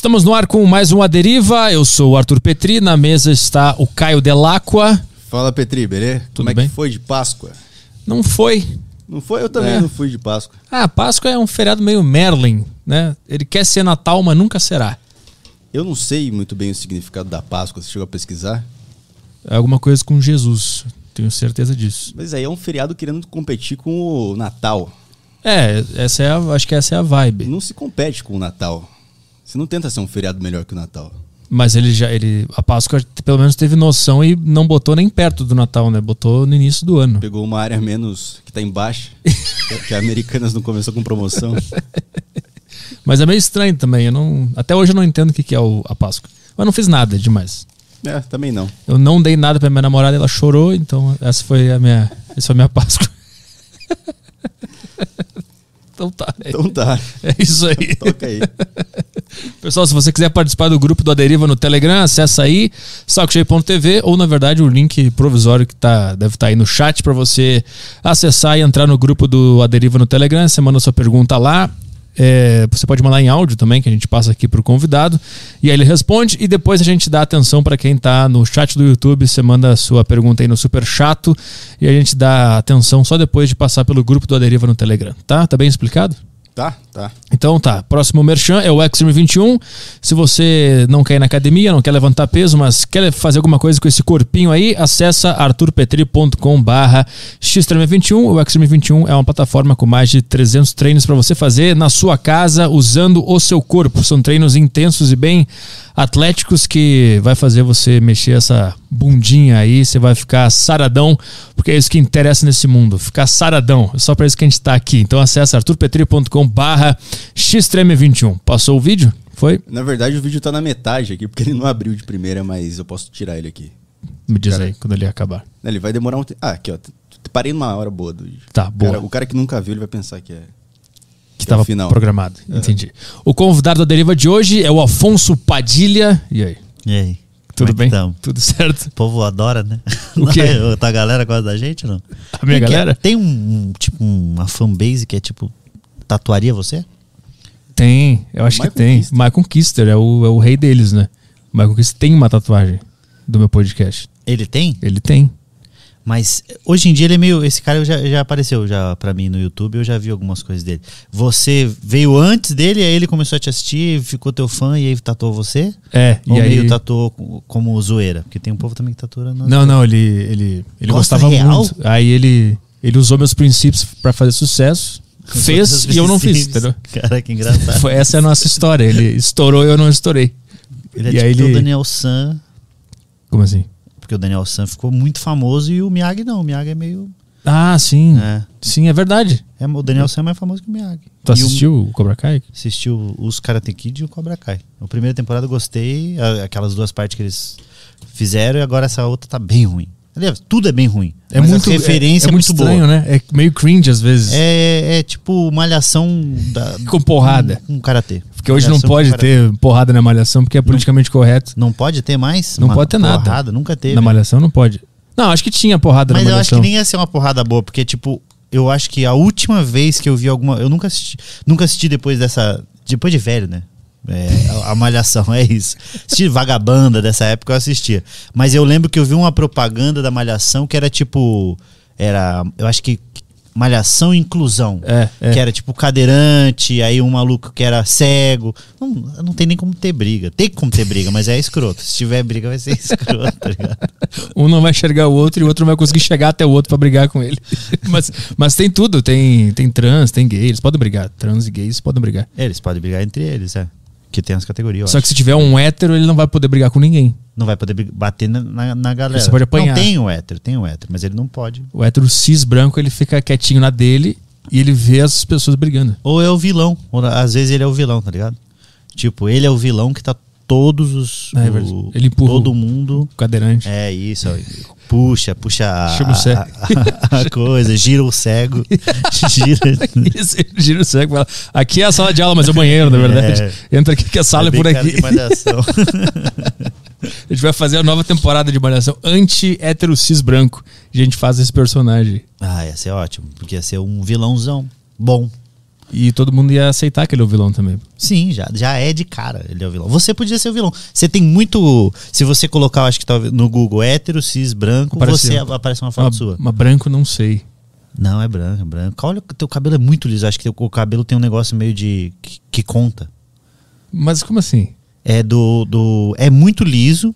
Estamos no ar com mais um A Deriva. Eu sou o Arthur Petri. Na mesa está o Caio Delacqua. Fala, Petri, beleza? Tudo Como é bem? que foi de Páscoa? Não foi. Não foi? Eu também É. não fui de Páscoa. Ah, Páscoa é um feriado meio Merlin, né? Ele quer ser Natal, mas nunca será. Eu não sei muito bem o significado da Páscoa. Você chegou a pesquisar? É alguma coisa com Jesus. Tenho certeza disso. Mas aí é um feriado querendo competir com o Natal. É, essa é a, acho que essa é a vibe. Não se compete com o Natal. Você não tenta ser um feriado melhor que o Natal. Mas ele já, ele, a Páscoa pelo menos teve noção e não botou nem perto do Natal, né? Botou no início do ano. Pegou uma área menos que tá embaixo, que a Americanas não começou com promoção. Mas é meio estranho também. Eu não, até hoje eu não entendo o que que é o- a Páscoa. Mas não fiz nada demais. É, também não. Eu não dei nada pra minha namorada, ela chorou, então essa foi a minha, essa foi a minha Páscoa. Então tá. É, Então tá, é isso aí. toca aí. Pessoal, se você quiser participar do grupo do Aderiva no Telegram, acessa aí sacocheio.tv ou na verdade o link provisório que tá, deve estar aí no chat para você acessar e entrar no grupo do Aderiva no Telegram. Você manda sua pergunta lá. É, você pode mandar em áudio também, que a gente passa aqui pro convidado. E aí ele responde. E depois a gente dá atenção para quem tá no chat do YouTube. Você manda a sua pergunta aí no super chato. E a gente dá atenção só depois de passar pelo grupo do Aderiva no Telegram. Tá? Tá bem explicado? Tá, tá. Então tá, próximo merchan é o Extreme 21. Se você não quer ir na academia, não quer levantar peso, mas quer fazer alguma coisa com esse corpinho aí, acessa arturpetri.com barra xtreme21. O Extreme 21 é uma plataforma com mais de 300 treinos para você fazer na sua casa, usando o seu corpo. São treinos intensos e bem atléticos que vai fazer você mexer essa bundinha aí, você vai ficar saradão, porque é isso que interessa nesse mundo, ficar saradão. É só para isso que a gente tá aqui. Então acessa arturpetri.com barra xtreme21. Passou o vídeo? Foi? Na verdade, o vídeo tá na metade aqui, porque ele não abriu de primeira, mas eu posso tirar ele aqui. Me diz Cara. aí, quando ele acabar. Ele vai demorar um tempo. Ah, aqui, ó. Parei numa hora boa do vídeo. Tá, boa. Cara, o cara que nunca viu, ele vai pensar que é. Que estava final. programado. Entendi. O convidado da deriva de hoje é o Afonso Padilha. E aí? E aí? Tudo Como é bem? tamo? Tudo certo? O povo adora, né? O quê? Não, Tua galera gosta da gente, não? A minha é? galera? Tem um, um, tipo, uma fanbase que é tipo, tatuaria você? Tem, eu acho Michael que tem. Kister. Michael Kister é o, é o rei deles, né? O Michael Kister tem uma tatuagem do meu podcast. Ele tem? Ele tem. Mas hoje em dia ele é meio. Esse cara já, já apareceu já pra mim no YouTube, eu já vi algumas coisas dele. Você veio antes dele, aí ele começou a te assistir, ficou teu fã e aí tatuou você? É, Ou e aí... meio tatuou co- como zoeira? Porque tem um povo também que tatua Não, não, ele, ele, ele Gosta gostava real? muito. Aí ele, ele usou meus princípios pra fazer sucesso. Fez e eu não fiz, entendeu? Cara, que engraçado. Foi, essa é a nossa história. Ele estourou e eu não estourei. Ele é E tipo aí o ele- Daniel San, Como assim? porque o Daniel San ficou muito famoso e o Miyagi não. O Miyagi é meio. Ah, sim. É. Sim, é verdade. É, o Daniel San é mais famoso que o Miyagi. Tu E o- assistiu o Cobra Kai? Assistiu os Karate Kid e o Cobra Kai. A primeira temporada eu gostei, aquelas duas partes que eles fizeram, e agora essa outra tá bem ruim. Aliás, tudo é bem ruim. É mas muito referência é, é, muito muito estranho, boa. né? É meio cringe às vezes. É, é tipo malhação da, Com porrada. Com, com karatê. Porque hoje não Malhação com pode ter porrada na malhação, porque é politicamente correto. Não pode ter mais? Não pode ter nada. Porrada, nunca teve. Na malhação não pode. Não, acho que tinha porrada Mas na eu acho malhação. que nem ia ser uma porrada boa, porque, tipo, eu acho que a última vez que eu vi alguma. Eu nunca assisti, nunca assisti depois dessa. Depois de velho, né? É, a, Malhação, é isso. Assisti Vagabanda dessa época, eu assistia. Mas eu lembro que eu vi uma propaganda da Malhação que era tipo. Era. Eu acho que. Malhação e inclusão. É, é. Que era tipo cadeirante, aí um maluco que era cego. Não, não tem nem como ter briga. Tem como ter briga, mas é escroto. Se tiver briga, vai ser escroto, tá ligado? Um não vai enxergar o outro e o outro não vai conseguir chegar até o outro pra brigar com ele. mas, mas tem tudo, tem, tem trans, tem gay, eles podem brigar. Trans e gays podem brigar. Eles podem brigar entre eles, é. Que tem as categorias. Só acho. que se tiver um hétero, ele não vai poder brigar com ninguém. Não vai poder bater na, na, na galera. Você pode apanhar. Não, tem o hétero, tem o hétero, mas ele não pode. O hétero cis branco, ele fica quietinho na dele e ele vê as pessoas brigando. Ou é o vilão. Ou, às vezes ele é o vilão, tá ligado? Tipo, ele é o vilão que tá todos os. É o-. Ele empurra Todo mundo. O cadeirante. É isso. Puxa, puxa a, a, a- coisa, gira o cego. gira. Isso, gira o cego fala, Aqui é a sala de aula, mas é o banheiro, na verdade. Entra aqui que a sala é, bem por aqui. A gente vai fazer a nova temporada de Malhação anti-hétero cis branco. E a gente faz esse personagem. ah, ia ser ótimo. Porque ia ser um vilãozão. Bom. E todo mundo ia aceitar que ele é o vilão também. Sim, já, já é de cara, ele é o vilão. Você podia ser o vilão. Você tem muito. Se você colocar, acho que tá no Google hétero, cis, branco, Apareceu. você aparece uma foto Uma, sua. uma branco, não sei. Não, é branco, é branco. Olha, teu cabelo é muito liso. Acho que teu, o cabelo tem um negócio meio de. que, que conta. Mas como assim? É do, do. É muito liso.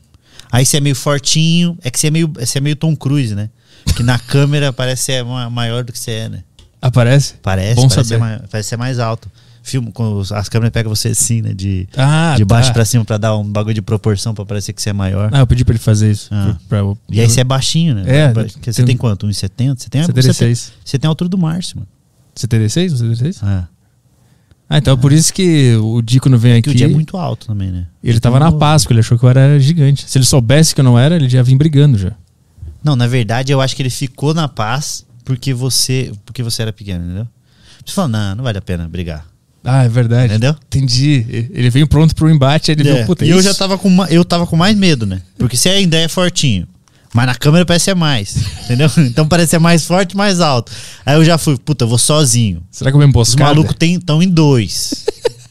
Aí você é meio fortinho. É que você é meio, você é meio Tom Cruise, né? Que na câmera parece ser ma- maior do que você é, né? Aparece? Parece, Bom parece, ser mais, parece ser mais alto. Filme, com as câmeras pegam você assim, né? De, Ah, de baixo tá. pra cima pra dar um bagulho de proporção pra parecer que você é maior. Ah, eu pedi pra ele fazer isso. Ah. Pra- pra- E aí você é baixinho, né? É, Porque você tem- tem quanto? 1,70? Você tem, a- 76. Você tem, você tem a altura do Márcio, mano. 76? 76? Ah, Ah, então é por isso que o Dico não vem que aqui. o dia é muito alto também, né? Ele tava na um- Páscoa, ele achou que eu era gigante. Se ele soubesse que eu não era, ele já vinha brigando já. Não, na verdade, eu acho que ele ficou na paz porque você, porque você era pequeno, entendeu? Você falou, não, não vale a pena brigar. Ah, é verdade. Entendeu? Entendi. Ele veio pronto pro embate, aí ele É, viu, puta, e eu isso. já tava com eu tava com mais medo, né? Porque você ainda é fortinho. Mas na câmera parece ser mais, entendeu? Então parece ser mais forte, mais alto. Aí eu já fui, puta, eu vou sozinho. Será que eu me Os emboscada? malucos estão em dois.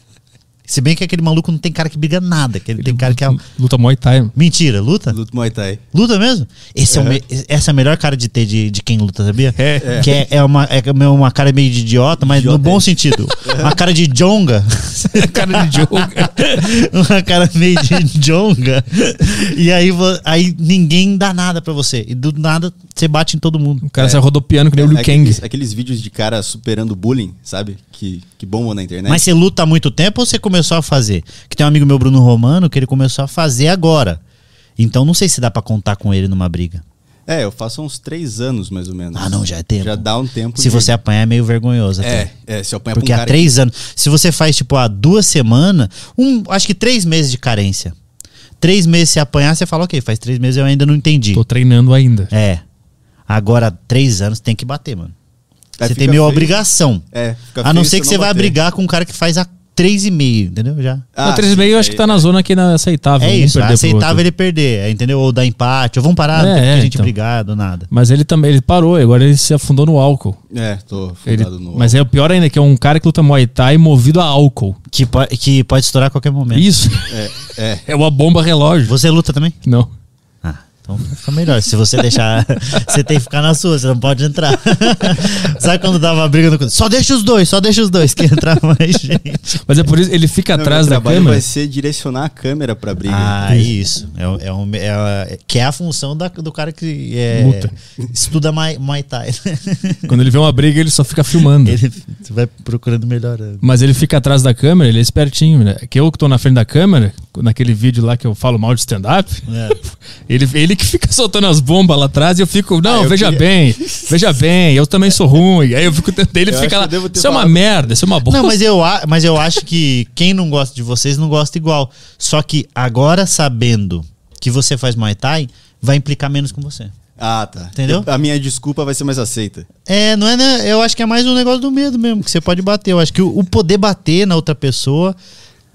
Se bem que aquele maluco não tem cara que briga nada, que ele tem cara que é. Luta Muay Thai. Mentira, luta? Luto Muay Thai. Luta mesmo? Esse é o me- Essa é a melhor cara de ter de, de quem luta, sabia? É. Que é, é uma, é uma cara meio de idiota, mas no Idiota, bom é. sentido. Uma cara de jonga. Cara de jogo. uma cara meio de jonga. E aí, aí ninguém dá nada pra você. E do nada você bate em todo mundo. O cara sai rodopiando que nem o Liu Kang. Aqueles, aqueles vídeos de cara superando bullying, sabe? Que, que bombam na internet. Mas você luta há muito tempo ou você começou a fazer? Que tem um amigo meu, Bruno Romano, que ele começou a fazer agora. Então não sei se dá pra contar com ele numa briga. É, eu faço uns três anos, mais ou menos. Ah, não, já é tempo. Já dá um tempo. Se de- você apanhar é meio vergonhoso até. É, é, se eu apanhar Porque um há três anos. Se você faz, tipo, há duas semanas, um, acho que três meses de carência. Três meses se apanhar, você fala, ok, faz três meses eu ainda não entendi. Tô treinando ainda. É. Agora, três anos tem que bater, mano. Aí você tem meio feio. obrigação. É, fica A não ser se que você vai bater. brigar com um cara que faz há três e meio, entendeu? Já. Ah, Ah, 3,5 sim, eu acho que tá na zona aqui na aceitável. é isso, aceitável ele perder, é, entendeu? Ou dar empate, ou vamos parar, É, não tem é, que a gente então. brigar do nada. Mas ele também, ele parou, agora ele se afundou no álcool. É, tô Ele- fundado no... mas é o pior ainda, que é um cara que luta Muay Thai movido a álcool. Que, po que pode estourar a qualquer momento. Isso. É, é. É uma bomba relógio. Você luta também? Não. Então fica melhor. Se você deixar, você tem que ficar na sua, você não pode entrar. Sabe quando dava uma briga no. Só deixa os dois, só deixa os dois, que entrar mais gente. Mas é por isso ele fica Não, atrás da câmera. vai ser direcionar a câmera pra briga. Ah, isso. É, é um, é, que é a função da- do cara que é, estuda Muay, Muay Thai. Quando ele vê uma briga, ele só fica filmando. Ele você vai procurando melhorando. Mas ele fica atrás da câmera, ele é espertinho, né? Que eu que tô na frente da câmera, naquele vídeo lá que eu falo mal de stand-up, É. ele, ele que fica soltando as bombas lá atrás e eu fico, não, Ah, eu veja queria- bem, veja bem, eu também sou ruim. Aí eu fico tentando, ele Eu fica lá, isso é uma merda, isso é uma bosta. Não, mas eu, mas eu acho que quem não gosta de vocês não gosta igual. Só que agora sabendo que você faz Muay Thai, vai implicar menos com você. Ah, tá. Entendeu? A minha desculpa vai ser mais aceita. É, não é, né? Eu acho que é mais um negócio do medo mesmo, que você pode bater. Eu acho que o, o poder bater na outra pessoa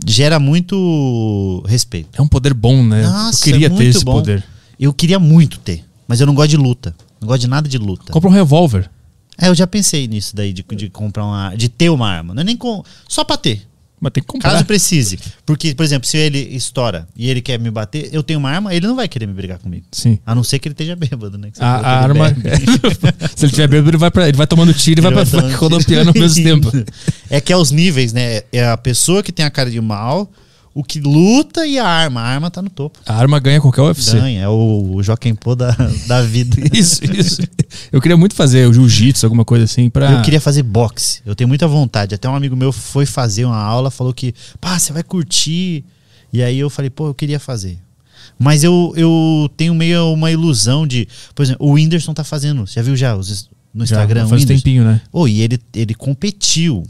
gera muito respeito. É um poder bom, né? Nossa, eu queria é ter esse bom. poder. Eu queria muito ter, mas eu não gosto de luta. Não gosto de nada de luta. Compra um revólver. É, eu já pensei nisso daí, de, de comprar uma. de ter uma arma. Não é nem com. Só pra ter. Mas tem que comprar. Caso precise. Porque, por exemplo, se ele estoura e ele quer me bater, eu tenho uma arma, ele não vai querer me brigar comigo. Sim. A não ser que ele esteja bêbado, né? A, a arma. Se ele tiver bêbado, ele vai, pra, ele vai tomando tiro e vai, pra, vai tomando rodopiando ao mesmo tempo. É que é os níveis, né? É a pessoa que tem a cara de mal, o que luta e a arma. A arma tá no topo. A arma ganha qualquer UFC. Ganha. É o, o Joaquim Pô da, da vida. Isso, isso. Eu queria muito fazer o jiu-jitsu, alguma coisa assim, pra. Eu queria fazer boxe. Eu tenho muita vontade. Até um amigo meu foi fazer uma aula, falou que, pá, você vai curtir. E aí eu falei, pô, eu queria fazer. Mas eu, eu tenho meio uma ilusão de. Por exemplo, o Whindersson tá fazendo. Você já viu já os- no Já, Instagram? o faz um Whindersson? tempinho, né? Ô, e ele, ele competiu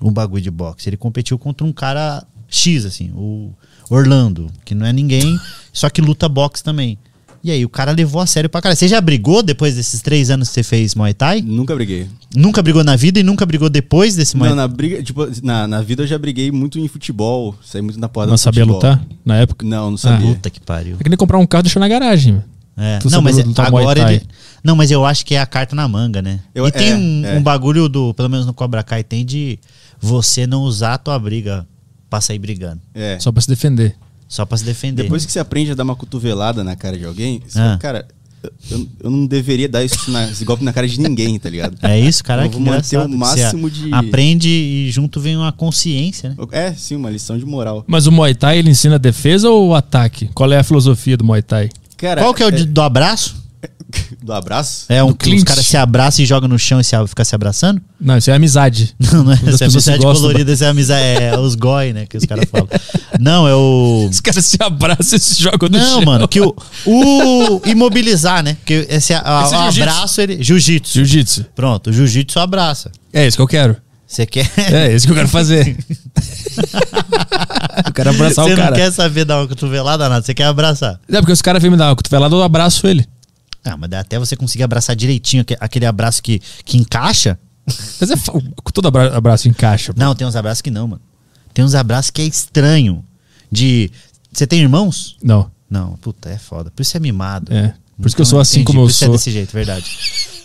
o bagulho de boxe. Ele competiu contra um cara X, assim, o Orlando, que não é ninguém, só que luta boxe também. E aí, o cara levou a sério pra caralho. Você já brigou depois desses três anos que você fez Muay Thai? Nunca briguei. Nunca brigou na vida e nunca brigou depois desse Muay Não, na briga, tipo, na, na vida eu já briguei muito em futebol. Saí muito na porrada Não sabia futebol. lutar na época? Não, não sabia. Puta que pariu. É que nem comprar um carro e deixar na garagem. É. Tu Não, mas agora Thai. ele. Não, mas eu acho que é a carta na manga, né? Eu- e tem é, um, é. um bagulho do. Pelo menos no Cobra Kai tem de. você não usar a tua briga pra sair brigando. É. Só pra se defender. Só pra se defender. Depois que você aprende a dar uma cotovelada na cara de alguém, você Ah. fala, cara, eu, eu não deveria dar isso na- esse golpe na cara de ninguém, tá ligado? É isso, cara, Eu que vou manter o máximo de- Aprende e junto vem uma consciência, né? É, sim, uma lição de moral. Mas o Muay Thai, ele ensina defesa ou ataque? Qual é a filosofia do Muay Thai? Cara, Qual que é o de- do abraço? do abraço? É um os caras se abraçam e jogam no chão e se, ficam se abraçando? Não, isso é amizade. Não, não é essa é amizade colorida, essa é amizade, é os goi, né, que os caras falam. Não, é o... Os caras se abraçam e se jogam no Não, chão. mano, que o, o imobilizar, né? Que esse a- a- Esse é o jiu-jitsu. abraço, ele... Jiu-jitsu. Jiu-jitsu. Pronto, o jiu-jitsu abraça. É isso que eu quero. Você quer... É isso que eu quero fazer. eu quero abraçar Você o não cara. quer saber dar uma cotovelada, nada. Você quer abraçar. É porque os caras vêm me dar uma cotovelada, eu abraço ele. Ah, mas até você conseguir abraçar direitinho, aque- aquele abraço que, que encaixa. Mas é todo abra- abraço encaixa. pô. Não, tem uns abraços que não, mano. Tem uns abraços que é estranho. De. Você tem irmãos? Não. Não, puta, é foda. Por isso é mimado. É. Por isso que eu sou assim entendi, como eu é sou. desse jeito, verdade.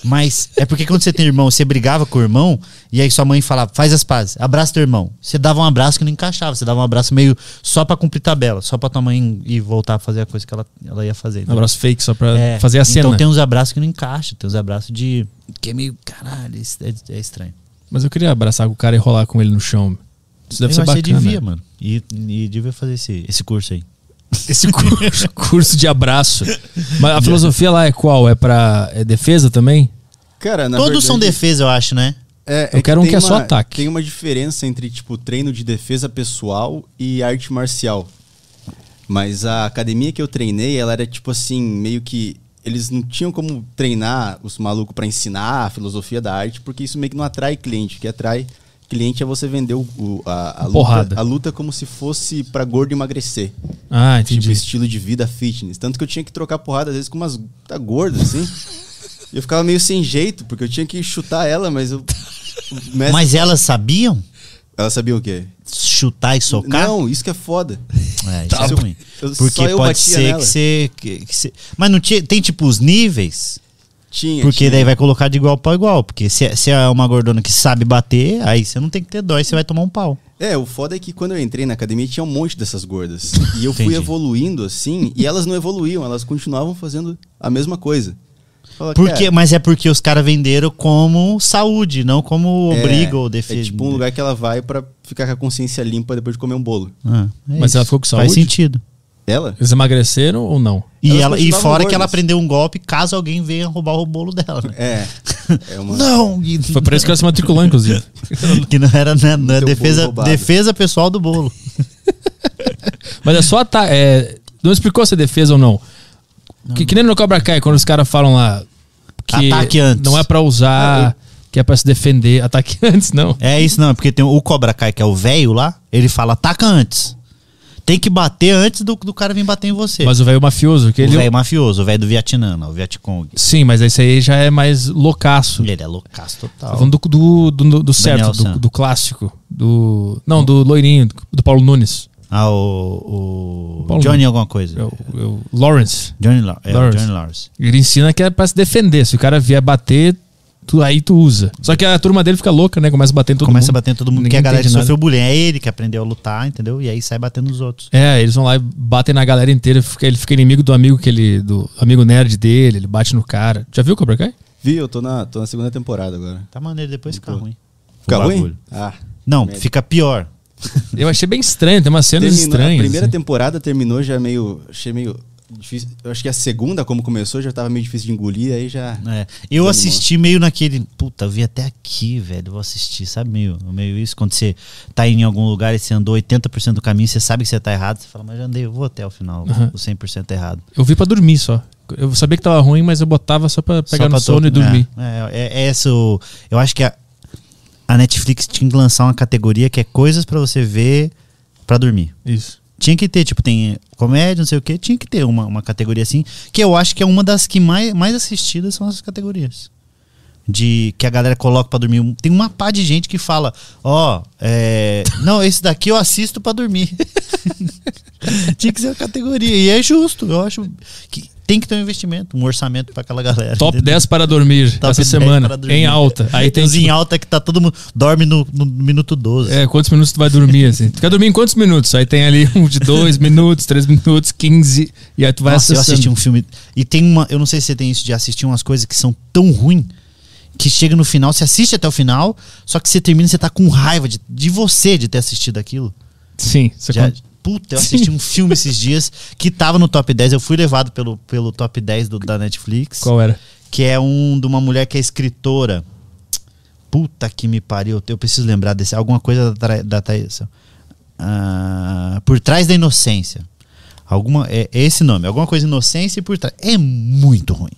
Mas é porque quando você tem irmão, você brigava com o irmão, e aí sua mãe falava, faz as pazes, abraça teu irmão. Você dava um abraço que não encaixava, você dava um abraço meio só pra cumprir tabela, só pra tua mãe ir voltar a fazer a coisa que ela, ela ia fazer. Um abraço fake só pra É, fazer a cena. Então tem uns abraços que não encaixam, tem uns abraços de. que é meio. Caralho, é, é estranho. Mas eu queria abraçar o cara e rolar com ele no chão. Isso deve eu ser bacana. devia, mano. E, e devia fazer esse, esse curso aí. Esse curso, curso de abraço. Mas a filosofia lá é qual? É pra é defesa também? Cara, na Todos são verdade, defesa, eu acho, né? É, Eu quero um tem que é só uma- ataque. Tem uma diferença entre, tipo, treino de defesa pessoal e arte marcial. Mas a academia que eu treinei, ela era, tipo assim, meio que. Eles não tinham como treinar os malucos pra ensinar a filosofia da arte, porque isso meio que não atrai cliente. Que atrai cliente é você vender o, o- a, a luta, a luta como se fosse pra gordo emagrecer. Ah, entendi. Tipo, estilo de vida fitness. Tanto que eu tinha que trocar porrada, às vezes, com umas tá gordas, assim. E eu ficava meio sem jeito, porque eu tinha que chutar ela, mas eu. mestre- Mas elas sabiam Ela sabia o quê? chutar e socar? Não, isso que é foda. É, isso Tá é ruim. Eu- Porque pode ser nela. que você, que, que você. Mas não tinha. Tem tipo os níveis? Tinha. Porque tinha. daí vai colocar de igual para igual. Porque se, é- se é uma gordona que sabe bater, aí você não tem que ter dó, aí você vai tomar um pau. É, o foda é que quando eu entrei na academia tinha um monte dessas gordas. E eu fui evoluindo assim, e elas não evoluíam, elas continuavam fazendo a mesma coisa. Fala, Porque, mas é porque os caras venderam como saúde, não como é- obriga ou defesa. É tipo um lugar que ela vai pra ficar com a consciência limpa depois de comer um bolo. Ah, é Mas isso. ela ficou com Faz saúde? sentido. Ela? Eles emagreceram ou não? E, ela, e fora que ela aprendeu um golpe caso alguém venha roubar o bolo dela. né? É. É uma. Não! E- Foi por isso que ela se matriculou, inclusive. que não era, né, não é defesa, defesa pessoal do bolo. Mas é só ataque. É, não explicou se é defesa ou não. Que, que nem no Cobra Kai, quando os caras falam lá que Ataque antes. não é pra usar, que é pra se defender. Ataque antes, não. É isso, não, é porque tem o Cobra Kai, que é o velho lá, ele fala, ataca antes. Tem que bater antes do, do cara vir bater em você. Mas o velho mafioso, que o ele. velho mafioso, o velho do Vietnã, não, o Vietcong. Sim, mas esse aí já é mais loucaço. Ele é loucaço Tá total. falando do, do, do, do certo, do, do clássico. Do. Não, do loirinho, do Paulo Nunes. Ah, o, o Johnny alguma coisa. É o, é o Lawrence. Johnny, La é, o Lawrence. Johnny Lawrence. Ele ensina que é pra se defender. Se o cara vier bater, tu, aí tu usa. Só que a turma dele fica louca, né? Começa a bater em todo Começa mundo. a bater em todo mundo, Ninguém que a galera sofreu bullying. É ele que aprendeu a lutar, entendeu? E aí sai batendo nos outros. É, eles vão lá e batem na galera inteira. Ele fica inimigo do amigo que ele. do amigo nerd dele, ele bate no cara. Já viu o Cobra Kai? Vi, eu tô na, tô na segunda temporada agora. Tá maneiro, depois fica ruim. Fica ruim? Ah. Não, Merda. fica pior. Eu achei bem estranho, tem umas cenas Terminou- estranhas. A primeira assim. temporada terminou já meio. Achei meio difícil. Eu acho que a segunda, como começou, já tava meio difícil de engolir, aí já. É. Eu assisti meio naquele. Puta, eu vi até aqui, velho. Vou assistir, sabe? Meio, meio isso. Quando você tá em algum lugar e você andou 80% do caminho, você sabe que você tá errado. Você fala, mas já andei, eu vou até o final, Uhum. o 100% errado. Eu vi pra dormir só. Eu sabia que tava ruim, mas eu botava só pra pegar Só no sono e dormir. É, é, é esse o- Eu acho que a, a Netflix tinha que lançar uma categoria que é coisas pra você ver pra dormir. Isso. Tinha que ter, tipo, tem comédia, não sei o que, tinha que ter uma, uma categoria assim, que eu acho que é uma das que mais, mais assistidas são essas categorias. De que a galera coloca pra dormir. Tem uma pá de gente que fala, ó, é, não, esse daqui eu assisto pra dormir. tinha que ser uma categoria. E é justo, eu acho que tem que ter um investimento, um orçamento pra aquela galera. Top entendeu? 10 para dormir Top essa 10 semana, para dormir. em alta. Aí tem Os em tipo, alta que tá todo mundo. Dorme no, no minuto 12. É, quantos minutos tu vai dormir, assim? Tu quer dormir em quantos minutos? Aí tem ali um de 2 minutos, 3 minutos, 15, e aí tu vai Nossa, eu acessando. assisti um filme. E tem uma. Eu não sei se você tem isso de assistir umas coisas que são tão ruins que chega no final, você assiste até o final, só que você termina você tá com raiva de, de você de ter assistido aquilo. Sim, você Já- puta, eu assisti um filme esses dias que tava no top 10. Eu fui levado pelo, pelo top 10 do, da Netflix. Qual era? Que é um de uma mulher que é escritora. Puta que me pariu. Eu preciso lembrar desse. Alguma coisa da, da Thaís. Ah, por trás da inocência. Alguma, é, é esse nome. Alguma coisa inocência e por trás. É muito ruim.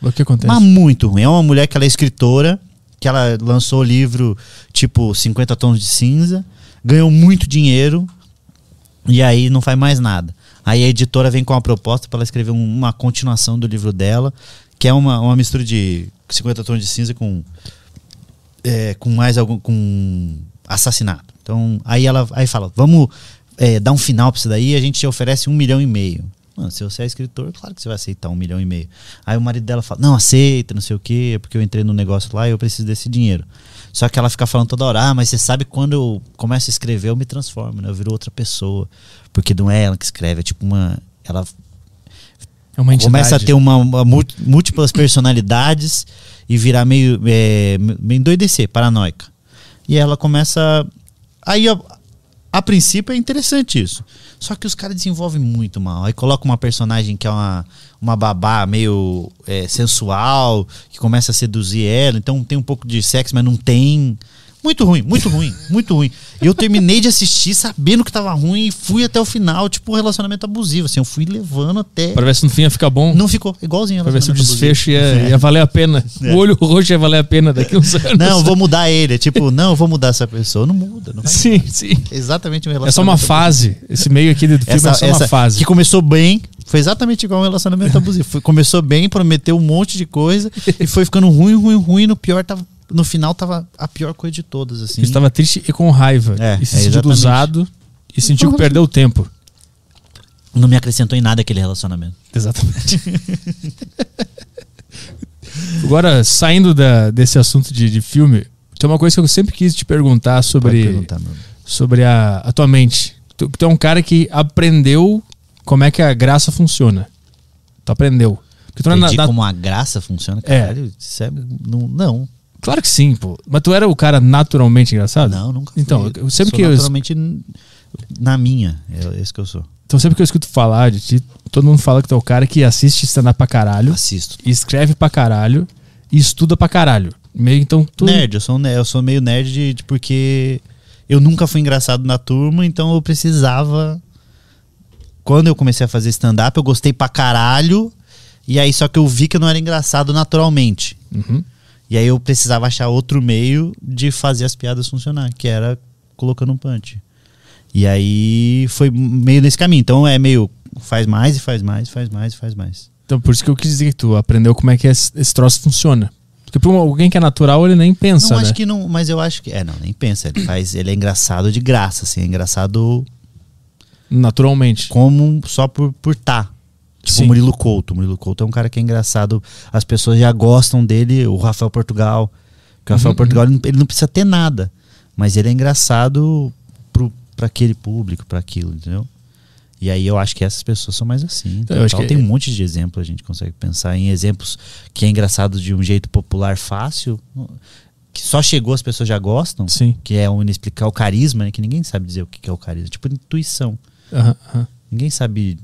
O que acontece? Mas muito ruim. É uma mulher que ela é escritora, que ela lançou o livro tipo 50 Tons de Cinza, ganhou muito dinheiro e aí não faz mais nada. Aí a editora vem com uma proposta para ela escrever um- uma continuação do livro dela, que é uma, uma mistura de 50 Tons de Cinza com é, com mais algum com assassinato. Então aí ela aí fala, vamos é, dar um final para isso daí, a gente te oferece um milhão e meio. Mano, se você é escritor, claro que você vai aceitar um milhão e meio. Aí o marido dela fala, não, aceita, não sei o quê, porque eu entrei no negócio lá e eu preciso desse dinheiro. Só que ela fica falando toda hora, ah, mas você sabe quando eu começo a escrever, eu me transformo, né? Eu viro outra pessoa. Porque não é ela que escreve, é tipo uma. Ela É uma entidade. começa a ter uma, uma mú- múltiplas personalidades e virar meio, é, meio endoidecer, paranoica. E ela começa. Aí, a, a princípio, é interessante isso. Só que os caras desenvolvem muito mal. Aí coloca uma personagem que é uma, uma babá meio é, sensual, que começa a seduzir ela. Então tem um pouco de sexo, mas não tem. Muito ruim, muito ruim, muito ruim. Eu terminei de assistir sabendo que tava ruim e fui até o final, tipo um relacionamento abusivo. Assim, eu fui levando até. Pra ver se no fim ia ficar bom. Não ficou, igualzinho. Pra ver se o desfecho ia, ia valer a pena. É. O olho roxo ia valer a pena daqui uns anos. Não, vou mudar ele. É tipo, não, eu vou mudar essa pessoa. Não muda. Não vai. Sim, sim. É exatamente um relacionamento. É só uma fase. Esse meio aqui do filme Essa, é só uma fase. que começou bem, foi exatamente igual um relacionamento abusivo. Foi- começou bem, prometeu um monte de coisa e foi ficando ruim, ruim, ruim. No pior tava, no final tava a pior coisa de todas, assim. Ele estava triste e com raiva. É, e se é, sentiu exatamente. usado e sentiu que perdeu o tempo. Não me acrescentou em nada aquele relacionamento. Exatamente. Agora, saindo da- desse assunto de, de filme, tem uma coisa que eu sempre quis te perguntar sobre, perguntar, sobre a, a tua mente. Tu, tu é um cara que aprendeu como é que a graça funciona. Tu aprendeu. Porque tu não é na- Entendi na- como a graça funciona, É. caralho. Isso é, não, não, Claro que sim, pô. Mas tu era o cara naturalmente engraçado? não, nunca. Então, eu sempre Sou que eu- naturalmente na minha, é esse que eu sou. Então sempre que eu escuto falar de ti, todo mundo fala que tu é o cara que assiste stand-up pra caralho, Assisto. escreve pra caralho e estuda pra caralho. Meio então tu. Nerd, eu sou, um eu sou meio nerd de, de- porque eu nunca fui engraçado na turma, então eu precisava. Quando eu comecei a fazer stand-up, eu gostei pra caralho. E aí, só que eu vi que eu não era engraçado naturalmente. Uhum. E aí eu precisava achar outro meio de fazer as piadas funcionar, que era colocando um punch. E aí foi meio nesse caminho. Então é meio faz mais e faz mais, faz mais e faz mais. Então por isso que eu quis dizer que tu aprendeu como é que esse, troço funciona. Porque pra alguém que é natural, ele nem pensa, não, né? acho que não, mas eu acho que. É, não, nem pensa. Ele faz. Ele é engraçado de graça, assim, é engraçado Naturalmente. como só por por tá. Tipo Sim. o Murilo Couto. O Murilo Couto é um cara que é engraçado. As pessoas já gostam dele. O Rafael Portugal. Que o Rafael Uhum, Portugal ele não- ele não precisa ter nada. Mas ele é engraçado pro, pra aquele público, pra aquilo, entendeu? E aí eu acho que essas pessoas são mais assim. Então, Eu acho que- tem um monte de exemplos, a gente consegue pensar em exemplos que é engraçado de um jeito popular fácil, que só chegou, as pessoas já gostam, Sim. que é o inexplicar o carisma, né? Que ninguém sabe dizer o que é o carisma. Tipo intuição. Ninguém sabe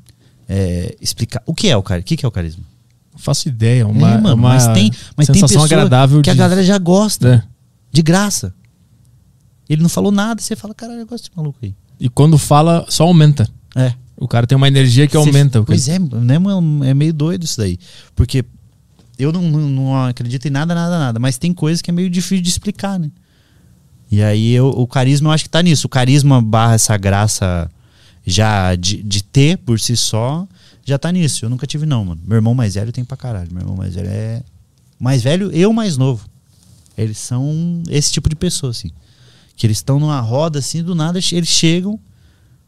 é, explicar o que é o carisma. O que que é o carisma? Não faço ideia. Uma, É, mano, uma mas tem, mas tem sensação pessoa agradável que a de- galera já gosta, É. de graça. Ele não falou nada, você fala, caralho, eu gosto desse maluco aí. E quando fala, só aumenta. É. O cara tem uma energia que aumenta. Pois é, né, mano? é meio doido isso daí. Porque eu não, não, não acredito em nada, nada, nada. Mas tem coisas que é meio difícil de explicar, né? E aí eu- o carisma eu acho que tá nisso. O carisma barra essa graça já de, de ter por si só, já tá nisso. Eu nunca tive, não, mano. Meu irmão mais velho tem pra caralho. Meu irmão mais velho é. Mais velho e o mais novo. Eles são esse tipo de pessoa, assim. Que eles estão numa roda, assim, do nada, eles chegam,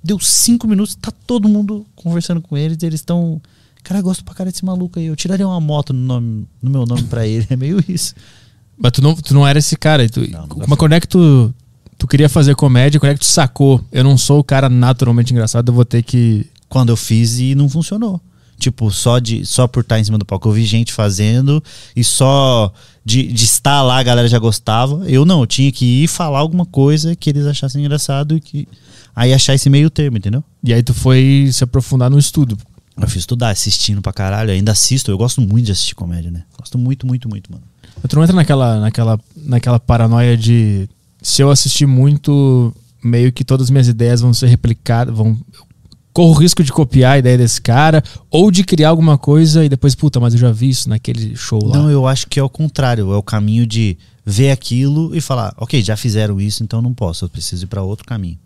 deu cinco minutos, tá todo mundo conversando com eles, eles estão Cara, eu gosto pra cara desse maluco aí. Eu tiraria uma moto no, nome, no meu nome pra ele. É meio isso. Mas tu não, tu não era esse cara. Tu, Não, fui. quando é que tu, tu queria fazer comédia? Quando é que tu sacou? Eu não sou o cara naturalmente engraçado, eu vou ter que. Quando eu fiz e não funcionou. Tipo, só, de, só por estar em cima do palco. Eu vi gente fazendo e só de, de estar lá a galera já gostava. Eu não, eu tinha que ir falar alguma coisa que eles achassem engraçado e que. Aí achar esse meio termo, entendeu? E aí tu foi se aprofundar no estudo. Eu fiz estudar, assistindo pra caralho. Ainda assisto, eu gosto muito de assistir comédia, né? Gosto muito, muito, muito, mano. Mas Tu não entra naquela, naquela, naquela paranoia de se eu assistir muito, meio que todas as minhas ideias vão ser replicadas, vão. Corro o risco de copiar a ideia desse cara, ou de criar alguma coisa e depois, puta, mas eu já vi isso naquele show lá. Não, eu acho que é o contrário. É o caminho de ver aquilo e falar, ok, já fizeram isso, então não posso. Eu preciso ir pra outro caminho.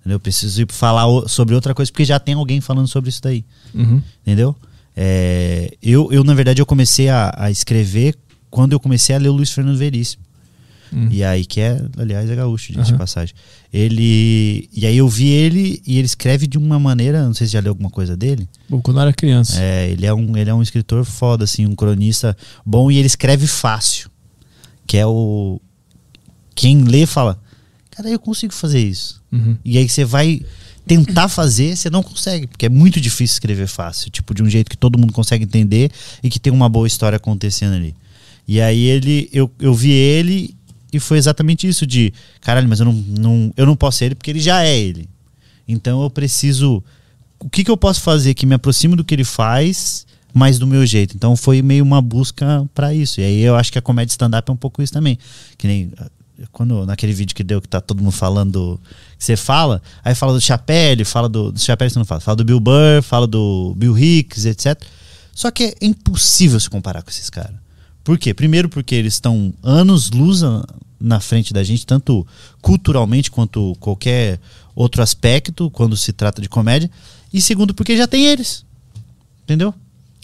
Entendeu? Eu preciso ir falar sobre outra coisa porque já tem alguém falando sobre isso daí. Uhum. Entendeu? É, eu, eu, na verdade, eu comecei a, a escrever quando eu comecei a ler o Luiz Fernando Veríssimo. Hum. E aí, que é, aliás, é gaúcho, de Aham. passagem. Ele. E aí eu vi ele e ele escreve de uma maneira. Não sei se já leu alguma coisa dele. Bom, Quando eu era criança. É, ele é um, ele é um escritor foda, assim, um cronista bom e ele escreve fácil. Que é o. Quem lê fala, cara, eu consigo fazer isso. Uhum. E aí você vai tentar fazer, você não consegue, porque é muito difícil escrever fácil, tipo, de um jeito que todo mundo consegue entender e que tem uma boa história acontecendo ali. E aí ele, eu, eu vi ele e foi exatamente isso de, caralho, mas eu não, não, eu não posso ser ele porque ele já é ele. Então eu preciso, o que que eu posso fazer que me aproxime do que ele faz, mas do meu jeito. Então foi meio uma busca pra isso. E aí eu acho que a comédia stand-up é um pouco isso também. Que nem quando naquele vídeo que deu que tá todo mundo falando que você fala, aí fala do Chapelle, fala do, do Chapelle você não fala, fala do Bill Burr, fala do Bill Hicks, etc. Só que é impossível se comparar com esses caras. Por quê? Primeiro porque eles estão anos luz na frente da gente, tanto culturalmente quanto qualquer outro aspecto quando se trata de comédia. E segundo porque já tem eles. Entendeu?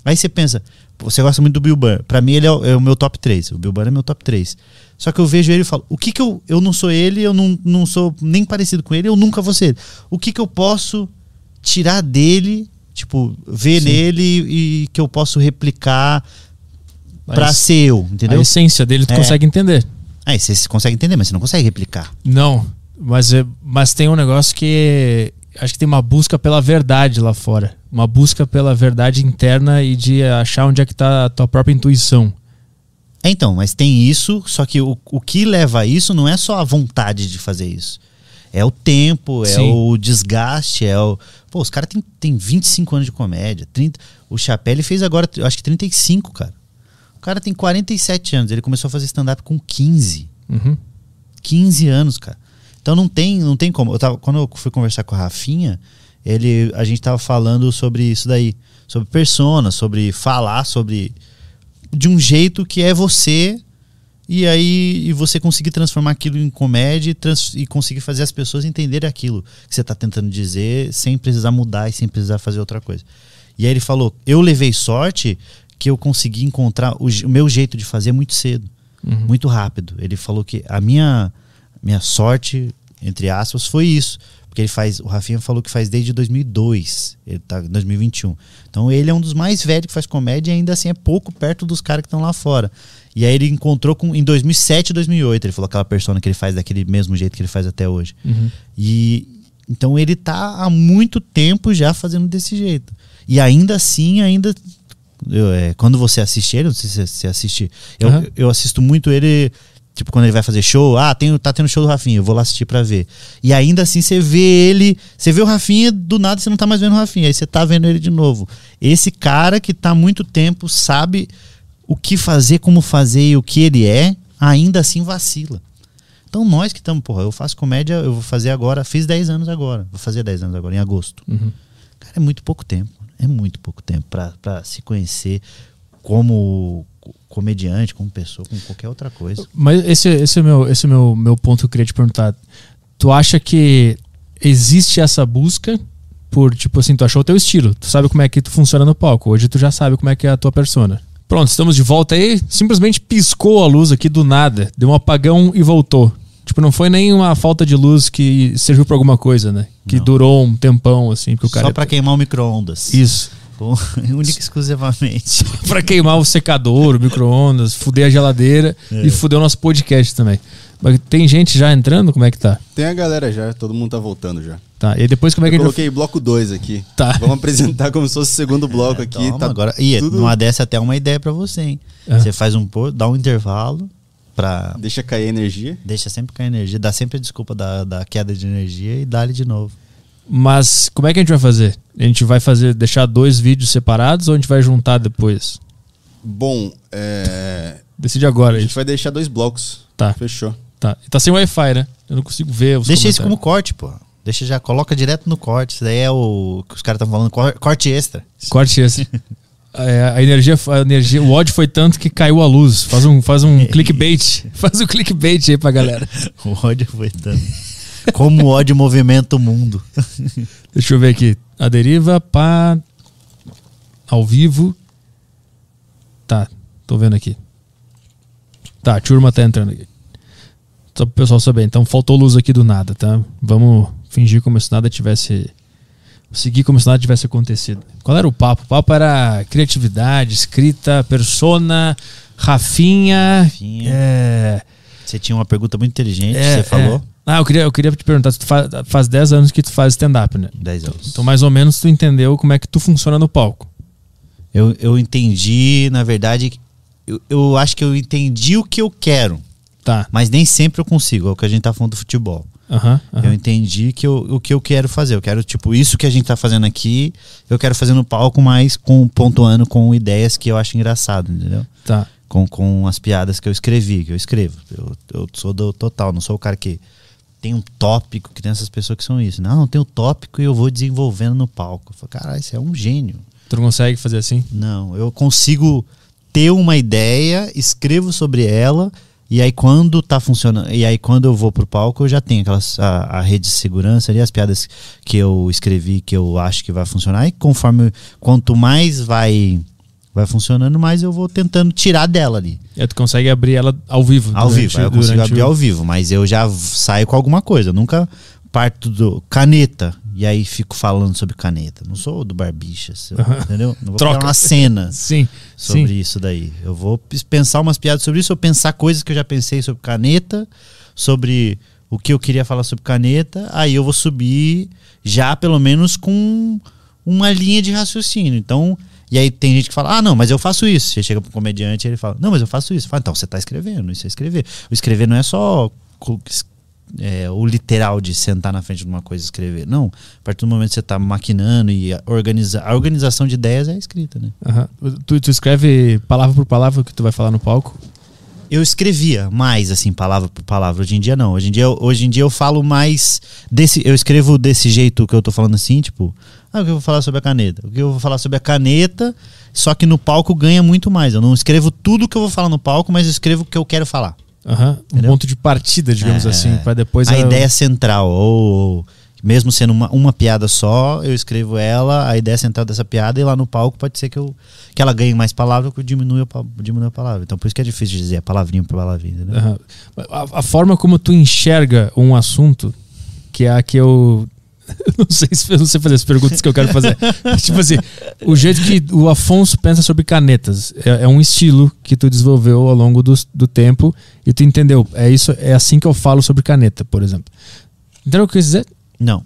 Aí você pensa, você gosta muito do Bill Burr. Pra mim ele é o, é o meu top 3. O Bill Burr é meu top 3. Só que eu vejo ele e falo, o que que eu... Eu não sou ele, eu não, não sou nem parecido com ele, eu nunca vou ser ele. O que que eu posso tirar dele, tipo, ver Sim. nele e que eu posso replicar A pra ser eu, entendeu? A essência dele tu É. consegue entender. Aí você consegue entender, mas você não consegue replicar. Não, mas, é- mas tem um negócio que acho que tem uma busca pela verdade lá fora. Uma busca pela verdade interna e de achar onde é que tá a tua própria intuição. É, então, mas tem isso, só que o, o que leva a isso não é só a vontade de fazer isso. É o tempo, é Sim. o desgaste, é o. Pô, os caras têm tem 25 anos de comédia. 30, o Chapelle fez agora, eu acho que 35, cara. O cara tem 47 anos, ele começou a fazer stand-up com 15. Uhum. 15 anos, cara. Então não tem, não tem como. Eu tava, quando eu fui conversar com a Rafinha, ele, a gente tava falando sobre isso daí, sobre persona, sobre falar sobre de um jeito que é você e aí e você conseguir transformar aquilo em comédia e, trans- e conseguir fazer as pessoas entenderem aquilo que você tá tentando dizer sem precisar mudar e sem precisar fazer outra coisa. E aí ele falou: "Eu levei sorte que eu consegui encontrar o, o meu jeito de fazer muito cedo" Uhum. muito rápido. Ele falou que a minha minha sorte, entre aspas, foi isso. Porque ele faz, o Rafinha falou que faz desde 2002, ele tá em 2021. Então ele é um dos mais velhos que faz comédia e ainda assim é pouco perto dos caras que estão lá fora. E aí ele encontrou com em 2007 e 2008, ele falou aquela persona que ele faz daquele mesmo jeito que ele faz até hoje. Uhum. E então ele tá há muito tempo já fazendo desse jeito. E ainda assim, ainda eu, é, quando você assiste ele, não sei se você assiste, eu, Aham. eu assisto muito ele, tipo, quando ele vai fazer show, ah, tem, tá tendo show do Rafinha, eu vou lá assistir pra ver. E ainda assim você vê ele, você vê o Rafinha, do nada você não tá mais vendo o Rafinha, aí você tá vendo ele de novo. Esse cara que tá há muito tempo, sabe o que fazer, como fazer e o que ele é, ainda assim vacila. Então nós que estamos, porra, eu faço comédia, eu vou fazer agora, fiz 10 anos agora, vou fazer 10 anos agora, em agosto. Uhum. Cara, é muito pouco tempo. É muito pouco tempo pra, pra se conhecer como co- comediante, como pessoa, como qualquer outra coisa. Mas esse, esse é o meu, esse é meu, meu ponto que eu queria te perguntar. Tu acha que existe essa busca por, tipo assim, tu achou o teu estilo, tu sabe como é que tu funciona no palco, hoje tu já sabe como é que é a tua persona. Pronto, estamos de volta aí, simplesmente piscou a luz aqui do nada, deu um apagão e voltou. Tipo, não foi nem uma falta de luz que serviu pra alguma coisa, né? Que Não. durou um tempão, assim, porque o cara... Só pra queimar o micro-ondas. Isso. Com- Única e exclusivamente. pra queimar o secador, o micro-ondas, fuder a geladeira É. e fuder o nosso podcast também. Mas tem gente já entrando? Como é que tá? Tem a galera já, todo mundo tá voltando já. Tá. E depois como é que Eu a gente vai... coloquei bloco 2 aqui. Tá. Vamos apresentar como se fosse o segundo bloco aqui. Toma, tá agora. E tudo- numa dessa até uma ideia pra você, hein? É. Você faz um pô, dá um intervalo pra. Deixa cair a energia. Deixa sempre com a energia, dá sempre a desculpa da, da queda de energia e dá-lhe de novo. Mas como é que a gente vai fazer? A gente vai fazer, deixar dois vídeos separados ou a gente vai juntar depois? Bom, é... Decide agora a gente vai deixar dois blocos. Tá. Fechou. Tá. E tá sem Wi-Fi, né? Eu não consigo ver os Deixa isso como corte, pô. Deixa já, coloca direto no corte. Isso daí é o que os caras estão falando, cor- corte extra. Corte esse. É, a energia, a energia, o ódio foi tanto que caiu a luz. Faz um, faz um clickbait. Faz um clickbait aí pra galera. O ódio foi tanto. Como o ódio movimenta o mundo. Deixa eu ver aqui. A deriva pá. Ao vivo. Tá, tô vendo aqui. Tá, a turma tá entrando aqui. Só pro pessoal saber. Então faltou luz aqui do nada, tá? Vamos fingir como se nada tivesse. Seguir como se nada tivesse acontecido. Qual era o papo? O papo era criatividade, escrita, persona, Rafinha. Rafinha. É, Você tinha uma pergunta muito inteligente, é, você falou. é. Ah, eu queria, eu queria te perguntar. Tu faz, faz 10 anos que tu faz stand-up, né? 10 anos. Então, mais ou menos, tu entendeu como é que tu funciona no palco. Eu, eu entendi, na verdade, eu, eu acho que eu entendi o que eu quero, Tá. mas nem sempre eu consigo. É o que a gente tá falando do futebol. Aham. aham. Eu entendi que eu, o que eu quero fazer. Eu quero, tipo, isso que a gente tá fazendo aqui, eu quero fazer no palco, mas com, pontuando com ideias que eu acho engraçado, entendeu? Tá. Com, com as piadas que eu escrevi, que eu escrevo. Eu, eu sou do total, não sou o cara que tem um tópico, que tem essas pessoas que são isso. Não, tem um tópico e eu vou desenvolvendo no palco. Eu falo, caralho, isso é um gênio. Tu não consegue fazer assim? Não, eu consigo ter uma ideia, escrevo sobre ela, e aí quando tá funcionando, e aí quando eu vou pro palco, eu já tenho aquelas a, a rede de segurança ali, as piadas que eu escrevi que eu acho que vai funcionar, e conforme quanto mais vai vai funcionando, mais eu vou tentando tirar dela ali. É, tu consegue abrir ela ao vivo. Ao durante- vivo, eu consigo abrir o- ao vivo, mas eu já saio com alguma coisa. Eu nunca parto do caneta e aí fico falando sobre caneta. Não sou do Barbichas, eu- entendeu? Não vou Troca. criar uma cena Sim, sobre sim. isso daí. Eu vou pensar umas piadas sobre isso, eu pensar coisas que eu já pensei sobre caneta, sobre o que eu queria falar sobre caneta, aí eu vou subir já pelo menos com uma linha de raciocínio. Então, e aí tem gente que fala: "Ah, não, mas eu faço isso". Você chega pro comediante e ele fala: "Não, mas eu faço isso". Fala, então você tá escrevendo, isso é escrever. O escrever não é só é, o literal de sentar na frente de uma coisa e escrever. Não, a partir do momento que você tá maquinando e organiza, a organização de ideias é a escrita, né? Aham. Tu, tu escreve palavra por palavra o que tu vai falar no palco? Eu escrevia mais, assim, palavra por palavra. Hoje em dia, não. Hoje em dia, eu- hoje em dia eu falo mais desse. Eu escrevo desse jeito que eu tô falando assim, tipo, ah, o que eu vou falar sobre a caneta? O que eu vou falar sobre a caneta, só que no palco ganha muito mais. Eu não escrevo tudo que eu vou falar no palco, mas eu escrevo o que eu quero falar. Aham. Um ponto de partida, digamos É, assim, para depois a ideia central, ou mesmo sendo uma, uma piada só, eu escrevo ela, a ideia central dessa piada, e lá no palco pode ser que, eu, que ela ganhe mais palavra que eu diminua, a diminua a palavra. Então por isso que é difícil dizer a palavrinha por palavrinha, entendeu? Aham. A, a forma como tu enxerga um assunto, que é a que eu. Não sei se eu não sei fazer as perguntas que eu quero fazer. tipo assim, o jeito que o Afonso pensa sobre canetas é, é um estilo que tu desenvolveu ao longo do, do tempo e tu entendeu. É isso, é assim que eu falo sobre caneta, por exemplo. Entendeu o que eu quis dizer? Não.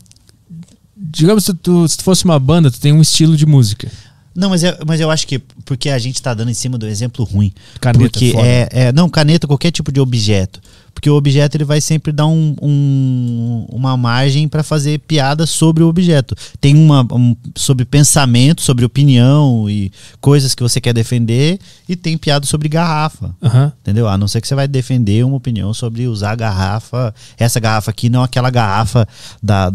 Digamos que tu, se tu fosse uma banda, tu tem um estilo de música. Não, mas, é, mas eu acho que porque a gente tá dando em cima do exemplo ruim. Caneta, porque é, é. Não, caneta, qualquer tipo de objeto. Porque o objeto ele vai sempre dar um, um- uma margem para fazer piada sobre o objeto. Tem uma um- sobre pensamento, sobre opinião e coisas que você quer defender, e tem piada sobre garrafa. Aham. Entendeu? A não ser que você vai defender uma opinião sobre usar a garrafa, essa garrafa aqui, não aquela garrafa da,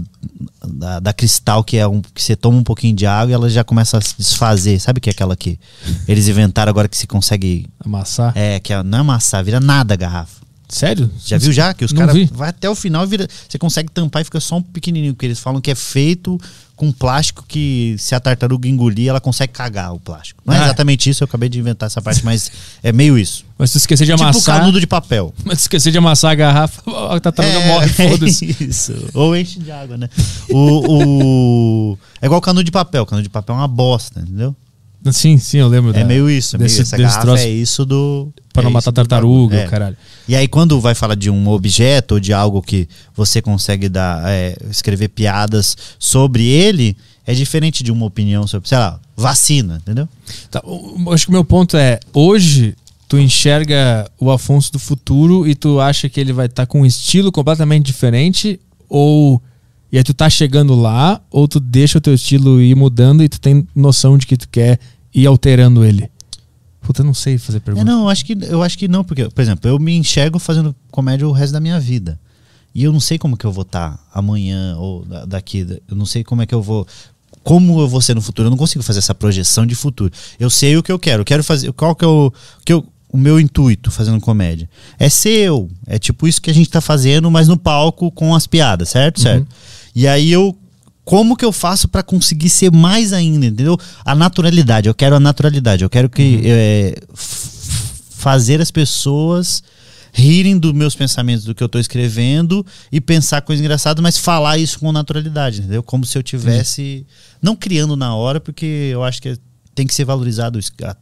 da, da cristal que é um que você toma um pouquinho de água e ela já começa a se desfazer. Sabe o que é aquela que eles inventaram agora que se consegue. Amassar. É, que é, não é amassar, vira nada a garrafa. Sério? Já viu já? Que os caras vai até o final e vira. Você consegue tampar e fica só um pequenininho, porque eles falam que é feito com plástico que se a tartaruga engolir, ela consegue cagar o plástico. Não é Ah. exatamente isso, eu acabei de inventar essa parte, mas é meio isso. Mas se esquecer de Tipo amassar. canudo de papel. Mas se esquecer de amassar a garrafa, a tartaruga morre, foda-se. isso. Ou enche de água, né? O, o- É igual canudo de papel. Canudo de papel é uma bosta, entendeu? Sim, sim, eu lembro. É da- meio isso. É meio desse- essa desse garrafa troço é isso do. Pra não é matar isso do tartaruga. É. caralho. E aí, quando vai falar de um objeto ou de algo que você consegue dar, é, escrever piadas sobre ele, é diferente de uma opinião sobre, sei lá, vacina, entendeu? Tá, acho que o meu ponto é, hoje tu enxerga o Afonso do futuro e tu acha que ele vai estar com um estilo completamente diferente ou e aí tu tá chegando lá ou tu deixa o teu estilo ir mudando e tu tem noção de que tu quer ir alterando ele? Puta, eu não sei fazer É, pergunta. não, eu acho, que, eu acho que não, porque, por exemplo, eu me enxergo fazendo comédia o resto da minha vida. E eu não sei como que eu vou estar amanhã ou da- daqui. Eu não sei como é que eu vou. Como eu vou ser no futuro. Eu não consigo fazer essa projeção de futuro. Eu sei o que eu quero. Eu quero fazer. Qual que é o. Que eu, o meu intuito fazendo comédia? É ser eu. É tipo isso que a gente tá fazendo, mas no palco com as piadas, certo? Certo. E aí eu como que eu faço pra conseguir ser mais ainda, entendeu? A naturalidade, eu quero a naturalidade, eu quero que é, f- fazer as pessoas rirem dos meus pensamentos do que eu tô escrevendo e pensar coisa engraçada, mas falar isso com naturalidade, entendeu? Como se eu tivesse não criando na hora, porque eu acho que tem que ser valorizado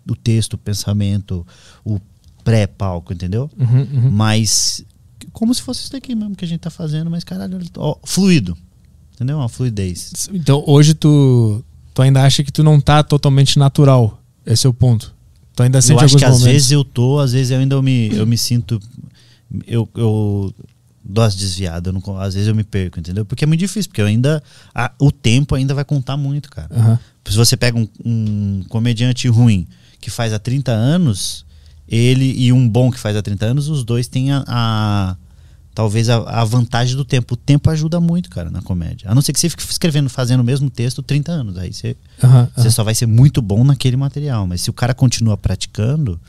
o texto, o pensamento, o pré-palco, entendeu? Uhum, uhum. Mas como se fosse isso daqui mesmo que a gente tá fazendo, mas caralho, ó, fluido. Entendeu? Uma fluidez. Então hoje tu, tu ainda acha que tu não tá totalmente natural. Esse é o ponto. Tu ainda sente eu acho que às momentos. vezes eu tô, às vezes eu ainda eu me, eu me sinto. Eu, eu dou as desviadas, não às vezes eu me perco, entendeu? Porque é muito difícil, porque eu ainda. a- o tempo ainda vai contar muito, cara. Aham. Se você pega um, um comediante ruim que faz há 30 anos, ele e um bom que faz há 30 anos, os dois têm a. a- talvez a, a vantagem do tempo. O tempo ajuda muito, cara, na comédia. A não ser que você fique escrevendo, fazendo o mesmo texto 30 anos. Aí você. Você só vai ser muito bom naquele material. Mas se o cara continua praticando,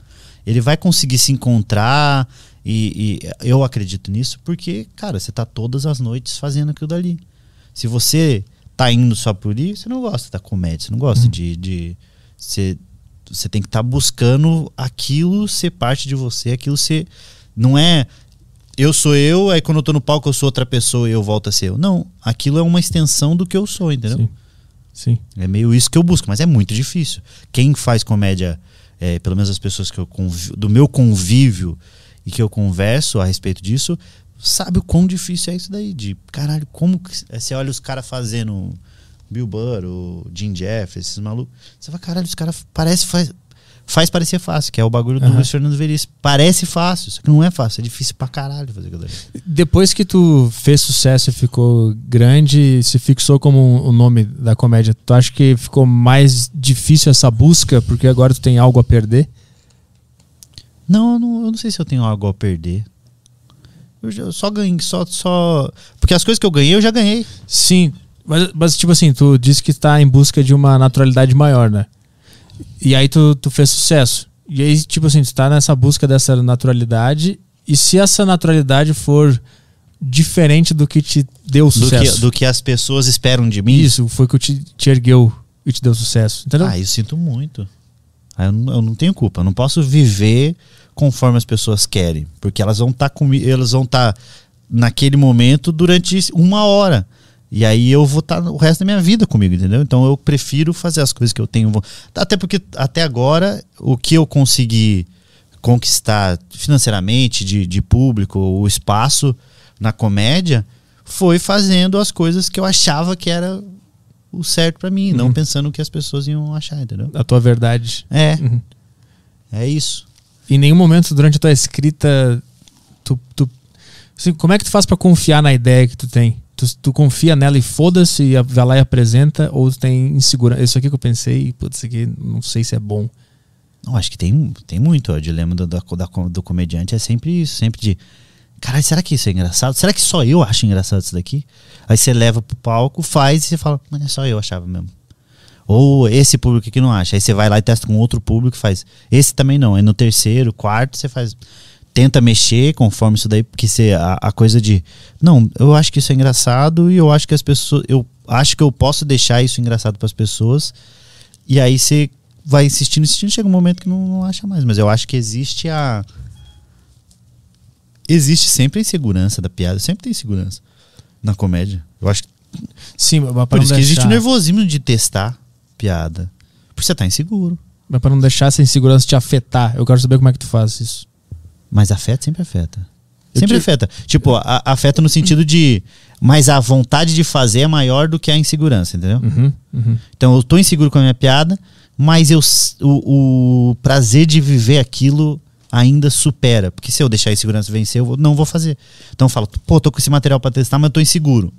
ele vai conseguir se encontrar. E, e eu acredito nisso porque, cara, você tá todas as noites fazendo aquilo dali. Se você tá indo só por isso, você não gosta da comédia, você não gosta de. de você, você tem que estar buscando aquilo ser parte de você, aquilo ser. Não é. Eu sou eu, aí quando eu tô no palco eu sou outra pessoa e eu volto a ser eu. Não, aquilo é uma extensão do que eu sou, entendeu? Sim. Sim. É meio isso que eu busco, mas é muito difícil. Quem faz comédia, é, pelo menos as pessoas que eu convi- do meu convívio e que eu converso a respeito disso, sabe o quão difícil é isso daí. De caralho, como que você olha os caras fazendo Bill Burr, o Jim Jeff, esses malucos. Você fala, caralho, os caras parece faz, faz parecer fácil, que é o bagulho do Aham. Luiz Fernando Veríssimo. Parece fácil, só que não é fácil, é difícil pra caralho fazer aquilo. Depois que tu fez sucesso e ficou grande, se fixou como o nome da comédia, tu acha que ficou mais difícil essa busca porque agora tu tem algo a perder? Não, eu não, eu não sei se eu tenho algo a perder. Eu só ganhei, só, só. Porque as coisas que eu ganhei, eu já ganhei. Sim, mas, mas tipo assim, tu disse que tá em busca de uma naturalidade maior, né? E aí tu, tu fez sucesso. E aí, tipo assim, tu tá nessa busca dessa naturalidade, e se essa naturalidade for diferente do que te deu Do sucesso? que, do que as pessoas esperam de mim. Isso, foi que te, te ergueu e te deu sucesso. Entendeu? Ah, eu sinto muito. Ah, Eu não, eu não tenho culpa. Eu não posso viver conforme as pessoas querem. Porque elas vão estar comigo, elas vão estar naquele momento durante uma hora. E aí eu vou estar o resto da minha vida comigo, entendeu? Então eu prefiro fazer as coisas que eu tenho. Até porque até agora o que eu consegui conquistar financeiramente, de, de público, o espaço na comédia, foi fazendo as coisas que eu achava que era o certo pra mim, não Uhum. pensando o que as pessoas iam achar, entendeu? A tua verdade. É, Uhum. é isso. Em nenhum momento durante a tua escrita, tu, tu assim, como é que tu faz pra confiar na ideia que tu tem? Tu, tu confia nela e foda-se e vai lá e apresenta, ou tem insegurança? Isso aqui que eu pensei, putz, isso aqui não sei se é bom. Não, acho que tem, tem muito. O dilema do, do comediante é sempre isso, sempre de. Caralho, será que isso é engraçado? Será que só eu acho engraçado isso daqui? Aí você leva pro palco, faz e você fala, mas é só eu achava mesmo. Ou esse público aqui não acha. Aí você vai lá e testa com outro público faz. Esse também não. Aí no terceiro, quarto, você faz. Tenta mexer conforme isso daí, porque você, a, a coisa de. Não, eu acho que isso é engraçado e eu acho que as pessoas. Eu acho que eu posso deixar isso engraçado para as pessoas. E aí você vai insistindo, insistindo, chega um momento que não, não acha mais. Mas eu acho que existe a. Existe sempre a insegurança da piada, sempre tem insegurança na comédia. Eu acho que Sim, mas pra por isso que existe deixar, o nervosismo de testar piada. Porque você tá inseguro. mas pra não deixar essa insegurança te afetar. Eu quero saber como é que tu faz isso. Mas afeta sempre afeta. Sempre te- afeta. Tipo, a- afeta no sentido de. Mas a vontade de fazer é maior do que a insegurança, entendeu? Uhum, uhum. Então eu tô inseguro com a minha piada, mas eu, o, o prazer de viver aquilo ainda supera. Porque se eu deixar a insegurança vencer, eu não vou fazer. Então eu falo, pô, tô com esse material pra testar, mas eu tô inseguro.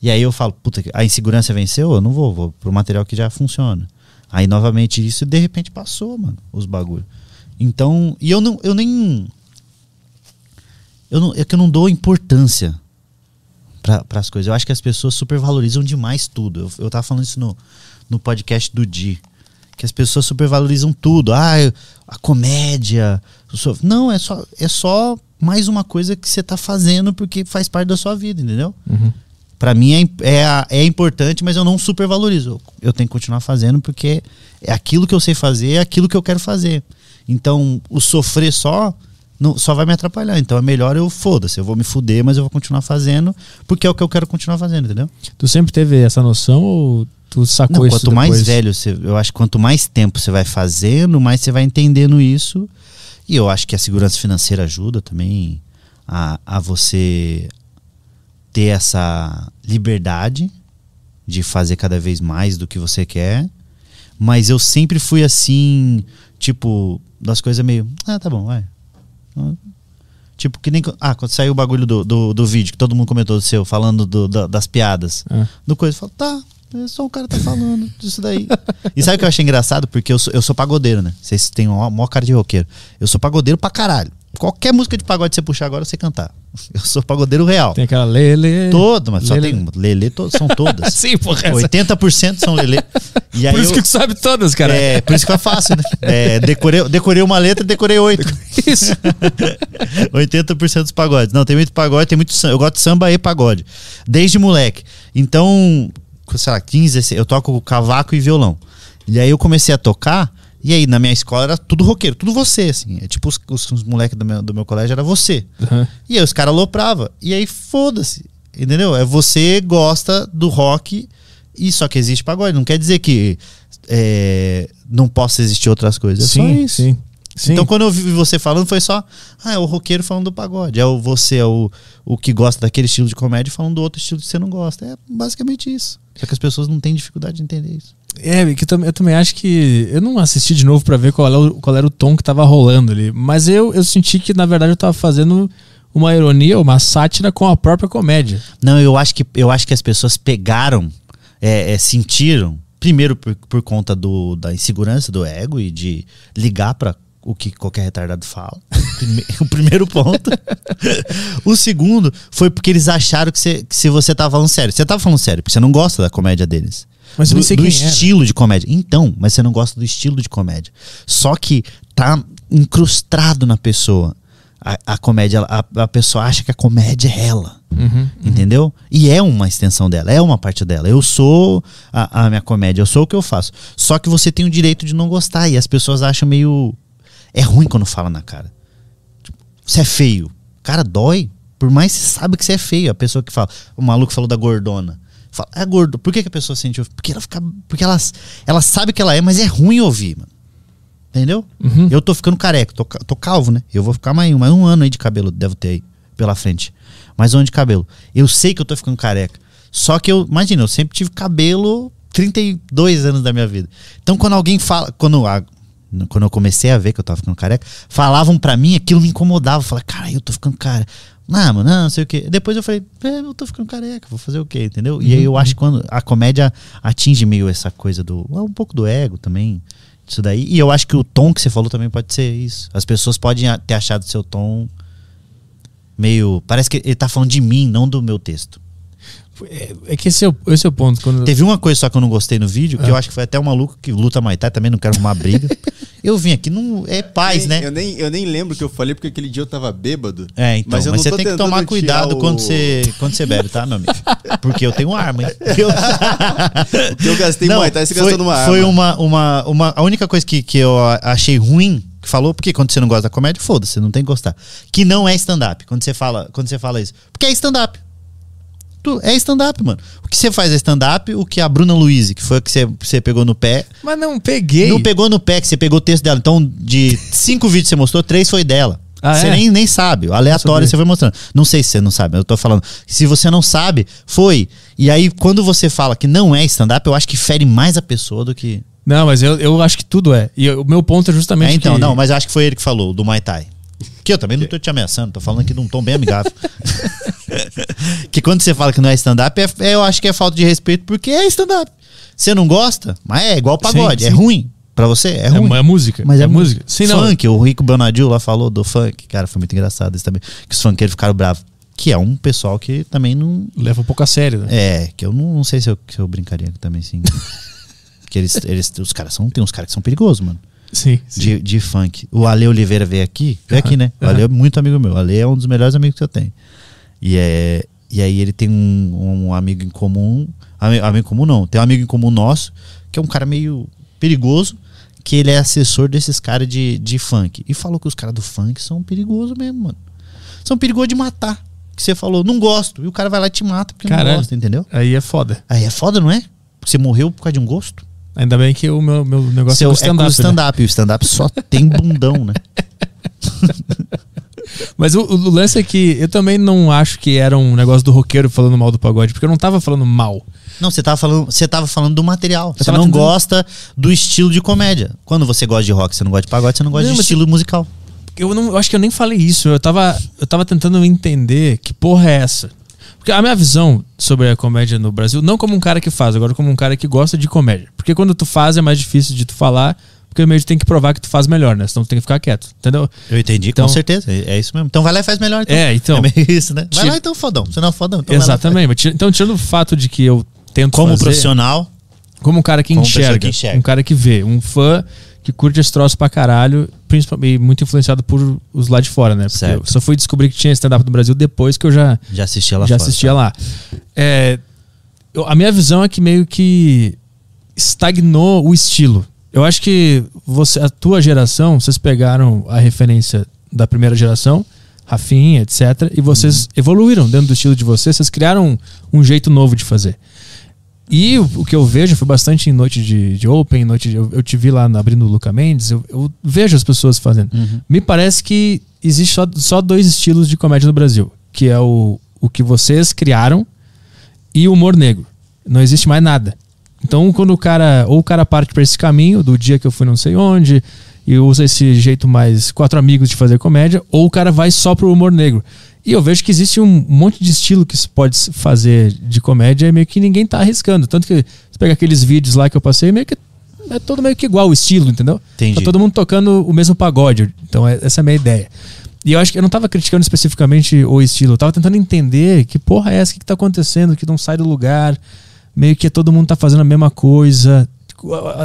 E aí eu falo, puta, a insegurança venceu? Eu não vou, vou pro material que já funciona. Aí novamente isso, de repente passou, mano, os bagulho. Então, e eu não, eu nem. Eu não, é que eu não dou importância para as coisas. Eu acho que as pessoas supervalorizam demais tudo. Eu, eu tava falando isso no, no podcast do Di. Que as pessoas supervalorizam tudo. Ah, a comédia. so- Não, é só, é só mais uma coisa que você tá fazendo porque faz parte da sua vida, entendeu? Uhum. Pra mim é, é, é importante, mas eu não supervalorizo. Eu tenho que continuar fazendo porque é aquilo que eu sei fazer, é aquilo que eu quero fazer. Então, o sofrer só não, só vai me atrapalhar. Então é melhor eu foda-se, eu vou me fuder, mas eu vou continuar fazendo porque é o que eu quero continuar fazendo, entendeu? Tu sempre teve essa noção ou tu sacou Não, isso quanto mais depois? velho, você, eu acho que quanto mais tempo você vai fazendo, mais você vai entendendo isso. E eu acho que a segurança financeira ajuda também a, a você ter essa liberdade de fazer cada vez mais do que você quer. Mas eu sempre fui assim, tipo, das coisas meio. Ah, tá bom, vai. Ah, Tipo, que nem. Ah, quando saiu o bagulho do, do, do vídeo que todo mundo comentou do seu, falando do- da- das piadas Ah. do coisa. Eu falo, tá, é só o cara tá falando disso daí. e sabe o que eu achei engraçado? Porque eu sou, eu sou pagodeiro, né? Vocês têm uma maior cara de roqueiro. Eu sou pagodeiro pra caralho. Qualquer música de pagode que você puxar agora, sei cantar. Eu sou pagodeiro real. Tem aquela lele. Todo, mas só Lelê. tem Lelê, to- são todas. Sim, porra. essa- 80% são Lelê. E Por isso eu- que tu sabe todas, cara. é, por isso que é fácil, né? É, decorei, decorei uma letra, decorei oito. Isso. 80% dos pagodes. Não, tem muito pagode, tem muito samba. Eu gosto de samba e pagode. Desde moleque. Então, sei lá, 15, 16, eu toco cavaco e violão. E aí eu comecei a tocar, e aí na minha escola era tudo roqueiro, tudo você, assim. É tipo os, os, os moleques do meu, do meu colégio era você. Uhum. E aí os caras alopravam. E aí foda-se. Entendeu? É você gosta do rock e só que existe pagode. Não quer dizer que é, não possa existir outras coisas. É Sim, sim. Sim. Então, quando eu vi você falando, foi só. Ah, é o roqueiro falando do pagode. É o você, é o, o que gosta daquele estilo de comédia falando do outro estilo que você não gosta. É basicamente isso. Só que as pessoas não têm dificuldade de entender isso. É, que eu também, eu também acho que. Eu não assisti de novo pra ver qual era, o, qual era o tom que tava rolando ali. Mas eu, eu senti que, na verdade, eu tava fazendo uma ironia, uma sátira com a própria comédia. Não, eu acho que, eu acho que as pessoas pegaram, é, é, sentiram, primeiro por, por conta do, da insegurança do ego e de ligar para o que qualquer retardado fala. O primeiro ponto. o segundo foi porque eles acharam que, você, que se você tava falando sério. Você tava falando sério, porque você não gosta da comédia deles. Mas do, do quem era. estilo de comédia. Então, mas você não gosta do estilo de comédia. Só que tá incrustado na pessoa. A, a comédia, a, a pessoa acha que a comédia é ela. Uhum. Entendeu? E é uma extensão dela, é uma parte dela. Eu sou a, a minha comédia, eu sou o que eu faço. Só que você tem o direito de não gostar. E as pessoas acham meio. É ruim quando fala na cara. Tipo, Você é feio. Cara, dói. Por mais que você sabe que você é feio. A pessoa que fala. O maluco falou da gordona. Fala, é gordo. Por que, que a pessoa sente? Porque ela fica. Porque ela, ela sabe que ela é, mas é ruim ouvir, mano. Entendeu? Uhum. Eu tô ficando careca, tô, tô calvo, né? Eu vou ficar mais, mais um ano aí de cabelo, devo ter aí pela frente. Mais um ano de cabelo. Eu sei que eu tô ficando careca. Só que eu, imagina, eu sempre tive cabelo 32 anos da minha vida. Então quando alguém fala, quando, a- quando eu comecei a ver que eu tava ficando careca, falavam pra mim, aquilo me incomodava. Eu falei, cara, eu tô ficando cara. Não, mano, não, sei o quê. Depois eu falei, é, eu tô ficando careca, vou fazer o quê, entendeu? E aí eu acho que quando a comédia atinge meio essa coisa do. Um pouco do ego também. Isso daí. E eu acho que o tom que você falou também pode ser isso. As pessoas podem ter achado seu tom meio. Parece que ele tá falando de mim, não do meu texto. É, é que esse é, o, esse é o ponto. Quando... Teve uma coisa só que eu não gostei no vídeo, que É. eu acho que foi até o maluco que luta Muay Thai, também não quero arrumar briga. Eu vim aqui, não é paz, Nem- né? Eu nem, eu nem lembro o que eu falei, porque aquele dia eu tava bêbado. É, então, mas, eu não você tô tem que tomar cuidado o- quando, você, quando você bebe, tá, meu amigo? Porque eu tenho arma, hein? Eu, eu gastei Não, Muay Thai, você foi, gastou numa foi arma. uma, uma, uma. A única coisa que, que eu achei ruim que falou, porque quando você não gosta da comédia, foda-se, não tem que gostar. Que não é stand-up. Quando você fala, quando você fala isso. Porque é stand-up. Tu- É stand-up, mano. O que você faz é stand-up, o que a Bruna Luiz, que foi a que você, você pegou no pé. Mas não peguei. Não pegou no pé, que você pegou o texto dela. Então, de cinco vídeos que você mostrou, três foi dela. Ah, você é? nem, nem sabe. Aleatório você foi mostrando. Não sei se você não sabe, eu tô falando. Se você não sabe, foi. E aí, quando você fala que não é stand-up, eu acho que fere mais a pessoa do que. Não, mas eu, eu acho que tudo é. E eu- o meu ponto é justamente É, então, que... não, mas eu acho que foi ele que falou, do Muay Thai. Que eu também não tô te ameaçando, tô falando aqui de um tom bem amigável. que quando você fala que não é stand-up, é, é- eu acho que é falta de respeito, porque é stand-up. Você não gosta, mas é igual pagode, Sim, é sim. ruim. Pra você, é É, ruim. é música. Mas é, música. Sim, não. funk, o Rico Bonadil lá falou do funk. Cara, foi muito engraçado isso também. Que os funkeiros ficaram bravos. Que é um pessoal que também não. Leva um pouco a sério, né? É, que eu não, não sei se eu, se eu brincaria também, sim. que eles, eles, os caras são. Tem uns caras que são perigosos, mano. Sim. sim. De, de funk. O Ale Oliveira veio aqui. Veio Aham, aqui, né? O. Ale é muito amigo meu. O Ale é um dos melhores amigos que eu tenho. E, é, e aí ele tem um, um amigo em comum. ami- Amigo em comum não. Tem um amigo em comum nosso, que é um cara meio perigoso, que ele é assessor desses caras de, de funk. E falou que os caras do funk são perigosos mesmo, mano. São perigosos de matar. Que você falou, não gosto. E o cara vai lá e te mata porque não Caralho. gosta, entendeu? Aí é foda. Aí é foda, não é? Porque você morreu por causa de um gosto. Ainda bem que o meu, meu negócio Seu, é é com com stand-up. o né? stand-up. E o stand-up só tem bundão, né? Mas o, o lance é que eu também não acho que era um negócio do roqueiro falando mal do pagode, porque eu não tava falando mal. Não, você tava falando, você tava falando do material. Você não tentando- gosta do estilo de comédia. Quando você gosta de rock, você não gosta de pagode, você não gosta Não, de estilo musical. Eu, não, eu acho que eu nem falei isso. Eu tava, eu tava tentando entender que porra é essa. Porque a minha visão sobre a comédia no Brasil, não como um cara que faz, agora como um cara que gosta de comédia. Porque quando tu faz é mais difícil de tu falar, porque meio que tem que provar que tu faz melhor, né? Senão tu tem que ficar quieto, entendeu? Eu entendi, Então- com certeza. É, isso mesmo. Então vai lá e faz melhor. Então. É, então. É meio isso, né? Vai lá então, fodão. Você não é fodão. Então Exatamente. Então, tirando o fato de que eu tento. Como fazer, profissional, como um cara que enxerga, que enxerga. um cara que vê, um fã que curte esse troço pra caralho, principalmente muito influenciado por os lá de fora, né? Porque Certo. eu só fui descobrir que tinha stand-up no Brasil depois que eu já, já assistia lá já fora, assistia tá? lá. É, eu- a minha visão é que meio que estagnou o estilo. Eu acho que você, a tua geração, vocês pegaram a referência da primeira geração, Rafinha, etc. E vocês Uhum. evoluíram dentro do estilo de vocês, vocês criaram um, um jeito novo de fazer. E o, o que eu vejo foi bastante em noite de, de Open, noite de- eu, eu te vi lá na- abrindo o Luca Mendes, eu, eu vejo as pessoas fazendo. Uhum. Me parece que existe só, só dois estilos de comédia no Brasil, que é o, o que vocês criaram e o humor negro. Não existe mais nada. Então, quando o cara, ou o cara parte para esse caminho do dia que eu fui não sei onde e usa esse jeito mais quatro amigos de fazer comédia, ou o cara vai só pro humor negro. E eu vejo que existe um monte de estilo que se pode fazer de comédia e meio que ninguém tá arriscando. Tanto que você pega aqueles vídeos lá que eu passei, meio que é todo meio que igual o estilo, entendeu? Entendi. Tá todo mundo tocando o mesmo pagode. Então, é- essa é a minha ideia. E eu acho que eu não tava criticando especificamente o estilo, eu tava tentando entender que porra é essa, o que, que tá acontecendo, que não sai do lugar, meio que todo mundo tá fazendo a mesma coisa.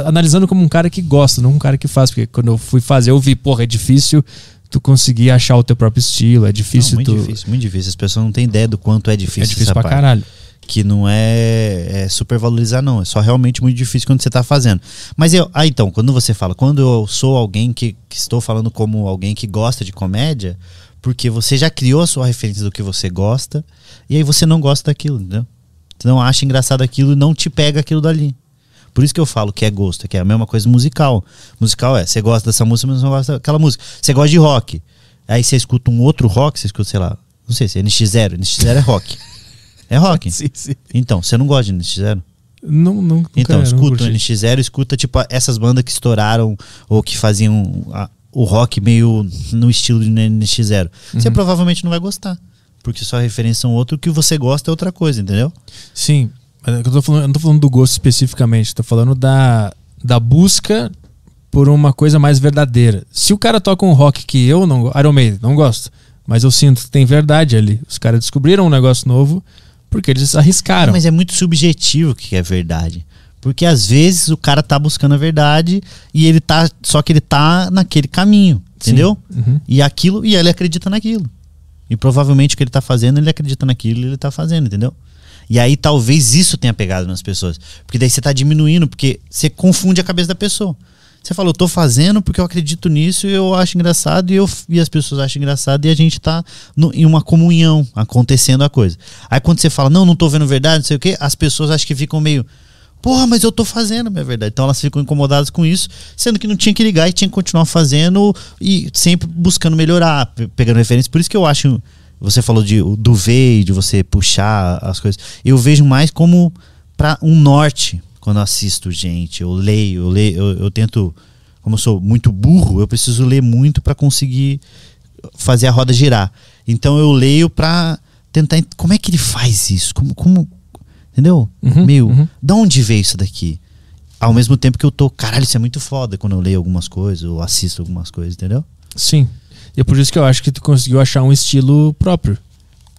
Analisando como um cara que gosta, não um cara que faz, porque quando eu fui fazer, eu vi, porra, é difícil tu conseguir achar o teu próprio estilo, é Não, difícil muito tu. difícil, muito difícil. As pessoas não têm ideia do quanto é difícil, é difícil pra parte. caralho. que não é, é supervalorizar, não. É só realmente muito difícil quando você está fazendo. Mas eu. Ah, então, quando você fala, quando eu sou alguém que, que estou falando como alguém que gosta de comédia, porque você já criou a sua referência do que você gosta, e aí você não gosta daquilo, entendeu? Você não acha engraçado aquilo e não te pega aquilo dali. Por isso que eu falo que é gosto, que é a mesma coisa musical. Musical é, você gosta dessa música, mas não gosta daquela música. Você gosta de rock. Aí você escuta um outro rock, você escuta, sei lá, não sei se é NX0. NX0 é rock. É rock. Sim, sim. Então, você não gosta de NX0? Não, não, Então, escuta o curti. NX0, escuta tipo essas bandas que estouraram ou que faziam a- o rock meio no estilo de NX0. Você Uhum. provavelmente não vai gostar. Porque sua referência é um outro, o que você gosta é outra coisa, entendeu? Sim, mas é eu, tô falando, eu não tô falando do gosto especificamente, tô falando da, da busca por uma coisa mais verdadeira. Se o cara toca um rock que eu não gosto, Iron Maiden, não gosto, mas eu sinto que tem verdade ali. Os caras descobriram um negócio novo porque eles arriscaram. Mas é muito subjetivo o que é verdade. Porque às vezes o cara tá buscando a verdade e ele tá. Só que ele tá naquele caminho. Entendeu? Uhum. E aquilo, e ele acredita naquilo. E provavelmente o que ele tá fazendo, ele acredita naquilo e ele tá fazendo, entendeu? E aí talvez isso tenha pegado nas pessoas. Porque daí você tá diminuindo, porque você confunde a cabeça da pessoa. Você falou, tô fazendo porque eu acredito nisso e eu acho engraçado e, eu, e as pessoas acham engraçado e a gente tá no- em uma comunhão acontecendo a coisa. Aí quando você fala, não, não tô vendo verdade, não sei o quê, as pessoas acham que ficam meio, porra, mas eu tô fazendo minha verdade. Então elas ficam incomodadas com isso, sendo que não tinha que ligar e tinha que continuar fazendo e sempre buscando melhorar, pe- pegando referência. Por isso que eu acho, você falou de, do ver, de você puxar as coisas. Eu vejo mais como para um norte quando eu assisto gente, eu leio, eu leio, eu, eu tento, como eu sou muito burro, eu preciso ler muito para conseguir fazer a roda girar. Então eu leio para tentar ent- como é que ele faz isso? Como como entendeu? Uhum, Meu, uhum. da onde veio isso daqui? Ao mesmo tempo que eu tô, caralho, isso é muito foda quando eu leio algumas coisas ou assisto algumas coisas, entendeu? Sim. E é por isso que eu acho que tu conseguiu achar um estilo próprio.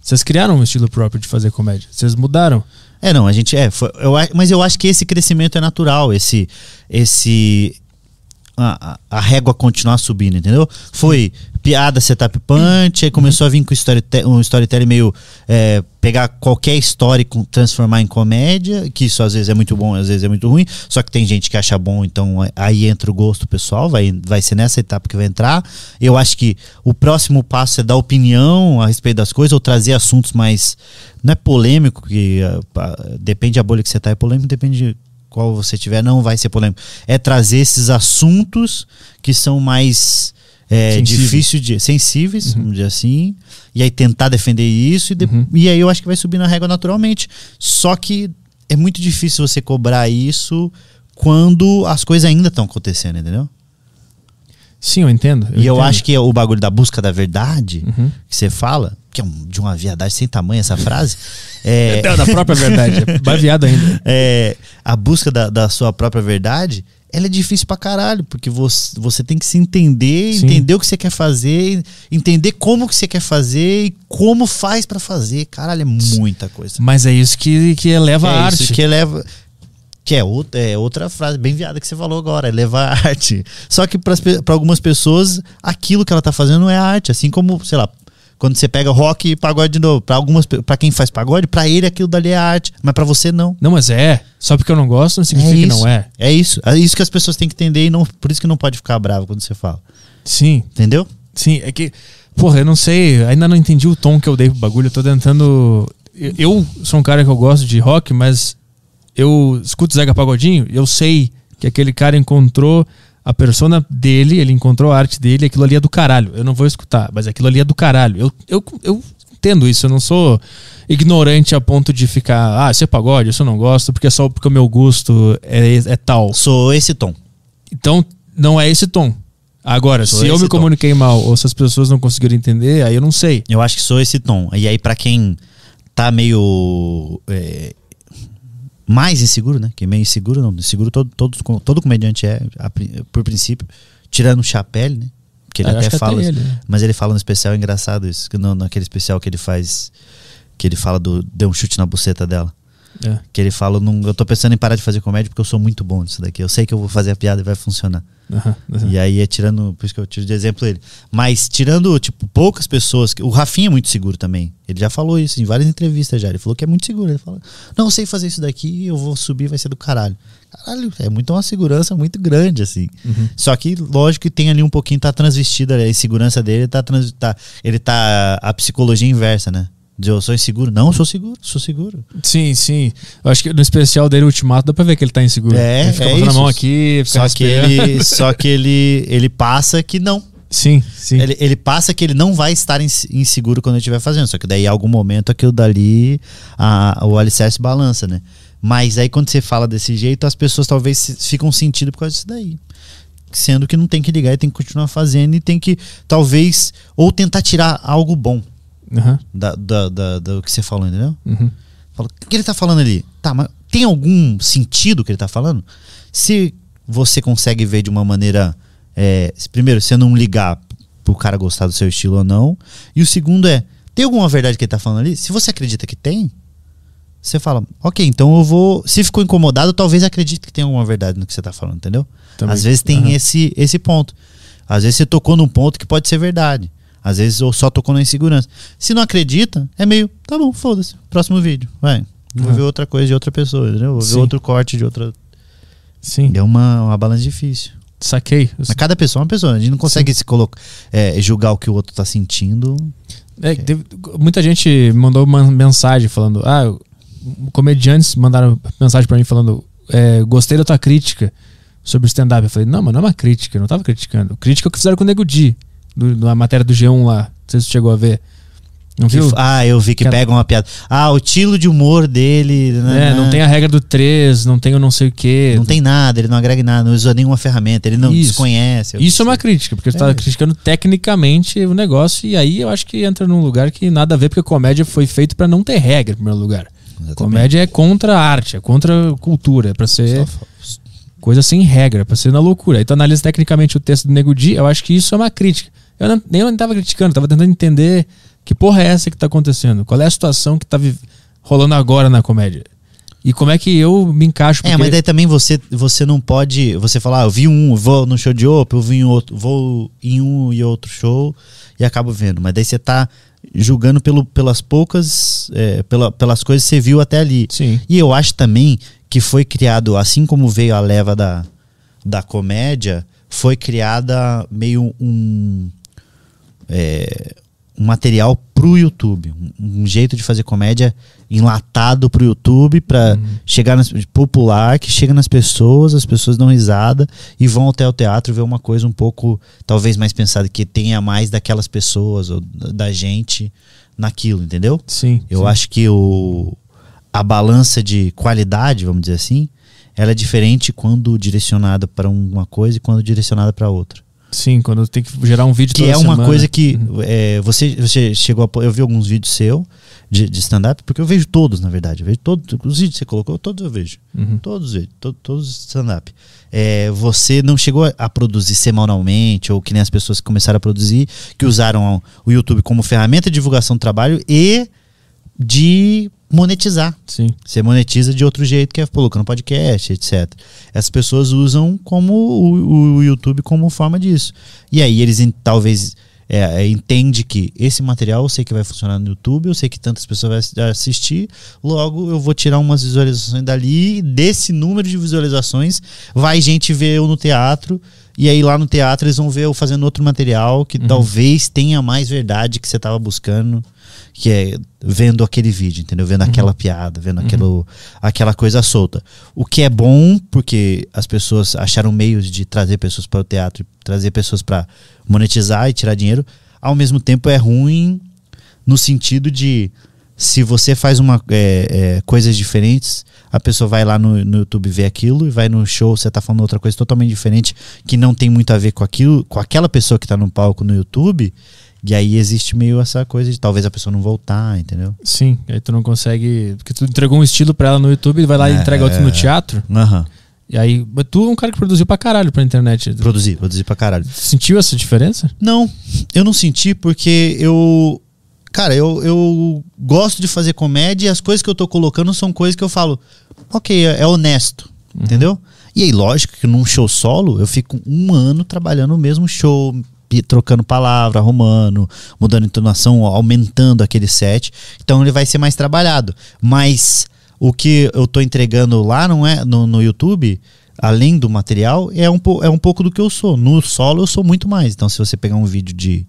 Vocês criaram um estilo próprio de fazer comédia. Vocês mudaram. É, não, a gente é, foi- eu, mas eu acho que esse crescimento é natural, esse esse a, a- a régua continuar subindo, entendeu? Foi piada, setup punch, aí começou a vir com storyte- um storytelling meio é, pegar qualquer história e transformar em comédia, que isso às vezes é muito bom, às vezes é muito ruim, só que tem gente que acha bom, então é- aí entra o gosto pessoal, vai, vai ser nessa etapa que vai entrar. Eu acho que o próximo passo é dar opinião a respeito das coisas, ou trazer assuntos mais, não é polêmico, que pá, depende da bolha que você tá, é polêmico, depende de qual você tiver, não vai ser polêmico. É trazer esses assuntos que são mais é, Sensíveis. difícil de sensíveis, vamos dizer assim, e aí tentar defender isso e, de- Uhum. e aí eu acho que vai subir na régua naturalmente. Só que é muito difícil você cobrar isso quando as coisas ainda estão acontecendo, entendeu? Sim, eu entendo. e eu entendo. acho que é o bagulho da busca da verdade Uhum. que você fala, que é um- de uma viadagem sem tamanho essa frase, é, da própria verdade. É baseado ainda. é, a busca da, da sua própria verdade, ela é difícil pra caralho, porque você, você tem que se entender, Sim. entender o que você quer fazer, entender como que você quer fazer e como faz pra fazer. Caralho, é muita coisa. Mas é isso que, que eleva a é arte. isso que eleva. Que é outra, é outra frase bem viada que você falou agora, elevar a arte. Só que para algumas pessoas, aquilo que ela tá fazendo não é arte. Assim como, sei lá, quando você pega rock e pagode de novo. Pra algumas para quem faz pagode, pra ele aquilo dali é arte. Mas pra você não. Não, mas é. Só porque eu não gosto não significa que isso. não é. É isso. É isso que as pessoas têm que entender e não, por isso que não pode ficar bravo quando você fala. Sim, Entendeu? sim. É que, porra, eu não sei. Ainda não entendi o tom que eu dei pro bagulho. Eu tô tentando. Eu, eu sou um cara que eu gosto de rock, mas eu escuto Zeca Pagodinho e eu sei que aquele cara encontrou a persona dele, ele encontrou a arte dele, aquilo ali é do caralho. Eu não vou escutar, mas aquilo ali é do caralho. Eu, eu, eu entendo isso, eu não sou ignorante a ponto de ficar, ah, isso é pagode, isso eu não gosto, porque é só porque o meu gosto é, é tal. Sou esse tom. Então, não é esse tom. Agora, Sou se eu me tom. comuniquei mal ou se as pessoas não conseguiram entender, aí eu não sei. Eu acho que sou esse tom. E aí, pra quem tá meio. é, mais inseguro, né? Que meio inseguro, não. Inseguro todo, todo, todo comediante é, por princípio. Tirando o Chapelle, né? Que ele Eu até que fala. ele, né? Mas ele fala no especial, é engraçado isso. Que no, naquele especial que ele faz. Que ele fala do. Deu um chute na buceta dela. É. Que ele fala, "Não- eu tô pensando em parar de fazer comédia porque eu sou muito bom nisso daqui. Eu sei que eu vou fazer a piada e vai funcionar. Aham. E aí é tirando, por isso que eu tiro de exemplo ele. Mas tirando, tipo, poucas pessoas. O Rafinha é muito seguro também. Ele já falou isso em várias entrevistas já. Ele falou que é muito seguro. Ele fala, não, eu sei fazer isso daqui, eu vou subir, vai ser do caralho. Caralho, é muito uma segurança muito grande, assim. Uhum. Só que, lógico que tem ali um pouquinho, tá transvestida, a insegurança dele tá, trans, tá ele tá a psicologia inversa, né? De eu sou inseguro. Não, sou seguro, sou seguro. Sim, sim. Eu acho que no especial dele, Ultimato, dá pra ver que ele tá inseguro. É, ele fica é isso. mão aqui, Só que ele, só que ele, ele passa que não. Sim, sim. Ele, ele passa que ele não vai estar ins- inseguro quando ele estiver fazendo. Só que daí, em algum momento, aquilo dali, a, o alicerce balança, né? Mas aí, quando você fala desse jeito, as pessoas talvez ficam sentindo por causa disso daí. Sendo que não tem que ligar e tem que continuar fazendo e tem que, talvez, ou tentar tirar algo bom Aham, da, da, da- do que você falou, entendeu? uhum. Fala, o que ele tá falando ali? Tá, mas tem algum sentido que ele tá falando? Se você consegue ver de uma maneira. é, primeiro, você não ligar pro cara gostar do seu estilo ou não. E o segundo é: tem alguma verdade que ele tá falando ali? Se você acredita que tem, você fala, ok, então eu vou. Se ficou incomodado, talvez acredite que tem alguma verdade no que você tá falando, entendeu? Também. Às vezes tem Aham. esse, esse ponto. Às vezes você tocou num ponto que pode ser verdade. Às vezes ou só tocou na insegurança. Se não acredita, é meio, tá bom, foda-se. Próximo vídeo. Vai. Vou Aham. ver outra coisa de outra pessoa, entendeu? Vou ver Sim. outro corte de outra. Sim, É uma, uma balança difícil. saquei. Mas cada pessoa é uma pessoa. A gente não consegue se colocar, é, julgar o que o outro tá sentindo. É, teve- muita gente mandou uma mensagem falando, ah, eu- comediantes mandaram mensagem pra mim falando, é, gostei da tua crítica sobre o stand-up. Eu falei, não, mas não é uma crítica, eu não tava criticando. Crítica é o que fizeram com o Nego Di, do, da matéria do G1 lá. Não sei se você chegou a ver. Não Que viu? ah, eu vi que Que- pegam uma piada. Ah, o estilo de humor dele. né, É, não tem a regra do 3, não tem o não sei o quê. Não tem nada, ele não agrega nada, não usa nenhuma ferramenta, ele não Isso. desconhece. Isso é uma crítica, porque você tá É. criticando tecnicamente o negócio, e aí eu acho que entra num lugar que nada a ver, porque a comédia foi feito pra não ter regra, em primeiro lugar. Exatamente. Comédia é contra a arte, é contra a cultura, é pra ser coisa sem regra, pra ser na loucura. Aí tu analisa tecnicamente o texto do Nego Di, eu acho que isso é uma crítica. Eu não, nem eu tava criticando, tava tentando entender que porra é essa que tá acontecendo, qual é a situação que tá rolando agora na comédia. E como é que eu me encaixo É, porque- mas daí também você, você não pode. Você falar, ah, eu vi um, vou no show de open, eu vi em outro, vou em um e outro show e acabo vendo. Mas daí você tá julgando pelo, pelas poucas. é, pela- pelas coisas que você viu até ali. Sim. E eu acho também que foi criado, assim como veio a leva da, da comédia, foi criada meio um. É, um material pro YouTube. Um, um jeito de fazer comédia enlatado pro YouTube pra chegar nas, popular, que chega nas pessoas, as pessoas dão risada e vão até o teatro ver uma coisa um pouco, talvez mais pensada, que tenha mais daquelas pessoas ou da da gente naquilo, entendeu? Sim. Eu sim. acho que o, a balança de qualidade, vamos dizer assim, ela é diferente quando direcionada para uma coisa e quando direcionada para outra. Sim, quando tem que gerar um vídeo Que toda é uma semana. coisa que é, você, você chegou a. Eu vi alguns vídeos seu de, de stand-up, porque eu vejo todos, na verdade. Eu vejo todos. Os vídeos que você colocou, todos eu vejo. Uhum. Todos os vídeos, to- todos os stand-up. É, você não chegou a, a produzir semanalmente, ou que nem as pessoas que começaram a produzir, que usaram o YouTube como ferramenta de divulgação do trabalho e de monetizar. Sim. Você monetiza de outro jeito, que é colocando podcast, etc. Essas pessoas usam como o, o YouTube como forma disso. E aí eles talvez é, é, entende que esse material eu sei que vai funcionar no YouTube, eu sei que tantas pessoas vão assi- assistir, logo eu vou tirar umas visualizações dali, desse número de visualizações vai gente ver eu no teatro, e aí lá no teatro eles vão ver eu fazendo outro material que talvez tenha mais verdade que você estava buscando que é vendo aquele vídeo, entendeu? Vendo aquela piada, vendo aquilo, aquela coisa solta. O que é bom, porque as pessoas acharam meios de trazer pessoas para o teatro, trazer pessoas para monetizar e tirar dinheiro. Ao mesmo tempo é ruim no sentido de se você faz uma é, é, coisas diferentes, a pessoa vai lá no, no YouTube ver aquilo e vai no show, você tá falando outra coisa totalmente diferente que não tem muito a ver com aquilo, com aquela pessoa que tá no palco no YouTube. E aí existe meio essa coisa de talvez a pessoa não voltar, entendeu? Sim, aí tu não consegue. Porque tu entregou um estilo pra ela no YouTube, vai lá e É, entrega outro no teatro. Aham. E aí. Tu é um cara que produziu pra caralho pra internet. Produzir, produzir pra caralho. Sentiu essa diferença? Não, eu não senti porque eu. Cara, eu, eu gosto de fazer comédia e as coisas que eu tô colocando são coisas que eu falo, ok, é, é honesto, entendeu? E aí, lógico que num show solo eu fico um ano trabalhando o mesmo show, trocando palavra, arrumando, mudando entonação, aumentando aquele set. Então ele vai ser mais trabalhado. Mas o que eu tô entregando lá não é no, no YouTube, além do material, é um, é um pouco do que eu sou. No solo eu sou muito mais. Então se você pegar um vídeo de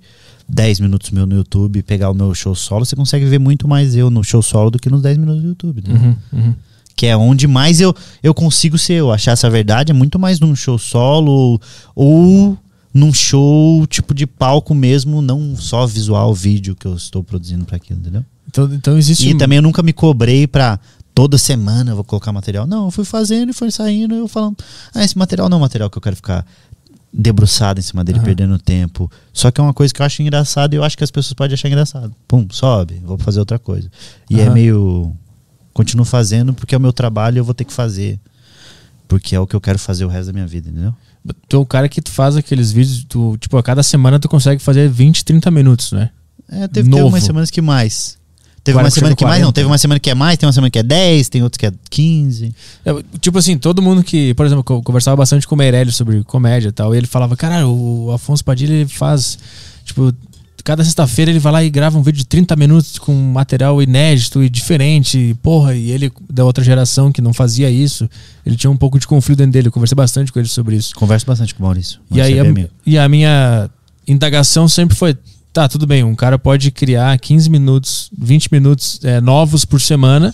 10 minutos meu no YouTube pegar o meu show solo, você consegue ver muito mais eu no show solo do que nos 10 minutos do YouTube. né? Uhum, uhum. que é onde mais eu, eu consigo ser eu. Achar essa verdade é muito mais num show solo ou num show tipo de palco mesmo, não só visual, vídeo que eu estou produzindo para aquilo, entendeu? Então, então existe. E um- também eu nunca me cobrei pra toda semana eu vou colocar material. Não, eu fui fazendo e foi saindo, eu falando, ah, esse material não é um material que eu quero ficar debruçado em cima dele, Aham. perdendo tempo. Só que é uma coisa que eu acho engraçado e eu acho que as pessoas podem achar engraçado. Pum, sobe, vou fazer outra coisa. E é Aham. meio. Continuo fazendo porque é o meu trabalho e eu vou ter que fazer. Porque é o que eu quero fazer o resto da minha vida, entendeu? Tu é o cara que tu faz aqueles vídeos, tu, tipo, a cada semana tu consegue fazer 20, 30 minutos, né? É, teve, teve Novo. umas semanas que mais. Teve uma 40, semana que mais, não. 40. Teve uma semana que é mais, tem uma semana que é 10, tem outros que é 15. É, tipo assim, todo mundo que, por exemplo, eu conversava bastante com o Meirelles sobre comédia e tal, e ele falava, cara, o Afonso Padilha ele faz, tipo, cada sexta-feira ele vai lá e grava um vídeo de 30 minutos com material inédito e diferente, porra, e ele da outra geração que não fazia isso, ele tinha um pouco de conflito dentro dele, eu conversei bastante com ele sobre isso. Converso bastante com o Maurício. E aí, é a, e a minha indagação sempre foi: tá, tudo bem, um cara pode criar 15 minutos, 20 minutos é, novos por semana,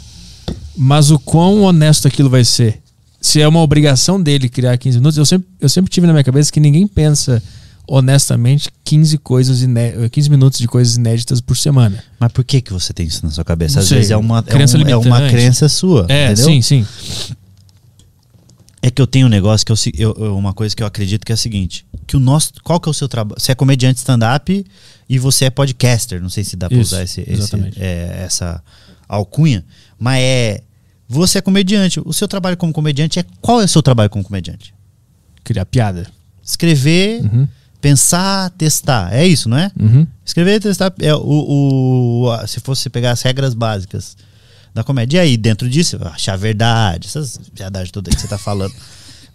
mas o quão honesto aquilo vai ser? Se é uma obrigação dele criar 15 minutos, eu sempre, eu sempre tive na minha cabeça que ninguém pensa honestamente 15 coisas iné 15 minutos de coisas inéditas por semana. Mas por que, que você tem isso na sua cabeça? Não Às sei. vezes é uma, é, Crença um- é uma crença sua. É, entendeu? sim, sim. É que eu tenho um negócio que eu, eu- uma coisa que eu acredito que é a seguinte: que o nosso. Qual que é o seu trabalho? Você é comediante stand-up e você é podcaster. Não sei se dá pra Isso, usar esse, esse- é, essa alcunha, mas é. Você é comediante. O seu trabalho como comediante é. Qual é o seu trabalho como comediante? Criar piada. Escrever, Uhum, pensar, testar. É isso, não é? uhum. Escrever, testar. É, o, o, a- se fosse pegar as regras básicas da comédia. E aí, dentro disso, achar a verdade, essas verdades todas que você tá falando.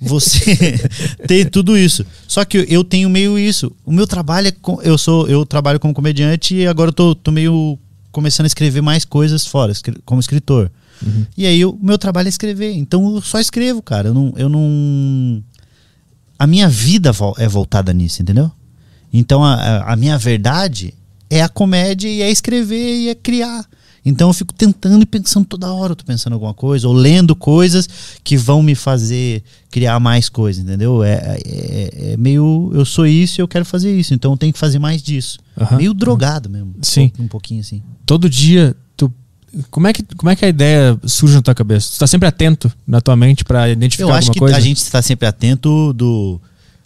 Você tem tudo isso. Só que eu tenho meio isso. O meu trabalho é. com- Eu sou eu trabalho como comediante e agora eu tô, tô meio começando a escrever mais coisas fora, como escritor. Uhum. E aí o meu trabalho é escrever. Então eu só escrevo, cara. Eu não. Eu não a minha vida é voltada nisso, entendeu? Então a, a- minha verdade é a comédia e é escrever e é criar. Então eu fico tentando e pensando toda hora, eu tô pensando alguma coisa, ou lendo coisas que vão me fazer criar mais coisas, entendeu? É, é- é meio. Eu sou isso e eu quero fazer isso, então eu tenho que fazer mais disso. Aham. Meio drogado mesmo. Sim. Um pouquinho assim. todo dia como é que como é que a ideia surge na tua cabeça? Tu tá sempre atento na tua mente pra identificar Eu acho alguma que coisa? a gente está sempre atento do.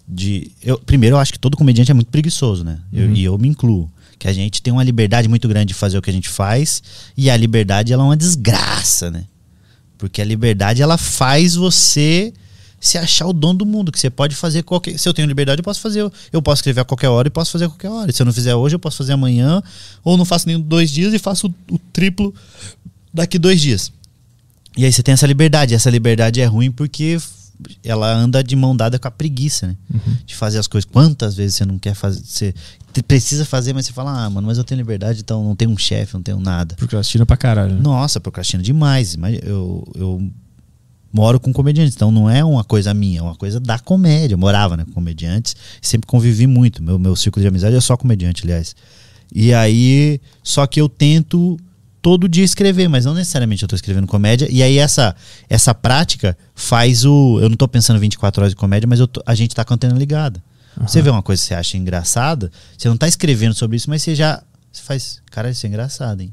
De, eu, primeiro, eu acho que todo comediante é muito preguiçoso, né? Eu- Uhum. e eu me incluo. Que a gente tem uma liberdade muito grande de fazer o que a gente faz. E a liberdade, ela é uma desgraça, né? Porque a liberdade, ela faz você se achar o dono do mundo. Que você pode fazer qualquer. Se eu tenho liberdade, eu posso fazer. Eu posso escrever a qualquer hora e posso fazer a qualquer hora. Se eu não fizer hoje, eu posso fazer amanhã. Ou não faço nem dois dias e faço o, o triplo daqui dois dias. E aí você tem essa liberdade. Essa liberdade é ruim porque ela anda de mão dada com a preguiça, né? Uhum. De fazer as coisas. Quantas vezes você não quer fazer? Você precisa fazer, mas você fala, ah, mano, mas eu tenho liberdade, então não tenho um chefe, não tenho nada. Procrastina pra caralho. né? Nossa, procrastino demais. Mas eu, eu moro com comediantes, então não é uma coisa minha, é uma coisa da comédia. Eu morava né, com comediantes, sempre convivi muito. Meu, meu círculo de amizade é só comediante, aliás. E aí, só que eu tento todo dia escrever, mas não necessariamente eu tô escrevendo comédia. E aí essa essa prática faz o. Eu não tô pensando 24 horas de comédia, mas tô- a gente tá com a antena ligada. Você vê uma coisa que você acha engraçada, você não tá escrevendo sobre isso, mas você já. Você faz. Cara, isso é engraçado, hein?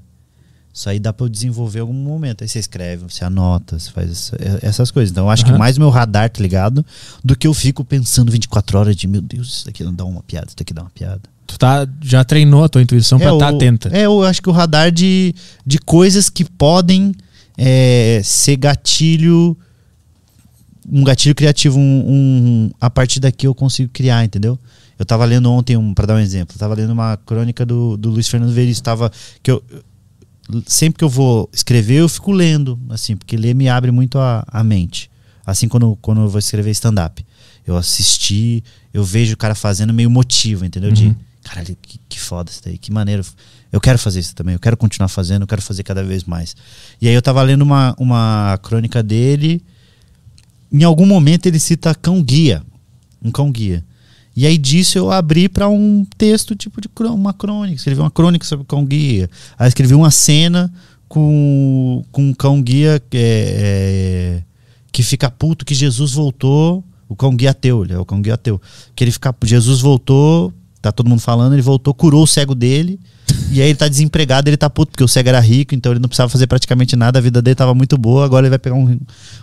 Isso aí dá pra eu desenvolver em algum momento. Aí você escreve, você anota, você faz essa- essas coisas. Então eu acho que Aham. mais meu radar, tá ligado? Do que eu fico pensando 24 horas de, meu Deus, isso daqui não dá uma piada, isso daqui dá uma piada. Tu tá, já treinou a tua intuição pra É, estar o- atenta. É, eu acho que o radar de, de coisas que podem é, ser gatilho. Um gatilho criativo. Um, um- a partir daqui eu consigo criar, entendeu? Eu tava lendo ontem, um, para dar um exemplo, eu tava lendo uma crônica do, do Luiz Fernando Veríssimo. Tava, que eu, sempre que eu vou escrever, eu fico lendo, assim, porque ler me abre muito a, a mente. Assim quando, quando eu vou escrever stand-up. Eu assisti, eu vejo o cara fazendo meio motivo, entendeu? Uhum. De caralho, que, que foda isso daí, que maneiro. Eu quero fazer isso também, eu quero continuar fazendo, eu quero fazer cada vez mais. E aí eu tava lendo uma, uma crônica dele, em algum momento ele cita cão guia, um cão guia. E aí disso eu abri para um texto tipo de uma crônica, escrevi uma crônica sobre o cão guia. Aí escrevi uma cena com, com um cão guia que, é, é, que fica puto que Jesus voltou, o cão guia ateu, é o cão guia ateu. Que ele fica, Jesus voltou, tá todo mundo falando, ele voltou, curou o cego dele. E aí ele tá desempregado, ele tá puto, porque o cego era rico, então ele não precisava fazer praticamente nada, a vida dele tava muito boa, agora ele vai pegar um,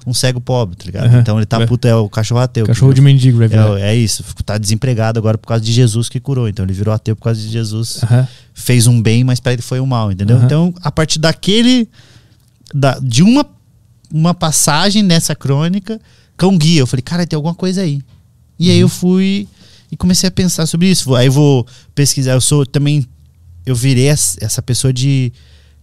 um cego pobre, tá ligado? Aham. Então ele tá É. puto, é o cachorro ateu. Cachorro de mendigo, vai virar. É, é isso, tá desempregado agora por causa de Jesus que curou. Então ele virou ateu por causa de Jesus. Aham. Fez um bem, mas para ele foi um mal, entendeu? Aham. Então, a partir daquele. Da, de uma, uma passagem nessa crônica, cão guia. Eu falei, cara, tem alguma coisa aí. E Uhum. aí eu fui e comecei a pensar sobre isso. Aí eu vou pesquisar. Eu sou também. Eu virei es- essa pessoa de,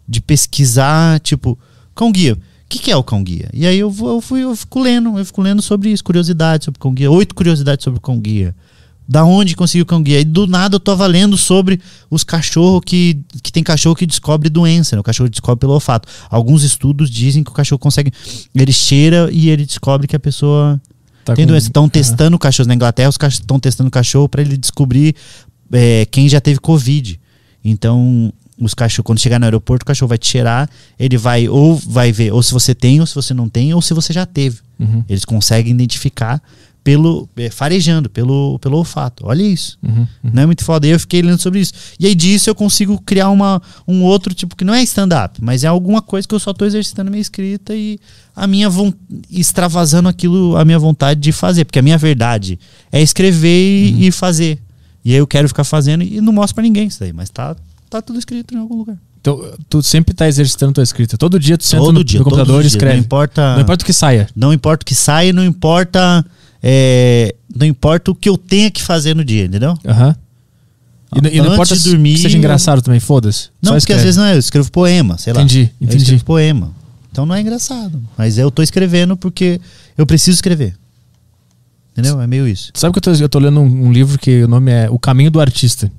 de pesquisar, tipo, cão guia. O que, que é o cão guia? E aí eu, vou, eu, fui, eu fico lendo, eu fico lendo sobre isso, curiosidades sobre cão guia, oito curiosidades sobre cão guia. Da onde conseguiu o cão guia? E do nada eu tô lendo sobre os cachorros que, que tem cachorro que descobre doença, né? O cachorro descobre pelo olfato. Alguns estudos dizem que o cachorro consegue. Ele cheira e ele descobre que a pessoa Tá tem com- doença. Estão testando cachorros na Inglaterra, os cachorros estão testando cachorro para ele descobrir é, quem já teve Covid. Então, os cachorros, quando chegar no aeroporto, o cachorro vai te cheirar, ele vai ou vai ver ou se você tem, ou se você não tem, ou se você já teve. Uhum, Eles conseguem identificar pelo é, farejando, pelo, pelo olfato. Olha isso. uhum, uhum. Não é muito foda. E eu fiquei lendo sobre isso. E aí disso eu consigo criar uma, um outro tipo que não é stand-up, mas é alguma coisa que eu só tô exercitando minha escrita e a minha extravasando aquilo, a minha vontade de fazer. Porque a minha verdade é escrever e, e fazer. E aí eu quero ficar fazendo e não mostro pra ninguém isso daí, mas tá, tá tudo escrito em algum lugar. Então, tu sempre tá exercitando tua escrita. Todo dia tu senta Todo no, dia, no computador e escreve. Não importa, Não importa o que saia. não importa o que sai, não importa. é, não importa o que eu tenha que fazer no dia, entendeu? Aham. E, não- e não importa de se- dormir, que seja eu- engraçado também, foda-se. Não, porque às vezes não é, eu escrevo poema, sei lá. Entendi, Eu entendi. escrevo poema. Então não é engraçado. Mas eu tô escrevendo porque eu preciso escrever. Entendeu? É meio isso. Sabe que eu tô, eu tô lendo um, um livro que o nome é O Caminho do Artista.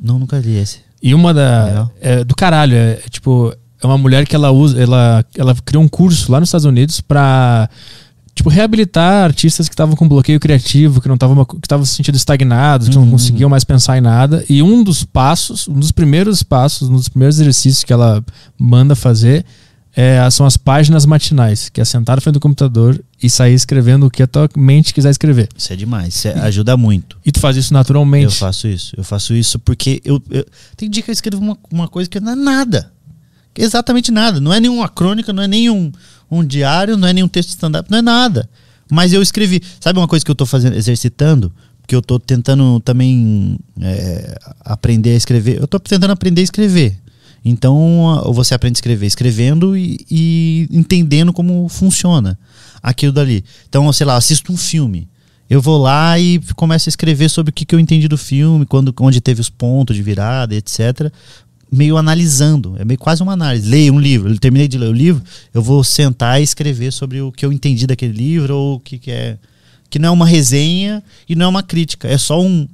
Não, nunca li esse. E uma da. Legal. É, do caralho. É, é tipo. É uma mulher que ela usa. Ela, ela criou um curso lá nos Estados Unidos pra. Tipo, reabilitar artistas que estavam com bloqueio criativo, que não estavam que estavam se sentindo estagnados, que não Uhum. conseguiam mais pensar em nada. E um dos passos, um dos primeiros passos, um dos primeiros exercícios que ela manda fazer é, são as páginas matinais, que é sentar na frente do computador e sair escrevendo o que a tua mente quiser escrever. Isso é demais. Isso é- ajuda muito. E tu faz isso naturalmente. Eu faço isso. Eu faço isso porque eu, eu- tem dia que eu escrevo uma, uma coisa que não é nada. É exatamente nada. Não é nenhuma crônica, não é nenhum um diário, não é nenhum texto stand-up, não é nada. Mas eu escrevi. Sabe uma coisa que eu tô fazendo, exercitando? Porque eu tô tentando também é, aprender a escrever. Eu tô tentando aprender a escrever. Então, você aprende a escrever escrevendo e, e entendendo como funciona aquilo dali. Então, sei lá, assisto um filme. Eu vou lá e começo a escrever sobre o que, que eu entendi do filme, quando, onde teve os pontos de virada, etc. Meio analisando. É meio quase uma análise. Leio um livro. Eu terminei de ler o livro, eu vou sentar e escrever sobre o que eu entendi daquele livro ou o que, que é. Que não é uma resenha e não é uma crítica. É só um. O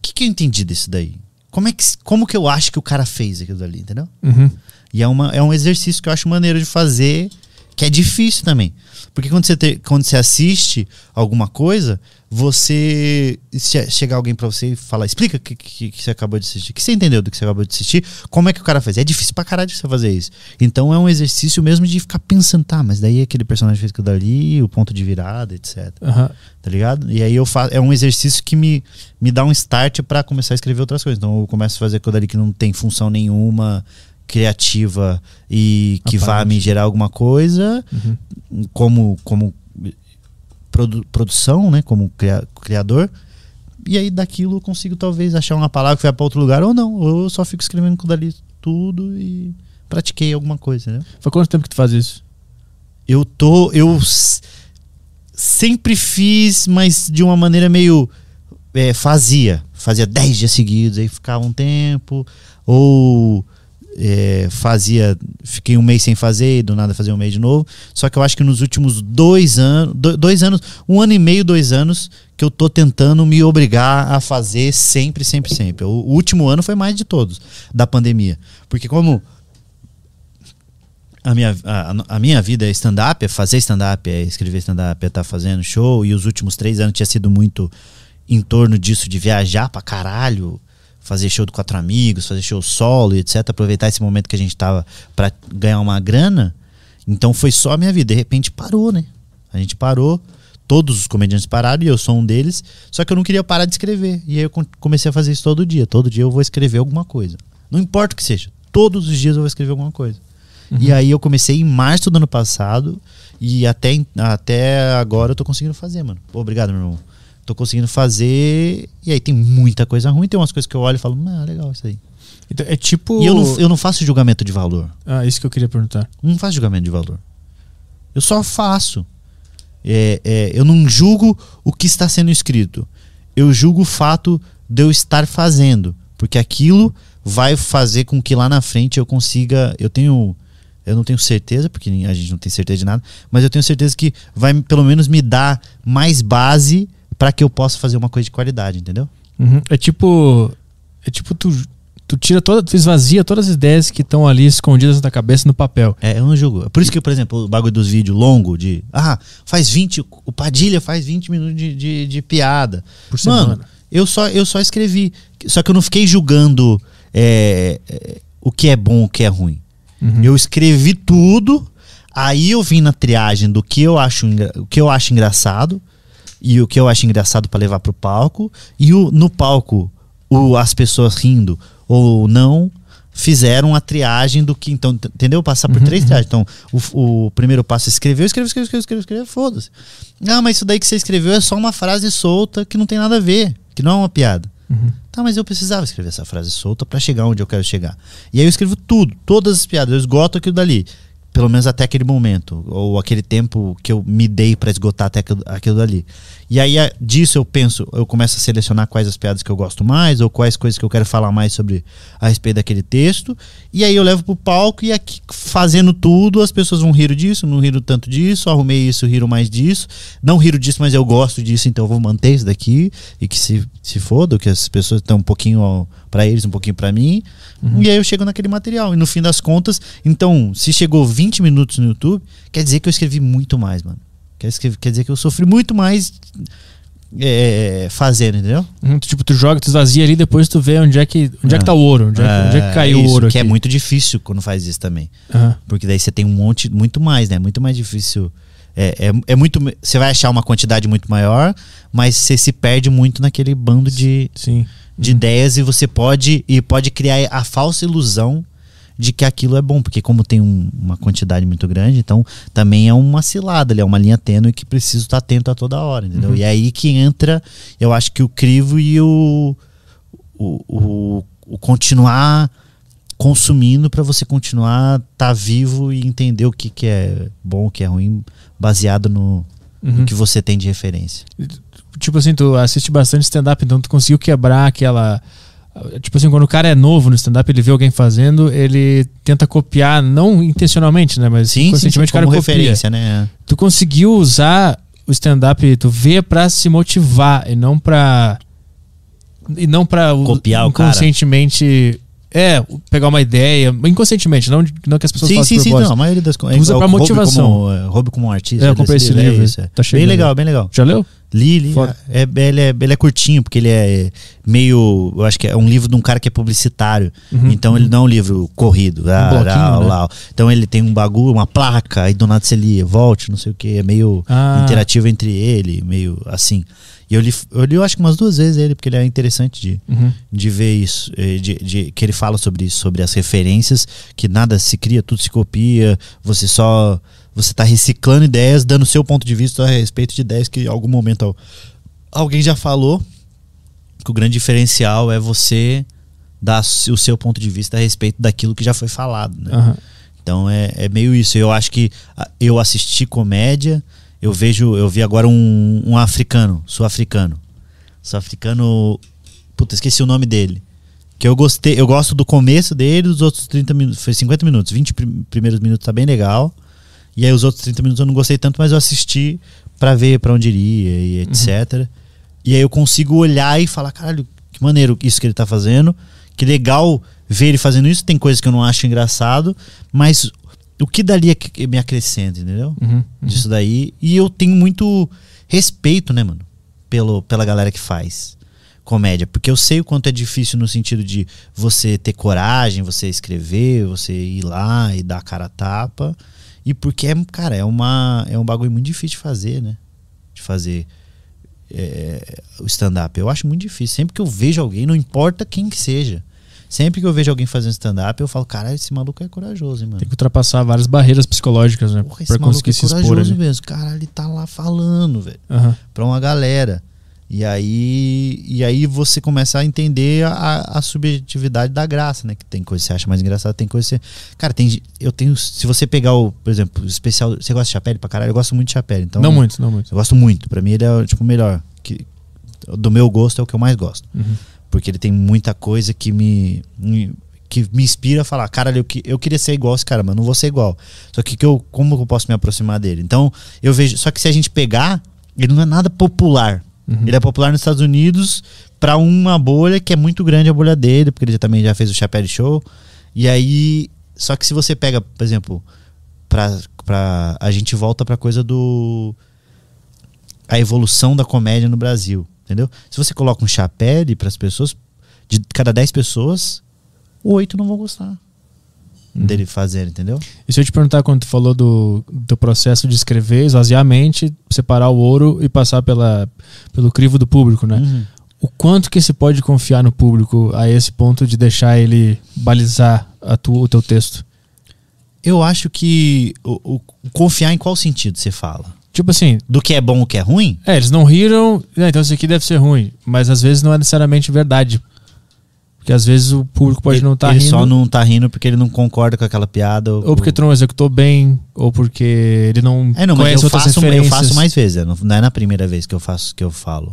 que, que eu entendi desse daí? Como, é que, como que eu acho que o cara fez aquilo dali, entendeu? Uhum. E é, uma, é um exercício que eu acho maneiro de fazer, que é difícil também. Porque quando você, te- quando você assiste alguma coisa, você. Se chegar alguém pra você e falar, explica o que, que, que você acabou de assistir. O que você entendeu do que você acabou de assistir? Como é que o cara faz? É difícil pra caralho você fazer isso. Então é um exercício mesmo de ficar pensando, tá, mas daí aquele personagem fez aquilo dali, o ponto de virada, etc. Aham. Tá ligado? E aí eu faço. É um exercício que me, me dá um start pra começar a escrever outras coisas. Então eu começo a fazer aquilo dali que não tem função nenhuma criativa e que vá me gerar alguma coisa Uhum. como como produ- produção, né, como cria- criador. E aí daquilo eu consigo talvez achar uma palavra que vai para outro lugar ou não, ou eu só fico escrevendo com dali tudo e pratiquei alguma coisa, né? Faz quanto tempo que tu faz isso? Eu tô eu sempre fiz, mas de uma maneira meio é, fazia, fazia 10 dias seguidos, aí ficava um tempo ou é, fazia, fiquei um mês sem fazer, e do nada fazia um mês de novo. Só que eu acho que nos últimos dois anos, do- dois anos, um ano e meio, dois anos, que eu tô tentando me obrigar a fazer sempre, sempre, sempre. O, último ano foi mais de todos da pandemia, porque como a minha, a, a minha vida é stand-up, é fazer stand-up, é escrever stand-up, é estar fazendo show, e os últimos três anos tinha sido muito em torno disso, de viajar pra caralho, fazer show do quatro amigos, fazer show solo e etc. Aproveitar esse momento que a gente tava pra ganhar uma grana. Então foi só a minha vida. De repente parou, né? A gente parou, todos os comediantes pararam e eu sou um deles. Só que eu não queria parar de escrever. E aí eu com- comecei a fazer isso todo dia. Todo dia eu vou escrever alguma coisa. Não importa o que seja. Todos os dias eu vou escrever alguma coisa. E aí eu comecei em março do ano passado e até, até agora eu tô conseguindo fazer, mano. Obrigado, meu irmão. Tô conseguindo fazer. E aí tem muita coisa ruim, tem umas coisas que eu olho e falo, ah, legal isso aí. Então, é tipo. E eu não, eu não faço julgamento de valor. Ah, isso que eu queria perguntar. Não faço julgamento de valor. Eu só faço. É, é, eu não julgo o que está sendo escrito. Eu julgo o fato de eu estar fazendo. Porque aquilo vai fazer com que lá na frente eu consiga. Eu tenho. Eu não tenho certeza, porque a gente não tem certeza de nada, mas eu tenho certeza que vai pelo menos me dar mais base para que eu possa fazer uma coisa de qualidade, entendeu? Uhum. É tipo. É tipo tu, tu tira toda. Tu esvazia todas as ideias que estão ali escondidas na tua cabeça no papel. É, eu não julgo. Por isso que, por exemplo, o bagulho dos vídeos longo de. Ah, faz 20. O Padilha faz 20 minutos de, de, de piada. Por semana. Mano, eu só, eu só escrevi. Só que eu não fiquei julgando é, o que é bom o que é ruim. Uhum. Eu escrevi tudo, aí eu vim na triagem do que eu acho, o que eu acho engraçado e o que eu acho engraçado pra levar pro palco e o, no palco o, as pessoas rindo ou não fizeram a triagem do que então entendeu passar por Uhum, três uhum. triagens então o, o primeiro passo é escrever escreveu escreveu escreveu escreveu escreveu foda-se ah mas isso daí que você escreveu é só uma frase solta que não tem nada a ver que não é uma piada Uhum. Tá, mas eu precisava escrever essa frase solta pra chegar onde eu quero chegar. E aí eu escrevo tudo, todas as piadas, eu esgoto aquilo dali. Pelo menos até aquele momento, ou aquele tempo que eu me dei pra esgotar até aquilo, aquilo dali. E aí a- disso eu penso, eu começo a selecionar quais as piadas que eu gosto mais, ou quais coisas que eu quero falar mais sobre a respeito daquele texto. E aí eu levo pro palco e aqui fazendo tudo, as pessoas vão rir disso, não riram tanto disso, arrumei isso, riram mais disso. Não riram disso, mas eu gosto disso, então eu vou manter isso daqui. E que se, se foda, que as pessoas estão um pouquinho ó, pra eles, um pouquinho pra mim. E aí eu chego naquele material. E no fim das contas, então, se chegou 20 minutos no YouTube, quer dizer que eu escrevi muito mais, mano. Quer, quer dizer que eu sofri muito mais é, fazendo, entendeu? Uhum, tu, tipo, tu joga, tu esvazia ali, depois tu vê onde é que, onde é. que tá o ouro, onde é, que- onde é que caiu isso, o ouro Que é aqui. muito difícil quando faz isso também. Porque daí você tem um monte, muito mais, né? Muito mais difícil. É, é, é muito. Você vai achar uma quantidade muito maior, mas você se perde muito naquele bando de, Sim. de ideias e você pode e pode criar a falsa ilusão de que aquilo é bom, porque como tem um- uma quantidade muito grande, então também é uma cilada, é uma linha tênue que preciso estar atento a toda hora, entendeu? Uhum. E é aí que entra, eu acho que o crivo e o o, o, o continuar consumindo para você continuar tá vivo e entender o que, que é bom, o que é ruim, baseado no, Uhum. no que você tem de referência. Tipo assim, tu assiste bastante stand-up, então tu conseguiu quebrar aquela. Tipo assim, quando o cara é novo no stand-up, ele vê alguém fazendo, ele tenta copiar, não intencionalmente, né? Mas Sim, sim, sim conscientemente o cara como copia. referência, né? Tu conseguiu usar o stand-up, tu vê pra se motivar e não pra. E não pra o- Copiar o cara. inconscientemente. É, pegar uma ideia, inconscientemente, não, não que as pessoas Sim, façam sim, sim, não, a maioria das coisas. Usa pra motivação. Como, é, Roube como um artista. É, eu comprei esse livro, é isso, é. tá bem legal, bem legal. Já leu? Li, li. É, é- ele, é, ele é curtinho, porque ele é meio. Eu acho que é um livro de um cara que é publicitário. Uhum, então ele não é um livro corrido. Ah, bloquinho, lá, né? lá. Então ele tem um bagulho, uma placa, aí do nada você lia, volte, não sei o que. É meio Ah. interativo entre ele, meio assim. E eu li, eu li, eu acho que umas duas vezes ele, porque ele é interessante de, Uhum. de ver isso, eh, de, de- que ele fala sobre isso, sobre as referências, que nada se cria, tudo se copia, você só você tá reciclando ideias, dando seu ponto de vista a respeito de ideias que em algum momento al- alguém já falou. Que o grande diferencial é você dar o seu ponto de vista a respeito daquilo que já foi falado, né? Aham. Então é, é meio isso. Eu acho que eu assisti comédia, eu vejo, eu vi agora um, um africano, sul-africano. Sul-africano. Puta, esqueci o nome dele. Que eu gostei, eu gosto do começo dele, dos outros 30 minutos. Foi 50 minutos, 20 prim- primeiros minutos tá bem legal. E aí os outros 30 minutos eu não gostei tanto, mas eu assisti pra ver pra onde iria e etc. E aí eu consigo olhar e falar, caralho, que maneiro isso que ele tá fazendo. Que legal ver ele fazendo isso. Tem coisas que eu não acho engraçado, mas o que dali é que me acrescenta, entendeu? Uhum. uhum. Disso daí. E eu tenho muito respeito, né, mano? Pelo, pela galera que faz comédia. Porque eu sei o quanto é difícil no sentido de você ter coragem, você escrever, você ir lá e dar a cara a tapa. E porque, é, cara, é, uma, é um bagulho muito difícil de fazer, né? De fazer é, o stand-up. Eu acho muito difícil. Sempre que eu vejo alguém, não importa quem que seja. Sempre que eu vejo alguém fazendo stand-up, eu falo, caralho, esse maluco é corajoso, hein, mano. Tem que ultrapassar várias barreiras psicológicas, né? Porra, esse pra maluco conseguir é se expor corajoso ali. mesmo. Caralho, ele tá lá falando, velho. Aham. Pra uma galera. E aí, e aí você começa a entender a, a subjetividade da graça, né? Que tem coisa que você acha mais engraçada, tem coisa que você. Cara, tem. Eu tenho. Se você pegar o, por exemplo, o especial. Você gosta de Chapelle pra caralho? Eu gosto muito de Chapelle. Então, não muito, não muito. Eu gosto muito. Pra mim ele é tipo o melhor. Que, do meu gosto é o que eu mais gosto. Uhum. Porque ele tem muita coisa que me, me- que me inspira a falar, cara, eu, que- eu queria ser igual esse cara, mas não vou ser igual. Só que, que eu, como eu posso me aproximar dele? Então, eu vejo. Só que se a gente pegar, ele não é nada popular. Ele é popular nos Estados Unidos para uma bolha que é muito grande a bolha dele, porque ele também já fez o Chapéu Show. E aí. Só que se você pega, por exemplo, pra, pra, a gente volta pra coisa do. A evolução da comédia no Brasil. Entendeu? Se você coloca um chapéu para as pessoas, de cada 10 pessoas, oito não vão gostar dele fazer, entendeu? E se eu te perguntar quando tu falou do, do processo de escrever, esvaziar a mente, separar o ouro e passar pela, pelo crivo do público, né? Uhum. O quanto que se pode confiar no público a esse ponto de deixar ele balizar a tu, o teu texto? Eu acho que o, o- confiar em qual sentido você fala? Tipo assim, Do que é bom o que é ruim? é, eles não riram, né, então isso aqui deve ser ruim. Mas às vezes não é necessariamente verdade. Porque às vezes o público pode ele, não estar ele rindo. só não tá rindo porque ele não concorda com aquela piada. Ou porque tu não executou bem, ou porque ele não, É, não, mas conhece eu outras faço, eu faço mais vezes, é, não, é na primeira vez que eu faço que eu falo.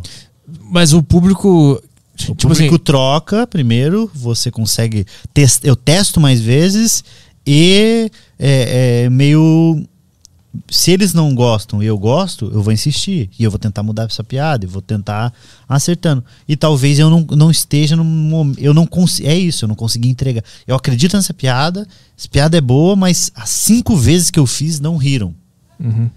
Mas o público. O tipo assim, público troca primeiro, você consegue. Test, eu testo mais vezes e é, é meio. Se eles não gostam e eu gosto, eu vou insistir. E eu vou tentar mudar essa piada, eu vou tentar acertando. E talvez eu não, não esteja no momento. Eu não consigo. É isso, eu não consegui entregar. Eu acredito nessa piada, essa piada é boa, mas as cinco vezes que eu fiz não riram. Uhum.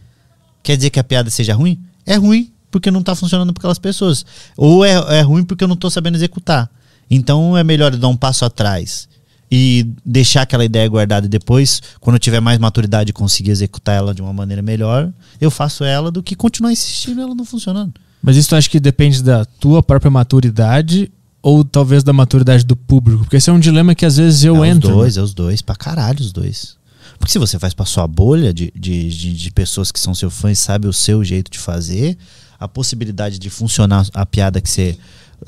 Quer dizer que a piada seja ruim? É ruim porque não tá funcionando para aquelas pessoas. Ou é, é ruim porque eu não tô sabendo executar. Então é melhor eu dar um passo atrás e deixar aquela ideia guardada e depois, quando eu tiver mais maturidade e conseguir executar ela de uma maneira melhor, eu faço ela do que continuar insistindo ela não funcionando. Mas isso tu acha que depende da tua própria maturidade ou talvez da maturidade do público? Porque esse é um dilema que às vezes eu é entro. Os dois, é os dois, pra caralho os dois. Porque se você faz pra sua bolha de, de, de, de pessoas que são seu fã e sabe o seu jeito de fazer, a possibilidade de funcionar a piada que você,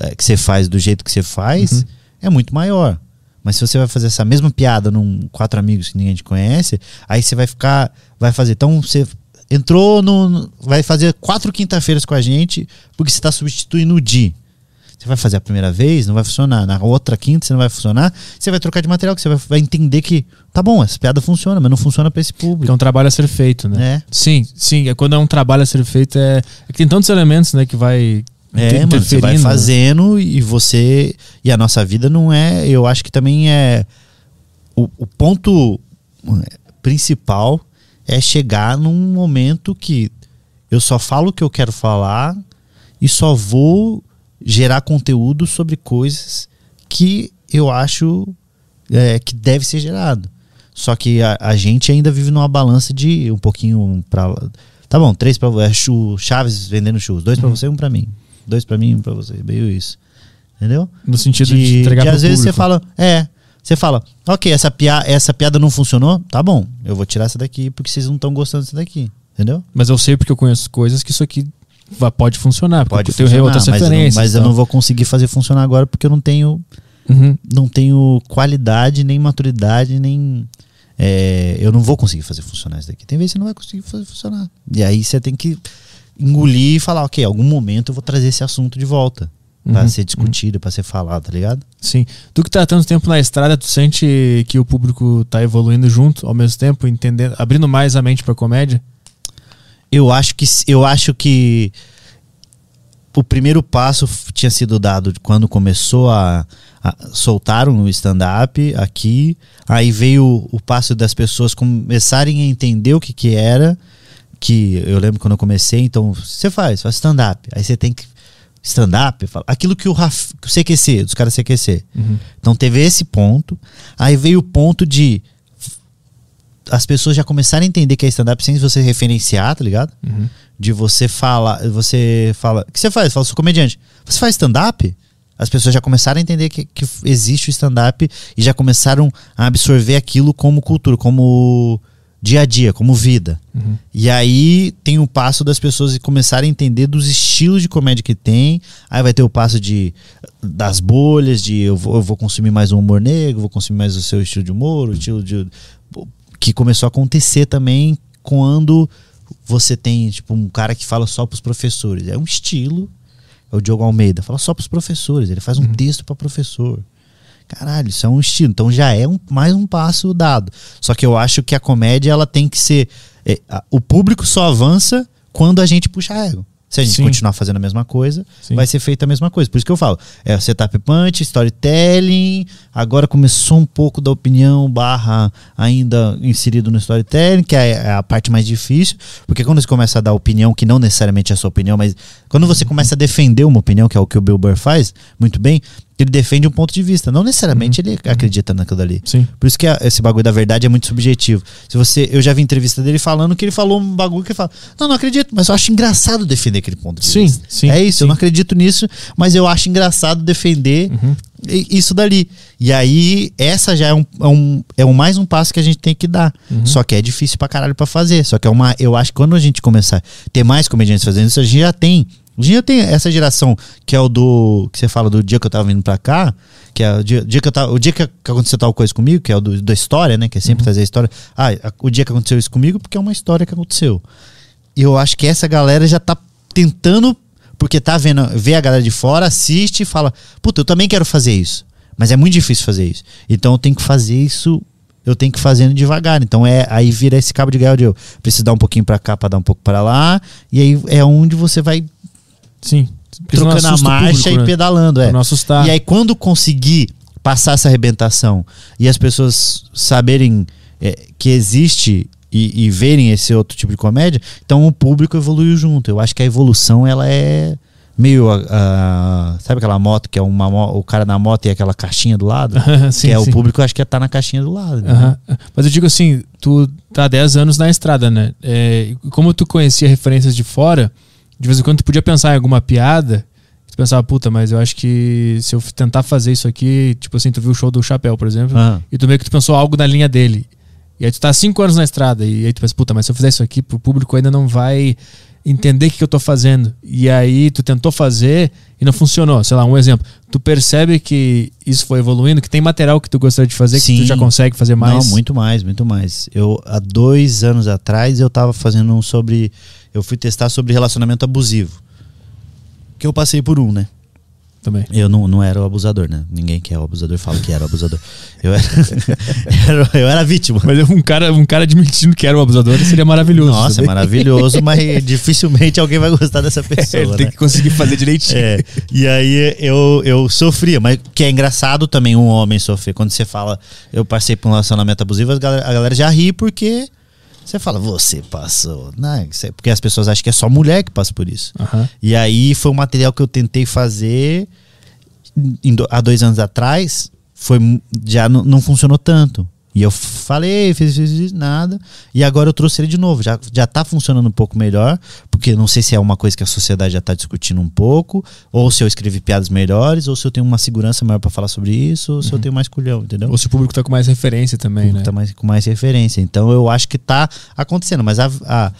eh, que você faz do jeito que você faz é muito maior. Mas se você vai fazer essa mesma piada num quatro amigos que ninguém te conhece, aí você vai ficar. Vai fazer. Então você entrou no. Vai fazer quatro quinta-feiras com a gente, porque você está substituindo o Di. Você vai fazer a primeira vez, não vai funcionar. Na outra quinta, você não vai funcionar. Você vai trocar de material, que você vai, vai entender que, tá bom, essa piada funciona, mas não funciona para esse Porque é público. um trabalho a ser feito, né? É. Sim, sim. É quando é um trabalho a ser feito, é, é que tem tantos elementos, né, que vai É, mano, você vai fazendo e você. E a nossa vida não é. Eu acho que também é. O, o ponto é, principal é chegar num momento que eu só falo o que eu quero falar e só vou gerar conteúdo sobre coisas que eu acho é, que deve ser gerado. Só que a, a gente ainda vive numa balança de um pouquinho pra lá. Tá bom, três pra é, Chaves vendendo churros, dois pra você, um pra mim. Dois pra mim, um pra você. Meio isso. Entendeu? No sentido de, de, entregar de pro às vezes você fala, é, você fala, ok, essa, pia essa piada não funcionou, tá bom, eu vou tirar essa daqui porque vocês não estão gostando dessa daqui, entendeu? Mas eu sei porque eu conheço coisas que isso aqui vai- pode funcionar. Pode eu funcionar, outras mas, eu não, mas eu tal. não vou conseguir fazer funcionar agora porque eu não tenho, Uhum. não tenho qualidade, nem maturidade, nem... é, eu não vou conseguir fazer funcionar isso daqui. Tem vezes que você não vai conseguir fazer funcionar. E aí você tem que engolir e falar, ok, algum momento eu vou trazer esse assunto de volta. Pra Uhum, ser discutido, pra ser falado, tá ligado? Sim. Tu que tá tanto tempo na estrada, tu sente que o público tá evoluindo junto ao mesmo tempo, entendendo, abrindo mais a mente pra comédia? Eu acho que eu acho que o primeiro passo tinha sido dado quando começou a, a soltaram o stand-up aqui, aí veio o, o passo das pessoas começarem a entender o que que era, que eu lembro quando eu comecei, então você faz, faz stand-up, aí você tem que stand-up, aquilo que o, Raf, que o CQC, dos caras CQC. Uhum. Então teve esse ponto, aí veio o ponto de as pessoas já começarem a entender que é stand-up sem você referenciar, tá ligado? Uhum. de você falar, você fala, o que você faz? Fala, sou comediante. Você faz stand-up? As pessoas já começaram a entender que, que existe o stand-up e já começaram a absorver aquilo como cultura, como dia a dia, como vida. Uhum. E aí tem o passo das pessoas começarem a entender dos estilos de comédia que tem. Aí vai ter o passo de das bolhas, de eu vou, eu vou consumir mais um humor negro, vou consumir mais o seu estilo de humor, o estilo de. Que começou a acontecer também quando você tem, tipo, um cara que fala só pros professores. É um estilo é o Diogo Almeida. Fala só pros professores. Ele faz um Uhum. texto para professor. Caralho, isso é um estilo. Então já é um, mais um passo dado. Só que eu acho que a comédia ela tem que ser. é, a- o público só avança quando a gente puxa a ego. Se a gente Sim. continuar fazendo a mesma coisa, Sim. vai ser feita a mesma coisa. Por isso que eu falo, é setup punch, storytelling, agora começou um pouco da opinião barra ainda inserido no storytelling, que é a parte mais difícil, porque quando você começa a dar opinião, que não necessariamente é a sua opinião, mas quando você começa a defender uma opinião, que é o que o Bill Burr faz muito bem, ele defende um ponto de vista, não necessariamente ele acredita naquilo ali. Sim. Por isso que a- esse bagulho da verdade é muito subjetivo. Se você, eu já vi entrevista dele falando que ele falou um bagulho que ele fala: "Não, não acredito, mas eu acho engraçado defender aquele ponto de Sim, vista". sim, É isso, sim. eu não acredito nisso, mas eu acho engraçado defender Uhum. isso dali. E aí essa já é um, é um é um mais um passo que a gente tem que dar. Uhum. Só que é difícil pra caralho pra fazer. Só que é uma eu acho que quando a gente começar a ter mais comediantes fazendo isso, a gente já tem a gente já tem essa geração que é o do. que você fala do dia que eu tava vindo pra cá, que é o dia, dia que eu tava. O dia que, aconteceu tal coisa comigo, que é o do, da história, né? Que é sempre trazer a história. Ah, o dia que aconteceu isso comigo, porque é uma história que aconteceu. E eu acho que essa galera já tá tentando, porque tá vendo, vê a galera de fora, assiste e fala, puta, eu também quero fazer isso. Mas é muito difícil fazer isso. Então eu tenho que fazer isso, eu tenho que ir fazendo devagar. Então é aí vira esse cabo de guerra de eu preciso dar um pouquinho pra cá pra dar um pouco pra lá. E aí é onde você vai Sim. Trocando a o marcha público, e né? pedalando. É. Pra não assustar. E aí, quando conseguir passar essa arrebentação e as pessoas saberem é, que existe e, e verem esse outro tipo de comédia, então o público evoluiu junto. Eu acho que a evolução ela é meio a- a- sabe aquela moto que é uma o cara na moto e aquela caixinha do lado Sim, que é o sim. público eu acho que tá na caixinha do lado né? Aham. Mas eu digo assim, tu tá há 10 anos na estrada, né? É, como tu conhecia referências de fora, de vez em quando tu podia pensar em alguma piada, tu pensava, puta, mas eu acho que se eu tentar fazer isso aqui, tipo assim, tu viu o show do Chapéu, por exemplo, Ah. e tu meio que tu pensou algo na linha dele. E aí tu tá 5 anos na estrada, e aí tu pensa, puta, mas se eu fizer isso aqui, pro público ainda não vai entender o que, que eu tô fazendo. E aí tu tentou fazer e não funcionou. Sei lá, um exemplo. Tu percebe que isso foi evoluindo, que tem material que tu gostaria de fazer, que Sim. tu já consegue fazer mais. Não, muito mais, muito mais. Eu há dois anos atrás eu tava fazendo um sobre. Eu fui testar sobre relacionamento abusivo. Que eu passei por um, né? Também. Eu não, não era o abusador, né? Ninguém que é o abusador fala que era o abusador. Eu era, eu era vítima. Mas um cara, um cara admitindo que era um abusador seria maravilhoso. Nossa, sabe? maravilhoso, mas dificilmente alguém vai gostar dessa pessoa. Ele tem né? que conseguir fazer direitinho. É, e aí eu, eu sofria, mas que é engraçado também um homem sofrer. Quando você fala, eu passei por um relacionamento abusivo, a galera, a galera já ri porque você fala, você passou. Não, isso é porque as pessoas acham que é só mulher que passa por isso. Aham. E aí foi um material que eu tentei fazer do- há dois anos atrás, foi já não funcionou tanto. E eu falei, fiz, fiz, fiz, nada. E agora eu trouxe ele de novo. Já, já tá funcionando um pouco melhor. Porque não sei se é uma coisa que a sociedade já tá discutindo um pouco. Ou se eu escrevi piadas melhores. Ou se eu tenho uma segurança maior para falar sobre isso. Ou se eu tenho mais culhão, entendeu? Ou se o público tá com mais referência também, né? tá mais, com mais referência. Então eu acho que tá acontecendo. Mas a, a,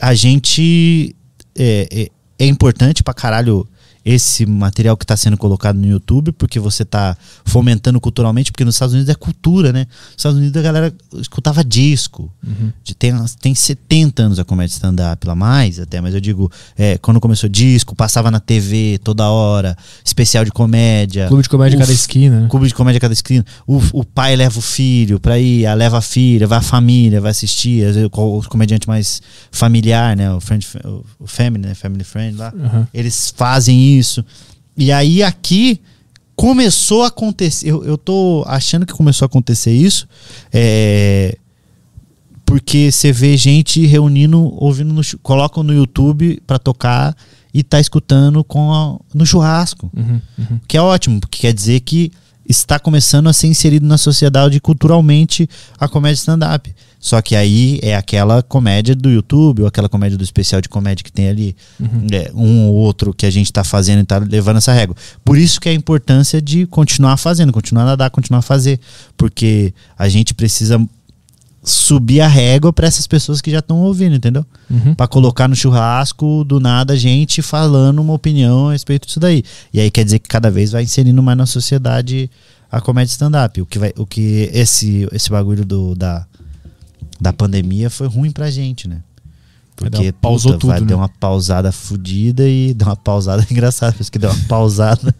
a gente. É, é, é importante pra caralho esse material que tá sendo colocado no YouTube, porque você tá fomentando culturalmente, porque nos Estados Unidos é cultura, né? Nos Estados Unidos a galera escutava disco. Uhum. De, tem, tem 70 anos a comédia stand-up, lá mais até, mas eu digo, é, quando começou disco, passava na TV toda hora, especial de comédia. Clube de comédia O cada esquina. né? Clube de comédia cada esquina. O, o pai leva o filho pra ir, a leva a filha, vai a família, vai assistir. Às vezes, o, o comediante mais familiar, né? O, friend, o, family, né? Family friend lá. Aham. Eles fazem isso. E aí aqui começou a acontecer. Eu, eu tô achando que começou a acontecer isso. É, porque você vê gente reunindo, ouvindo, no, colocam no YouTube pra tocar e tá escutando com a- no churrasco Uhum, uhum. que é ótimo, porque quer dizer que está começando a ser inserido na sociedade culturalmente a comédia stand-up. Só que aí é aquela comédia do YouTube, ou aquela comédia do especial de comédia que tem ali, é, um ou outro que a gente está fazendo e está levando essa régua. Por isso que é a importância de continuar fazendo, continuar a nadar, continuar a fazer. Porque a gente precisa subir a régua para essas pessoas que já estão ouvindo, entendeu? Uhum. Pra colocar no churrasco do nada gente falando uma opinião a respeito disso daí. E aí quer dizer que cada vez vai inserindo mais na sociedade a comédia stand-up. O que vai, o que esse esse bagulho do, da da pandemia foi ruim pra gente, né? Porque dar- pausou puta, vai, tudo, deu né? uma pausada fodida e deu uma pausada engraçada, por isso que deu uma pausada.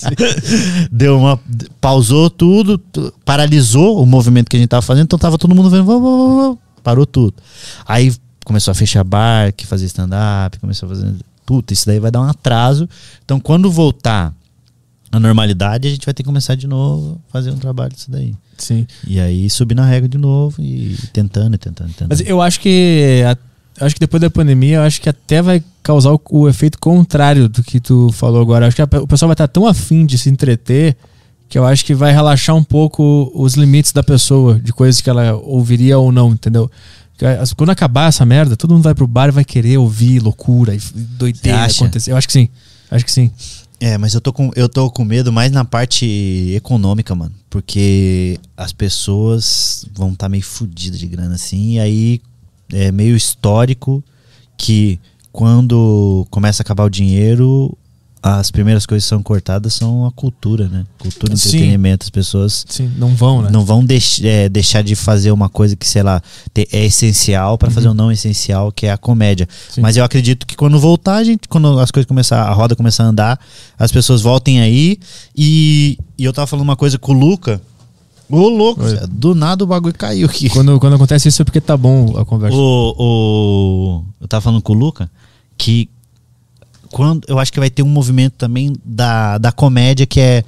deu uma pausou tudo, tu- paralisou o movimento que a gente tava fazendo, então tava todo mundo vendo, vamos, vamos, vamos, parou tudo. Aí começou a fechar bar, que fazer stand up, começou a fazer, puta, isso daí vai dar um atraso. Então quando voltar à normalidade, a gente vai ter que começar de novo a fazer um trabalho disso daí. Sim. E aí subir na régua de novo e tentando, e tentando, e tentando. Mas eu acho que. a- eu acho que depois da pandemia, eu acho que até vai causar o, o efeito contrário do que tu falou agora. Eu acho que a o pessoal vai estar tão afim de se entreter que eu acho que vai relaxar um pouco os limites da pessoa, de coisas que ela ouviria ou não, entendeu? Quando acabar essa merda, todo mundo vai pro bar e vai querer ouvir loucura e doideira acontecer. Eu acho que sim. Acho que sim. É, mas eu tô com, eu tô com medo mais na parte econômica, mano. Porque as pessoas vão estar meio fodidas de grana assim. E aí é meio histórico que quando começa a acabar o dinheiro, as primeiras coisas que são cortadas são a cultura, né? Cultura, Sim. entretenimento. As pessoas Sim, não vão, né? não vão deix- é, deixar de fazer uma coisa que, sei lá, te- é essencial pra fazer o não essencial, que é a comédia. Uhum. Sim. Mas eu acredito que quando voltar, a gente, quando as coisas começar, a roda começar a andar, as pessoas voltem aí. E, e eu tava falando uma coisa com o Luca. Ô, louco, Oi. Do nada o bagulho caiu aqui. Quando, quando acontece isso é porque tá bom a conversa. O, o, eu tava falando com o Luca que quando eu acho que vai ter um movimento também da, da comédia que é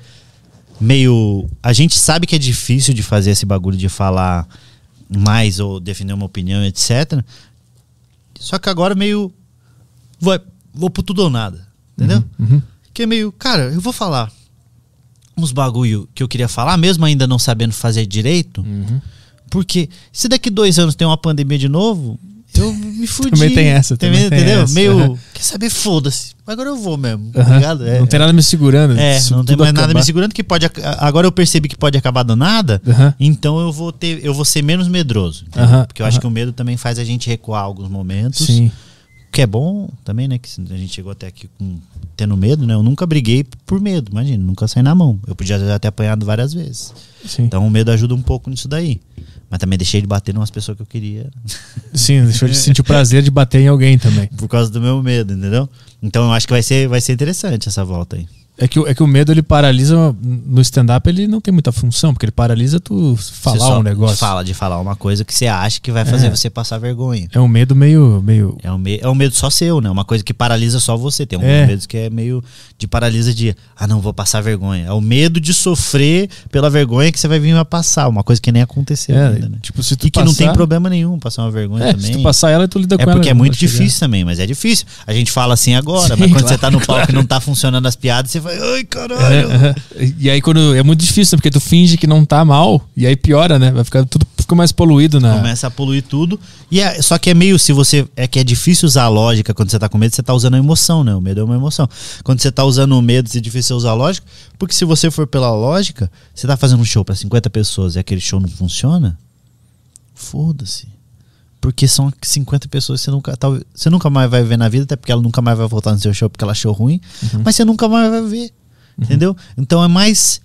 meio. A gente sabe que é difícil de fazer esse bagulho de falar mais ou defender uma opinião, etc. Só que agora meio. Vou, vou pro tudo ou nada. Entendeu? Uhum. Que é meio. Cara, eu vou falar uns bagulho que eu queria falar, mesmo ainda não sabendo fazer direito. Uhum. Porque se daqui dois anos tem uma pandemia de novo, eu me fudi. Também tem essa, também tem entendeu? essa. Meio, quer saber, foda-se. Agora eu vou mesmo, tá ligado? É, não tem nada me segurando. é, não tem mais nada acabar. me segurando que pode. Agora eu percebi que pode acabar do nada, Aham. então eu vou ter, eu vou ser menos medroso. Aham, Porque eu acho que o medo também faz a gente recuar alguns momentos. Sim. Que é bom também, né? Que a gente chegou até aqui com, tendo medo, né? Eu nunca briguei por medo, imagina, nunca saí na mão. Eu podia já ter apanhado várias vezes. Sim. Então o medo ajuda um pouco nisso daí. Mas também deixei de bater em umas pessoas que eu queria Sim, deixa eu te sentir o prazer de bater em alguém também. por causa do meu medo, entendeu? Então eu acho que vai ser, vai ser interessante essa volta aí. É que, o- é que o medo ele paralisa no stand-up, ele não tem muita função, porque ele paralisa tu Você falar um negócio. Fala de falar uma coisa que você acha que vai fazer É. você passar vergonha. É um medo meio. meio É um, me é um medo só seu, né? Uma coisa que paralisa só você. Tem um É. medo que é meio de paralisa de, ah, não, vou passar vergonha. É o medo de sofrer pela vergonha que você vai vir a passar. Uma coisa que nem aconteceu é, ainda, né? tipo, se tu E que não tem passar- problema nenhum passar uma vergonha É, também. se tu passar ela, tu lida É com ela. porque é muito ela chegar. difícil também, mas é difícil. A gente fala assim agora, Sim, mas quando claro, você tá no palco e não tá funcionando as piadas, você vai, ai, caralho. É, é. E aí quando. É muito difícil, porque tu finge que não tá mal, e aí piora, né? Vai ficar tudo fica mais poluído na. Começa a poluir tudo. E é- só que é meio, se você. É que é difícil usar a lógica quando você tá com medo, você tá usando a emoção, né? O medo é uma emoção. Quando você tá usando o medo, é difícil você usar a lógica. Porque se você for pela lógica, você tá fazendo um show pra 50 pessoas e aquele show não funciona, foda-se. Porque são 50 pessoas que você nunca, talvez, você nunca mais vai ver na vida, até porque ela nunca mais vai voltar no seu show porque ela achou ruim, mas você nunca mais vai ver. Entendeu? Então é mais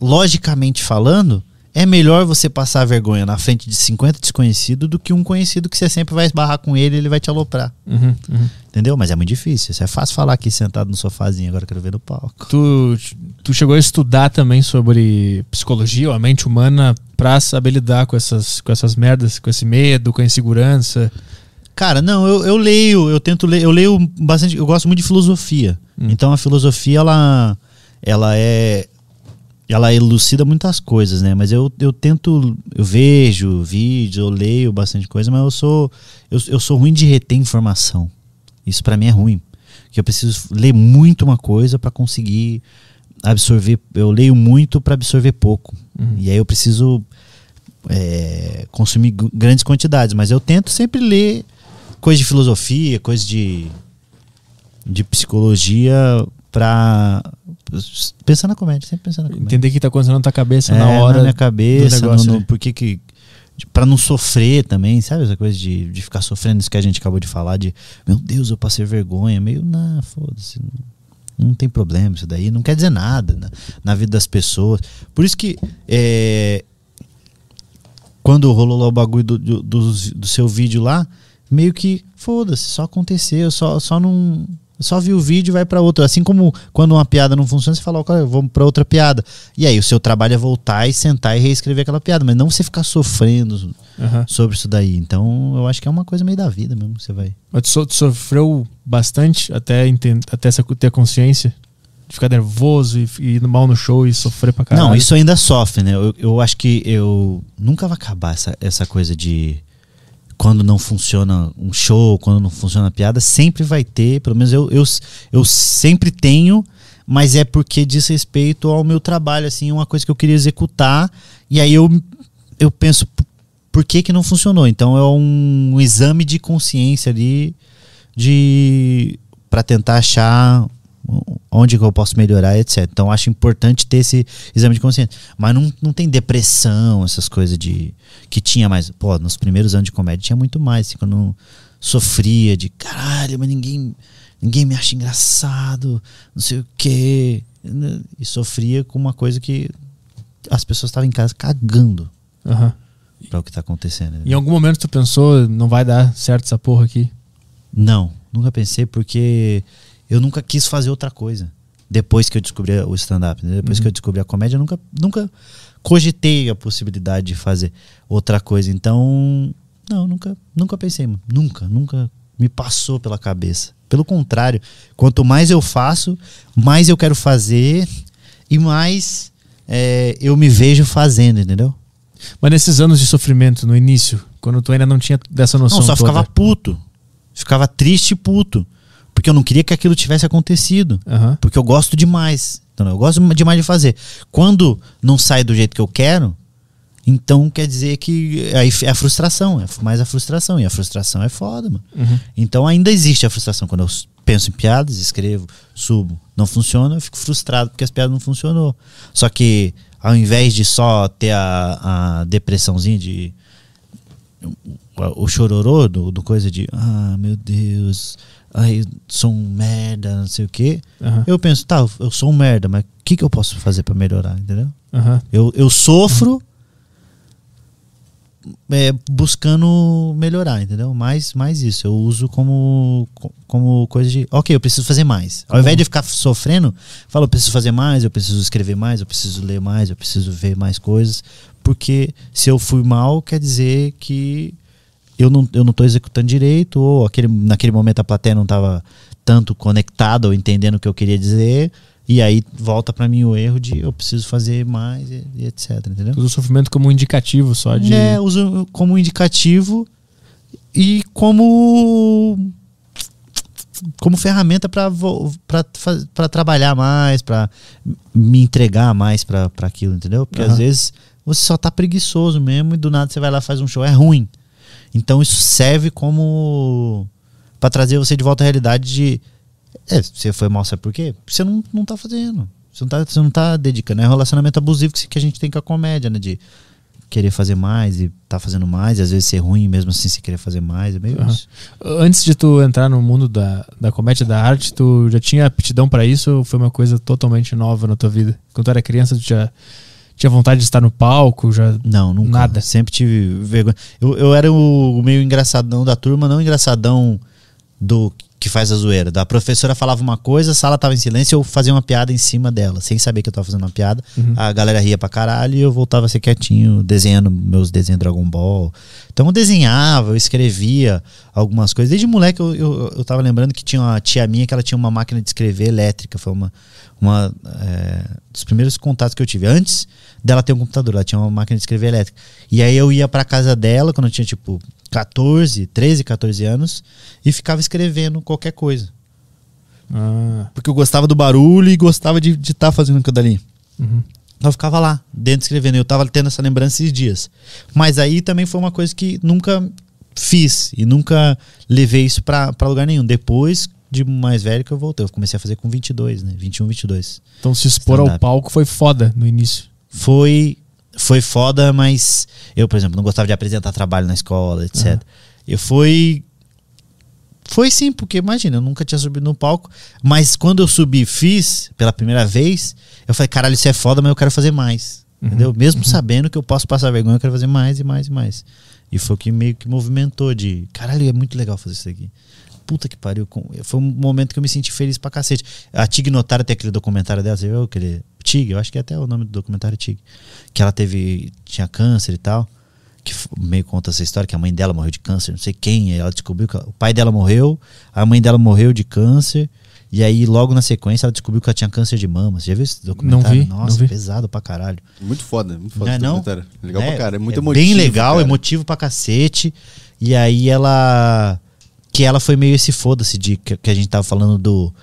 logicamente falando, é melhor você passar vergonha na frente de 50 desconhecidos do que um conhecido que você sempre vai esbarrar com ele e ele vai te aloprar. Uhum, uhum. Entendeu? Mas é muito difícil. Isso é fácil falar aqui sentado no sofazinho, agora eu quero ver no palco. Tu, tu chegou a estudar também sobre psicologia ou a mente humana pra saber lidar com essas, com essas merdas, com esse medo, com a insegurança. Cara, não, eu, eu leio, eu tento ler, eu leio bastante, eu gosto muito de filosofia. Hum. Então a filosofia, ela, ela é. Ela elucida muitas coisas, né? Mas eu, eu tento. Eu vejo vídeos, eu leio bastante coisa, mas eu sou. Eu, eu sou ruim de reter informação. Isso pra mim é ruim. Que eu preciso ler muito uma coisa pra conseguir absorver. Eu leio muito pra absorver pouco. Uhum. E aí eu preciso é, consumir gr- grandes quantidades. Mas eu tento sempre ler coisa de filosofia, coisa de, de psicologia pra pensar na comédia, sempre pensar na comédia. Entender o que tá acontecendo na tua cabeça É, na hora. minha cabeça, do negócio, no, no, por que que para não sofrer também, sabe essa coisa de, de ficar sofrendo isso que a gente acabou de falar de, meu Deus, eu passei vergonha, meio, na, foda-se. Não, não tem problema isso daí, não quer dizer nada na, na vida das pessoas. Por isso que é, quando rolou lá o bagulho do, do, do, do seu vídeo lá, meio que foda-se, só aconteceu, só, só não. Só vi o vídeo e vai pra outro. Assim como quando uma piada não funciona, você fala, ok, vamos pra outra piada. E aí o seu trabalho é voltar e sentar e reescrever aquela piada, mas não você ficar sofrendo Aham. sobre isso daí. Então eu acho que é uma coisa meio da vida mesmo. Você vai. Mas tu, so- tu sofreu bastante até, até essa- ter consciência de ficar nervoso e, e ir mal no show e sofrer pra caralho. Não, isso ainda sofre, né? Eu, eu acho que eu nunca vai acabar essa, essa coisa de quando não funciona um show, quando não funciona a piada, sempre vai ter, pelo menos eu, eu, eu sempre tenho, mas é porque diz respeito ao meu trabalho, assim, uma coisa que eu queria executar, e aí eu, eu penso, por que que não funcionou? Então é um exame de consciência ali, de para tentar achar onde que eu posso melhorar, etc. Então acho importante ter esse exame de consciência. Mas não, não tem depressão, essas coisas de. que tinha mais. Pô, nos primeiros anos de comédia tinha muito mais. Assim, quando eu sofria de caralho, mas ninguém, ninguém me acha engraçado, não sei o quê. E sofria com uma coisa que as pessoas estavam em casa cagando Aham. para o que tá acontecendo. Em algum momento tu pensou, não vai dar certo essa porra aqui? Não, nunca pensei porque eu nunca quis fazer outra coisa. Depois que eu descobri o stand-up, né? depois Uhum. que eu descobri a comédia, eu nunca, nunca cogitei a possibilidade de fazer outra coisa. Então, não, nunca, nunca pensei, mano. nunca, nunca me passou pela cabeça. Pelo contrário, quanto mais eu faço, mais eu quero fazer e mais é, eu me vejo fazendo, entendeu? Mas nesses anos de sofrimento, no início, quando tu ainda não tinha dessa noção Não, só toda. ficava puto. Ficava triste e puto. Porque eu não queria que aquilo tivesse acontecido. Aham. Porque eu gosto demais. Então, eu gosto demais de fazer. Quando não sai do jeito que eu quero, então quer dizer que aí é a frustração. É mais a frustração. E a frustração é foda, mano. Uhum. Então ainda existe a frustração. Quando eu penso em piadas, escrevo, subo, não funciona, eu fico frustrado porque as piadas não funcionou. Só que ao invés de só ter a, a depressãozinha de o chororô do, do coisa de ah, meu Deus, ai, sou um merda, não sei o quê. Aham. Eu penso, tá, eu sou um merda, mas o que, que eu posso fazer pra melhorar, entendeu? Aham. Eu, eu sofro é, buscando melhorar, entendeu? Mais, mais isso. Eu uso como, co- como coisa de. Ok, eu preciso fazer mais. Ao invés de ficar sofrendo, falo, eu preciso fazer mais, eu preciso escrever mais, eu preciso ler mais, eu preciso ver mais coisas. Porque se eu fui mal, quer dizer que eu não, eu não tô executando direito, ou aquele, naquele momento a plateia não estava tanto conectada ou entendendo o que eu queria dizer. E aí volta pra mim o erro de eu preciso fazer mais e, e etc, entendeu? Usa o sofrimento como um indicativo só de. É, uso como indicativo e como como ferramenta para para trabalhar mais, para me entregar mais para aquilo, entendeu? Porque Aham. às vezes você só tá preguiçoso mesmo e do nada você vai lá e faz um show é ruim. Então isso serve como para trazer você de volta à realidade de é, você foi mal, sabe por quê? Porque você não, não tá fazendo. Você não tá, você não tá dedicando. É um relacionamento abusivo que, que a gente tem com a comédia, né? De querer fazer mais e tá fazendo mais, e às vezes ser ruim mesmo assim, se querer fazer mais. É meio Aham. isso. Antes de tu entrar no mundo da, da comédia, da arte, tu já tinha aptidão pra isso ou foi uma coisa totalmente nova na tua vida? Quando tu era criança, tu já tinha vontade de estar no palco? Já... Não, nunca. Nada. Sempre tive vergonha. Eu, eu era o meio engraçadão da turma, não engraçadão do que faz a zoeira. Da professora falava uma coisa, a sala tava em silêncio, eu fazia uma piada em cima dela, sem saber que eu tava fazendo uma piada. Uhum. A galera ria pra caralho e eu voltava a ser quietinho, desenhando meus desenhos Dragon Ball. Então eu desenhava, eu escrevia algumas coisas. Desde moleque eu, eu, eu tava lembrando que tinha uma tia minha que ela tinha uma máquina de escrever elétrica. Foi uma, uma é, dos primeiros contatos que eu tive. Antes dela ter um computador, ela tinha uma máquina de escrever elétrica. E aí eu ia pra casa dela quando eu tinha tipo 14, 13, 14 anos e ficava escrevendo qualquer coisa. Ah, Porque eu gostava do barulho e gostava de estar fazendo aquilo dali. uhum. Então eu ficava lá, dentro escrevendo. Eu tava tendo essa lembrança esses dias. Mas aí também foi uma coisa que nunca fiz e nunca levei isso pra lugar nenhum. Depois de mais velho que eu voltei. Eu comecei a fazer com 22, né? 21, 22. Então se expor ao palco foi foda no início. Foi, foi foda, mas eu, por exemplo, não gostava de apresentar trabalho na escola, etc. Aham. Eu fui. Foi sim, porque imagina, eu nunca tinha subido no palco. Mas quando eu subi e fiz pela primeira vez, eu falei, caralho, isso é foda, mas eu quero fazer mais. Uhum, Entendeu? Mesmo sabendo que eu posso passar vergonha, eu quero fazer mais e mais e mais. E foi o que meio que movimentou de, caralho, é muito legal fazer isso aqui. Puta que pariu. Foi um momento que eu me senti feliz pra cacete. A Tig Notara tem aquele documentário dela, você viu aquele... Tig, eu acho que é até o nome do documentário Tig. Que ela teve, tinha câncer e tal. Que meio conta essa história, que a mãe dela morreu de câncer, não sei quem. aí Ela descobriu que o pai dela morreu, a mãe dela morreu de câncer. E aí, logo na sequência, ela descobriu que ela tinha câncer de mama. Você já viu esse documentário? vi, não Nossa, vi. pesado pra caralho. Muito foda, muito foda Não é esse não? documentário. Legal É, pra cara, é muito é emotivo. Bem legal, cara. emotivo pra cacete. E aí ela. Que ela foi meio esse foda-se de que, que a gente tava falando do.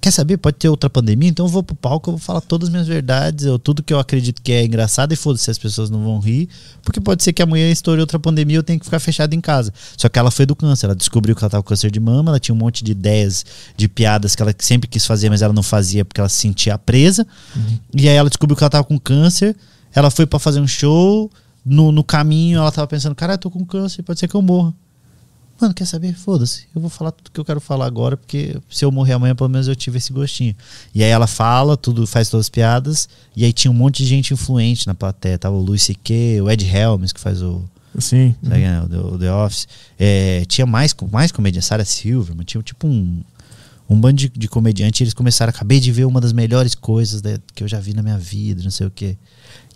Quer saber? Pode ter outra pandemia, então eu vou pro palco, eu vou falar todas as minhas verdades, eu, tudo que eu acredito que é engraçado e foda-se se as pessoas não vão rir, porque pode ser que amanhã estoure outra pandemia e eu tenho que ficar fechado em casa. Só que ela foi do câncer, ela descobriu que ela tava com câncer de mama, ela tinha um monte de ideias, de piadas que ela sempre quis fazer, mas ela não fazia porque ela se sentia presa. E aí ela descobriu que ela tava com câncer, ela foi pra fazer um show, no, no caminho ela tava pensando, cara, eu tô com câncer, pode ser que eu morra. Mano, quer saber? Foda-se. Eu vou falar tudo que eu quero falar agora, porque se eu morrer amanhã, pelo menos eu tive esse gostinho. E aí ela fala, tudo, faz todas as piadas, e aí tinha um monte de gente influente na plateia. Tava o Luis C.K., o Ed Helms, que faz o, Sim. sabe, né, o The- Office. É, tinha mais, mais comediantes, Sarah Silverman, tinha tipo um, um bando de, de comediantes. e Eles começaram, acabei de ver uma das melhores coisas da- que eu já vi na minha vida, não sei o quê.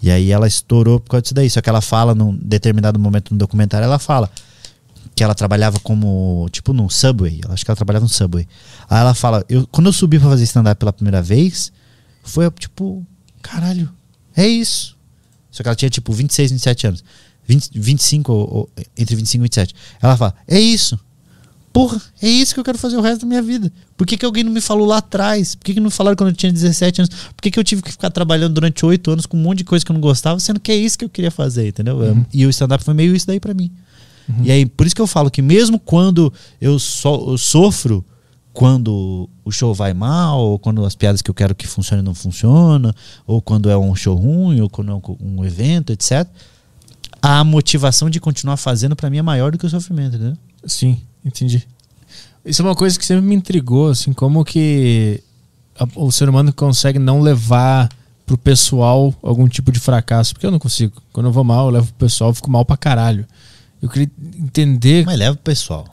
E aí ela estourou por causa disso daí. Só que ela fala, num determinado momento no documentário, ela fala que ela trabalhava como, tipo, num Subway. Eu acho que ela trabalhava no Subway. Aí ela fala, eu, quando eu subi pra fazer stand-up pela primeira vez, foi tipo, caralho, é isso. Só que ela tinha, tipo, 26, 27 anos. 20, 25, ou, ou, entre 25 e 27. Ela fala, é isso. Porra, é isso que eu quero fazer o resto da minha vida. Por que, que alguém não me falou lá atrás? Por que, que não me falaram quando eu tinha 17 anos? Por que, que eu tive que ficar trabalhando durante 8 anos com um monte de coisa que eu não gostava, sendo que é isso que eu queria fazer, entendeu? E o stand-up foi meio isso daí pra mim. E aí, por isso que eu falo que mesmo quando eu, so, eu sofro, quando o show vai mal, ou quando as piadas que eu quero que funcionem não funcionam, ou quando é um show ruim, ou quando é um, um evento, etc., a motivação de continuar fazendo pra mim é maior do que o sofrimento, entendeu? Sim, entendi. Isso é uma coisa que sempre me intrigou, assim, como que a- o ser humano consegue não levar pro pessoal algum tipo de fracasso. Porque eu não consigo. Quando eu vou mal, eu levo pro pessoal, eu fico mal pra caralho. Eu queria entender. Mas leva o pessoal.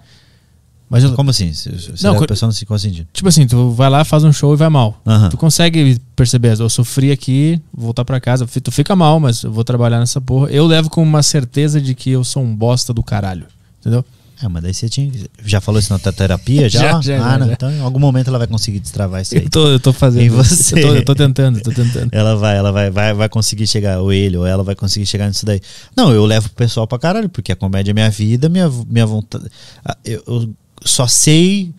Mas eu, Como assim? Você Não, leva o pessoal nesse qual sentido? tipo assim, tu vai lá, faz um show e vai mal. Tu consegue perceber, eu sofri aqui, vou voltar pra casa, tu fica mal, mas eu vou trabalhar nessa porra. Eu levo com uma certeza de que eu sou um bosta do caralho. Entendeu? É, mas daí você tinha. Já falou isso na tua terapia? Já? Já, já, ah, já, não. já. Então, em algum momento ela vai conseguir destravar isso aí. Eu tô, eu tô fazendo. Em você. Eu tô, eu tô tentando, tô tentando. Ela vai, ela vai, vai, vai conseguir chegar, ou ele, ou ela vai conseguir chegar nisso daí. Não, eu levo o pessoal pra caralho, porque a comédia é minha vida, minha, minha vontade. ah, Eu, eu só sei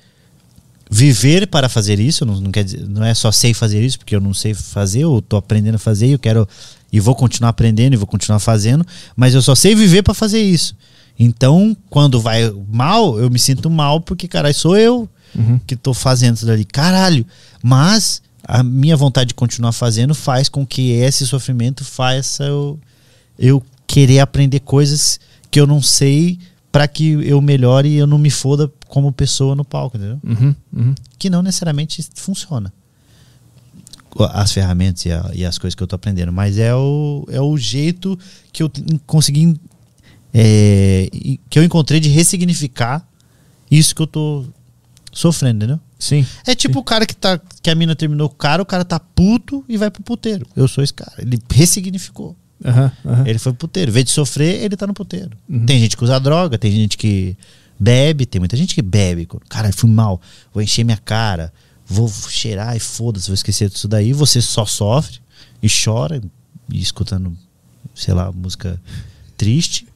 viver para fazer isso, não, não quer dizer, não é só sei fazer isso, porque eu não sei fazer, eu tô aprendendo a fazer, e eu quero e vou continuar aprendendo e vou continuar fazendo, mas eu só sei viver para fazer isso. Então, quando vai mal, eu me sinto mal porque, caralho, sou eu Uhum. que tô fazendo isso dali. Caralho! Mas a minha vontade de continuar fazendo faz com que esse sofrimento faça eu, eu querer aprender coisas que eu não sei para que eu melhore e eu não me foda como pessoa no palco, entendeu? Uhum, uhum. Que não necessariamente funciona. As ferramentas e, a- e as coisas que eu tô aprendendo. Mas é o, é o jeito que eu consegui. É, que eu encontrei de ressignificar isso que eu tô sofrendo, entendeu? Sim. É tipo o cara que, tá, que a mina terminou com o cara, o cara tá puto e vai pro puteiro. Eu sou esse cara. Ele ressignificou. Aham, aham. Ele foi pro puteiro. Em vez de sofrer, ele tá no puteiro. Uhum. Tem gente que usa droga, tem gente que bebe, tem muita gente que bebe. Cara, eu fui mal, vou encher minha cara, vou cheirar e foda-se, vou esquecer disso daí. Você só sofre e chora, e escutando, sei lá, música triste.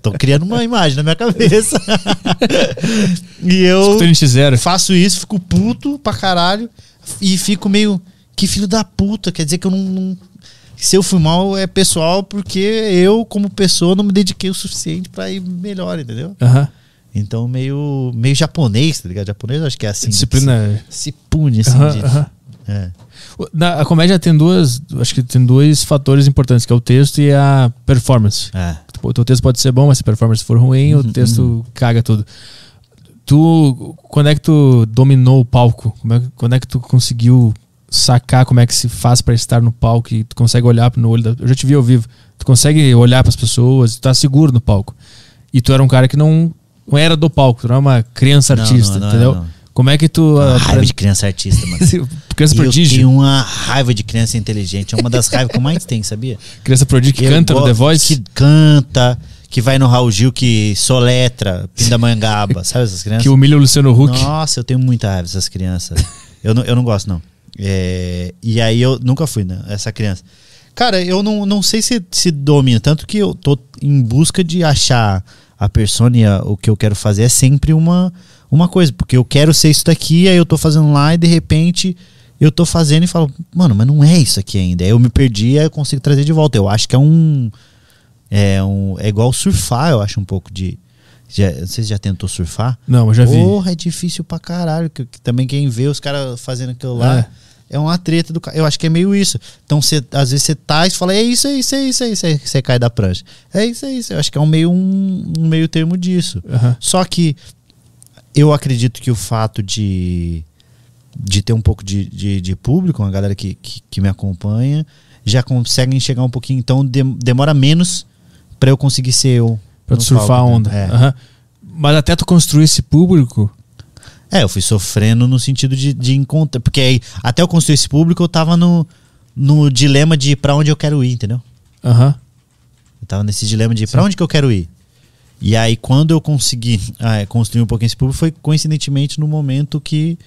Tô criando uma imagem na minha cabeça. e eu Escutando NX0. faço isso, fico puto pra caralho e fico meio. Que filho da puta, quer dizer que eu não. não- se eu fui mal é pessoal porque eu, como pessoa, não me dediquei o suficiente pra ir melhor, entendeu? Aham. Então, meio, meio japonês, tá ligado? Japonês acho que é assim. Disciplina. Se, se pune, assim. Aham, de- aham. é. O- Na, a comédia tem duas. Acho que tem dois fatores importantes, que é o texto e a performance. É. Tipo, O teu texto pode ser bom, mas se a performance for ruim, o Uhum, texto caga tudo. Tu. Quando é que tu dominou o palco? É quando é que tu conseguiu sacar como é que se faz pra estar no palco e tu consegue olhar no olho da. Eu já te vi ao vivo. Tu consegue olhar pras pessoas, tu tá seguro no palco. E tu era um cara que não, não era do palco, tu não era uma criança artista, não, não entendeu? não. Como é que tu. Uma ah, raiva de criança artista, mano. criança E eu prodígio. tenho uma raiva de criança inteligente. É uma das raivas que eu mais tenho, sabia? Criança prodígio que Eu canta no The Voice. Que canta, que vai no Raul Gil, que soletra, Pindamangaba. sabe essas crianças? Que humilha o Luciano Huck. Nossa, eu tenho muita raiva dessas crianças. eu, não, eu não gosto, não. É, e aí eu nunca fui, né? Essa criança. Cara, eu não, não sei se, se domina. Tanto que eu tô em busca de achar a persona e o que eu quero fazer é sempre uma, uma coisa. Porque eu quero ser isso daqui, aí eu tô fazendo lá e de repente eu tô fazendo e falo, mano, mas não é isso aqui ainda. Aí eu me perdi, aí eu consigo trazer de volta. Eu acho que é um. É, um, é igual surfar, eu acho um pouco de. Já, não sei se já tentou surfar. Não, eu já vi. Porra, é difícil pra caralho. Que, que também quem vê os caras fazendo aquilo lá É. é. uma treta do cara. Eu acho que é meio isso. Então, cê, às vezes você tá e fala, é isso, é isso, é isso, é isso. Aí você cai da prancha. É isso, é isso. Eu acho que é um meio, um, um meio termo disso. Aham. Só que eu acredito que o fato de, de ter um pouco de, de, de público, uma galera que, que, que me acompanha, já conseguem chegar um pouquinho. Então, dem- demora menos pra eu conseguir ser eu. Pra tu surfar a palco, né? onda. É. Aham. Mas até tu construir esse público. É, eu fui sofrendo no sentido de, de encontrar. Porque aí, até eu construir esse público, eu tava no, no dilema de pra onde eu quero ir, entendeu? Aham. Eu tava nesse dilema de pra onde que eu quero ir. E aí, quando eu consegui ah, é, construir um pouquinho esse público, foi coincidentemente no momento que,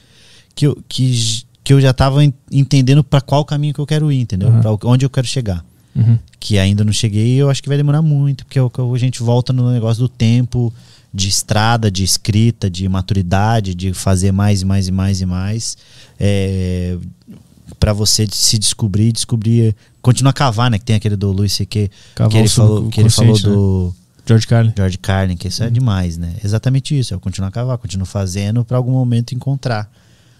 que, eu, que, que eu já tava en- entendendo pra qual caminho que eu quero ir, entendeu? Uhum. Pra onde eu quero chegar. Uhum. Que ainda não cheguei e eu acho que vai demorar muito, porque eu- a gente volta no negócio do tempo, de estrada, de escrita, de maturidade, de fazer mais e mais e mais e mais. É, para você se descobrir, descobrir. Continuar a cavar, né? Que tem aquele do Luiz C.K. Que ele falou, que ele falou né? George Carlin. George Carlin, que isso é demais, né? Exatamente isso. Eu continuo a cavar, continuo fazendo para algum momento encontrar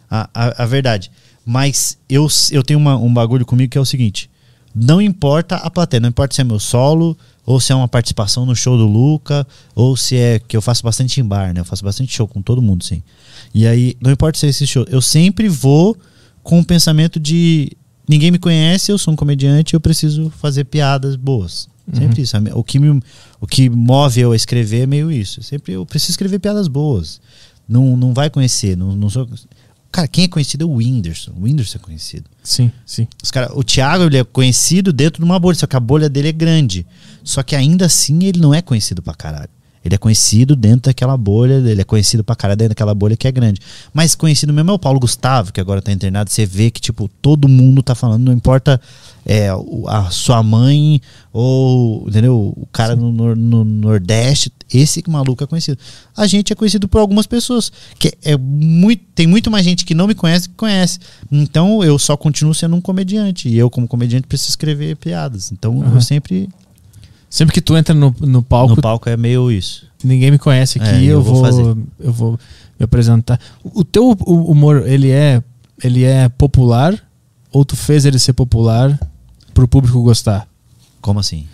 a, a, a verdade. Mas eu, eu tenho uma- um bagulho comigo que é o seguinte: não importa a plateia, não importa se é meu solo, ou se é uma participação no show do Luca, ou se é que eu faço bastante em bar, né? Eu faço bastante show com todo mundo, sim. E aí, não importa se é esse show, eu sempre vou com o pensamento de ninguém me conhece, eu sou um comediante, eu preciso fazer piadas boas. Sempre isso. A me- O que, me, o que move eu a escrever é meio isso. Sempre eu preciso escrever piadas boas. Não, não vai conhecer. Não, não sou... Cara, quem é conhecido é o Whindersson. O Whindersson é conhecido. Sim, sim. Os cara, o Thiago ele é conhecido dentro de uma bolha, só que a bolha dele é grande. Só que ainda assim ele não é conhecido pra caralho. Ele é conhecido dentro daquela bolha, ele é conhecido pra caralho dentro daquela bolha que é grande. Mas conhecido mesmo é o Paulo Gustavo, que agora tá internado. Você vê que, tipo, todo mundo tá falando, não importa é, a sua mãe ou, entendeu? O cara no, no Nordeste, esse maluco é conhecido. A gente é conhecido por algumas pessoas. que é muito, Tem muito mais gente que não me conhece que conhece. Então eu só continuo sendo um comediante. E eu, como comediante, preciso escrever piadas. Então Aham. eu sempre. Sempre que tu entra no, no palco, No palco é meio isso. ninguém me conhece aqui, É, eu, eu vou vou, fazer. eu vou me apresentar. O teu hu- humor, ele é ele é popular ou tu fez ele ser popular pro público gostar? Como assim?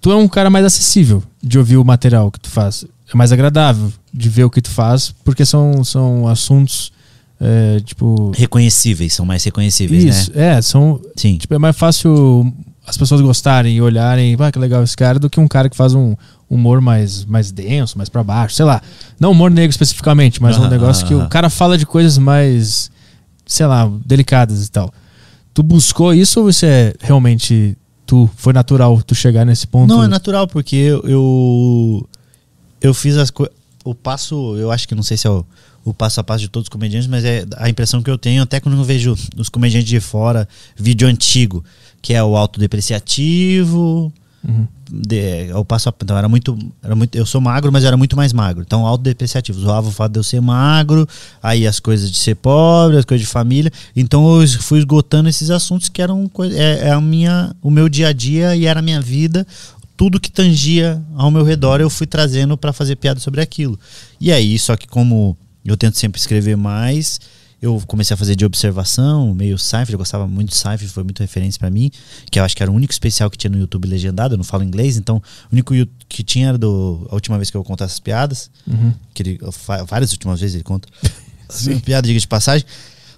Tu é um cara mais acessível de ouvir o material que tu faz. É mais agradável de ver o que tu faz, porque são, são assuntos é, tipo Reconhecíveis, são mais reconhecíveis, isso, né? é, são Sim. Tipo, é mais fácil as pessoas gostarem e olharem, ah, que legal esse cara, do que um cara que faz um humor mais, mais denso, mais pra baixo, sei lá. Não humor negro especificamente, mas um Aham, negócio que aham. o cara fala de coisas mais, sei lá, delicadas e tal. Tu buscou isso ou isso é realmente tu, foi natural tu chegar nesse ponto? Não, é natural, porque eu. Eu, eu fiz as coisas. O passo, eu acho que não sei se é o, o passo a passo de todos os comediantes, mas é a impressão que eu tenho, até quando eu vejo os comediantes de fora, vídeo antigo, que é o autodepreciativo. Uhum. De, o passo a, então era muito, era muito. Eu sou magro, mas eu era muito mais magro. Então, autodepreciativo. Zoava o fato de eu ser magro, aí as coisas de ser pobre, as coisas de família. Então eu fui esgotando esses assuntos que eram é, é a minha, o meu dia a dia e era a minha vida. Tudo que tangia ao meu redor eu fui trazendo para fazer piada sobre aquilo. E aí, só que como eu tento sempre escrever mais, eu comecei a fazer de observação, meio Seinfeld, eu gostava muito de Seinfeld, foi muito referência para mim, que eu acho que era o único especial que tinha no YouTube legendado, eu não falo inglês, então o único que tinha era do a última vez que eu contar essas piadas, Uhum. que ele, várias últimas vezes ele conta. Piada, diga de passagem.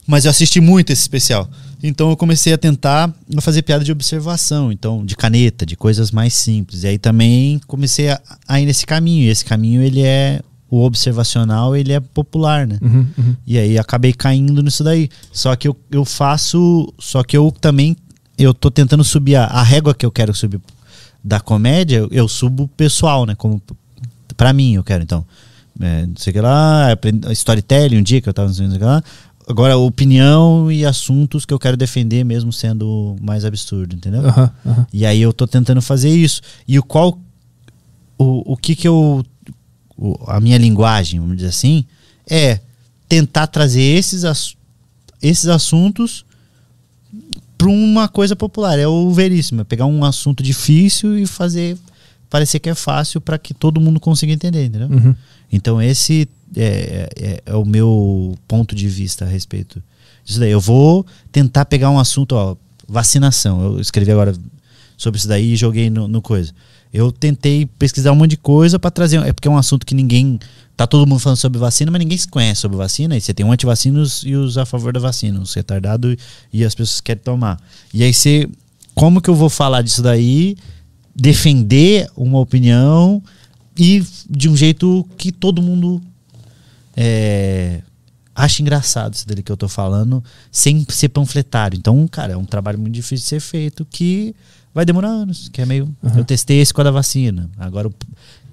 Mas eu assisti muito esse especial. Então eu comecei a tentar fazer piada de observação, então de caneta, de coisas mais simples. E aí também comecei a, a ir nesse caminho. E esse caminho ele é o observacional, ele é popular, né? Uhum, uhum. E aí acabei caindo nisso daí. Só que eu, eu faço, só que eu também eu tô tentando subir a, a régua que eu quero subir da comédia, eu, eu subo pessoal, né? Como para mim eu quero então. É, não sei o que lá, storytelling um dia que eu tava não que lá. Agora, opinião e assuntos que eu quero defender, mesmo sendo mais absurdo, entendeu? Aham. E aí eu tô tentando fazer isso. E o qual. O, o que que eu. O- a minha linguagem, vamos dizer assim, é tentar trazer esses, esses assuntos para uma coisa popular. É o veríssimo. É pegar um assunto difícil e fazer parecer que é fácil para que todo mundo consiga entender, entendeu? Uhum. Então esse é, é- é o meu ponto de vista a respeito disso daí. Eu vou tentar pegar um assunto, ó, vacinação. Eu escrevi agora sobre isso daí e joguei no, no coisa. Eu tentei pesquisar um monte de coisa para trazer, é porque é um assunto que ninguém tá todo mundo falando sobre vacina, mas ninguém se conhece sobre vacina. E você tem um antivacinos e os a favor da vacina, os retardados e as pessoas que querem tomar. E aí você, como que eu vou falar disso daí? Defender uma opinião e de um jeito que todo mundo é, acha engraçado isso dele que eu tô falando, sem ser panfletário. Então, cara, é um trabalho muito difícil de ser feito que vai demorar anos, que é meio... Eu testei esse com a da vacina. Agora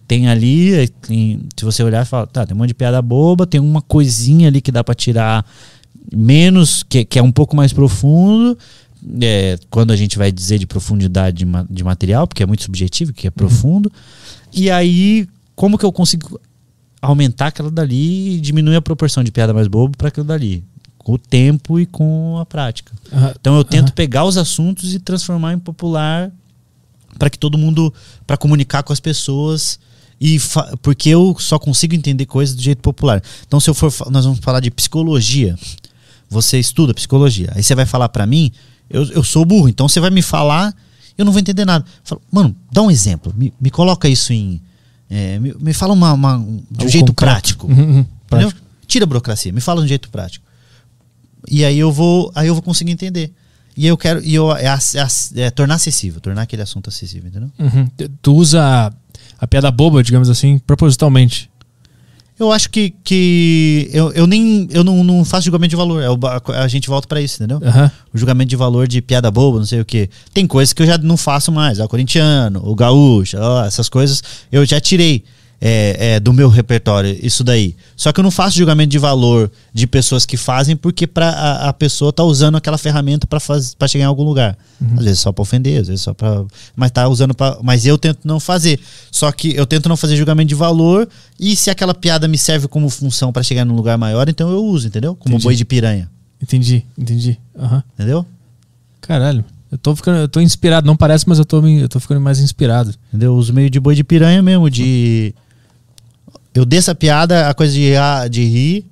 tem ali, é, tem- se você olhar e falar, tá, tem um monte de piada boba, tem uma coisinha ali que dá pra tirar menos, que, que é um pouco mais profundo, é, quando a gente vai dizer de profundidade de, ma- de material, porque é muito subjetivo, que é profundo. E aí, como que eu consigo aumentar aquela dali e diminuir a proporção de piada mais bobo para aquilo dali? Com o tempo e com a prática. Aham. Então eu tento Aham. pegar os assuntos e transformar em popular para que todo mundo, para comunicar com as pessoas e porque eu só consigo entender coisas do jeito popular. Então se eu for, nós vamos falar de psicologia. Você estuda psicologia, aí você vai falar para mim, eu, eu sou burro, então você vai me falar, eu não vou entender nada. Falo, Mano, dá um exemplo, me, me coloca isso em, é, me, me fala uma, uma- um- de um Algo jeito concreto. prático. Uhum, uhum. Prático. Tira a burocracia, me fala de um jeito prático. E aí eu vou, aí eu vou conseguir entender. E eu quero, e eu é, é é tornar acessível, tornar aquele assunto acessível, entendeu? Uhum. Tu usa a, piada boba, digamos assim, propositalmente. Eu acho que, que eu, eu nem eu não, não faço julgamento de valor. É o ba- a gente volta pra isso, entendeu? Aham. O julgamento de valor de piada boba, não sei o que. Tem coisas que eu já não faço mais. O corintiano, o gaúcho, ó, essas coisas eu já tirei é, é, do meu repertório, isso daí. Só que eu não faço julgamento de valor de pessoas que fazem porque pra, a, a pessoa tá usando aquela ferramenta pra chegar em algum lugar. Às vezes só pra ofender, às vezes só pra. Mas tá usando pra. Mas eu tento não fazer. Só que eu tento não fazer julgamento de valor e se aquela piada me serve como função pra chegar num lugar maior, então eu uso, entendeu? Como Entendi. boi de piranha. Entendi, entendi. Aham. Entendeu? Caralho. Eu tô ficando, eu tô inspirado, não parece, mas eu tô, eu tô ficando mais inspirado. Entendeu? Eu uso meio de boi de piranha mesmo, de. Eu desço a piada, a coisa de, ah, de rir,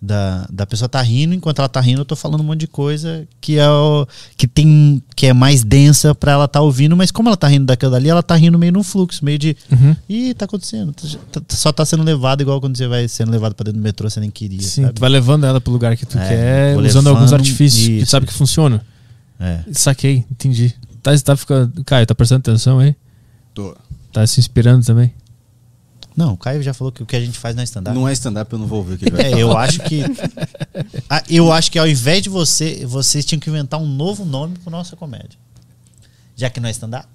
da, da pessoa tá rindo, enquanto ela tá rindo, eu tô falando um monte de coisa que é o, que tem que é mais densa pra ela tá ouvindo, mas como ela tá rindo daquilo dali, ela tá rindo meio num fluxo, meio de. Uhum. Ih, tá acontecendo. tá- tá- só tá sendo levado igual quando você vai sendo levado pra dentro do metrô, você nem queria. Sim, sabe? tu vai levando ela pro lugar que tu É, quer, usando alguns levando, artifícios que tu isso, sabe que funcionam. É. Saquei, entendi. Tá, tá ficando. Caio, tá prestando atenção aí? Tô. Tá se inspirando também? Não, o Caio já falou que o que a gente faz não é stand-up. Não é stand-up, eu não vou ouvir o que ele vai É, eu acho que. Ah, eu acho que ao invés de você, vocês tinham que inventar um novo nome pro nossa comédia. Já que não é stand-up?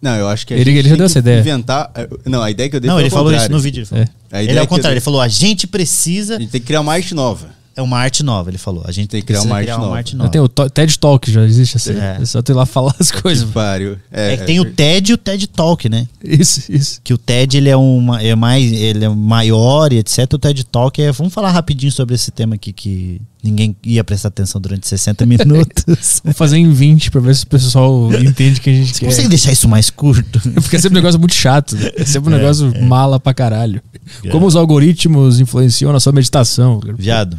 Não, eu acho que a Ele- gente ele já deu essa ideia. Inventar. é, Não, a ideia que eu dei Não, foi ele falou isso contrário. no vídeo. Ele, falou. É. A ele é o contrário, dei- ele falou: a gente precisa. A gente tem que criar uma arte nova. É uma arte nova, ele falou. A gente Tem que criar precisa uma arte nova. Tem o TED Talk, já existe assim. É. É, só tu ir lá falar as coisas. Que pariu. É que tem o TED e o TED Talk, né? Isso, isso. Que o TED ele é, uma, é mais, ele é maior e etc. O TED Talk é. Vamos falar rapidinho sobre esse tema aqui que ninguém ia prestar atenção durante 60 minutos. Vamos fazer em 20 pra ver se o pessoal entende que a gente Você quer. consegue deixar isso mais curto? Porque é sempre um negócio muito chato. né? É sempre um É, negócio é. mala pra caralho. É. Como os algoritmos influenciam na sua meditação. Viado,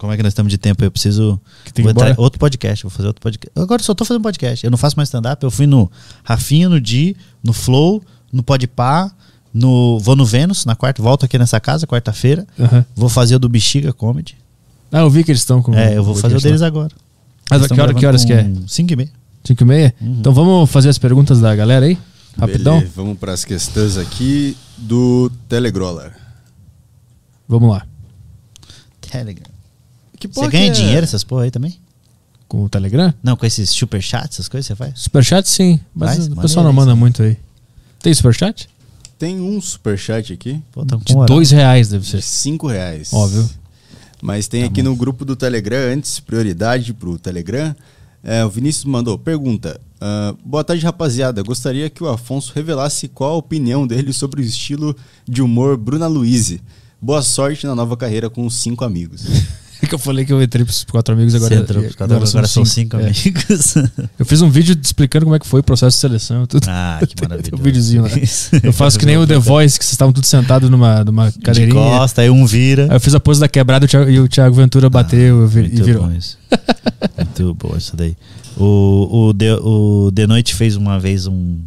como é que nós estamos de tempo? Eu preciso. Que tem vou entrar- outro podcast, vou fazer outro podcast. Agora eu só tô fazendo podcast. Eu não faço mais stand-up. Eu fui no Rafinha, no Di, no Flow, no Podpah, no. Vou no Vênus na quarta. Volto aqui nessa casa, quarta-feira. Aham. Vou fazer o do Bexiga Comedy. Ah, eu vi que eles estão com. é, eu vou fazer o deles agora. Mas que, hora, que horas que é? 5 e meia. 5 e meia? Uhum. Então vamos fazer as perguntas da galera aí? Rapidão? Beleza, vamos para as questões aqui do Telegrola. Vamos lá. Telegram. Que Você porra ganha que é? dinheiro essas porra aí também? Com o Telegram? Não, com esses superchats, essas coisas você faz? Superchat sim, mas Faz? o pessoal não isso. manda muito aí. Tem superchat? Tem um superchat aqui Pô, De com moral. dois reais deve de ser. 5 reais. Óbvio. Mas tem aqui no grupo do Telegram, antes, prioridade pro Telegram. É, o Vinícius mandou, pergunta. ah, boa tarde, rapaziada. Gostaria que o Afonso revelasse qual a opinião dele sobre o estilo de humor Bruna Luiz. Boa sorte na nova carreira com os cinco amigos. Que eu falei que eu entrei pros quatro amigos agora. Você entrou pros quatro, agora, são cinco É. amigos. Eu fiz um vídeo explicando como é que foi o processo de seleção. Tudo. ah, que maravilha. um videozinho lá. Eu faço que nem o The Voice, que vocês estavam todos sentados numa, numa De cadeirinha. costa, aí um vira. Aí eu fiz a pose da quebrada e o Thiago- e o Thiago Ventura bateu e vi- e virou. bom isso. Muito bom isso daí. O, o, de, o De Noite fez uma vez um.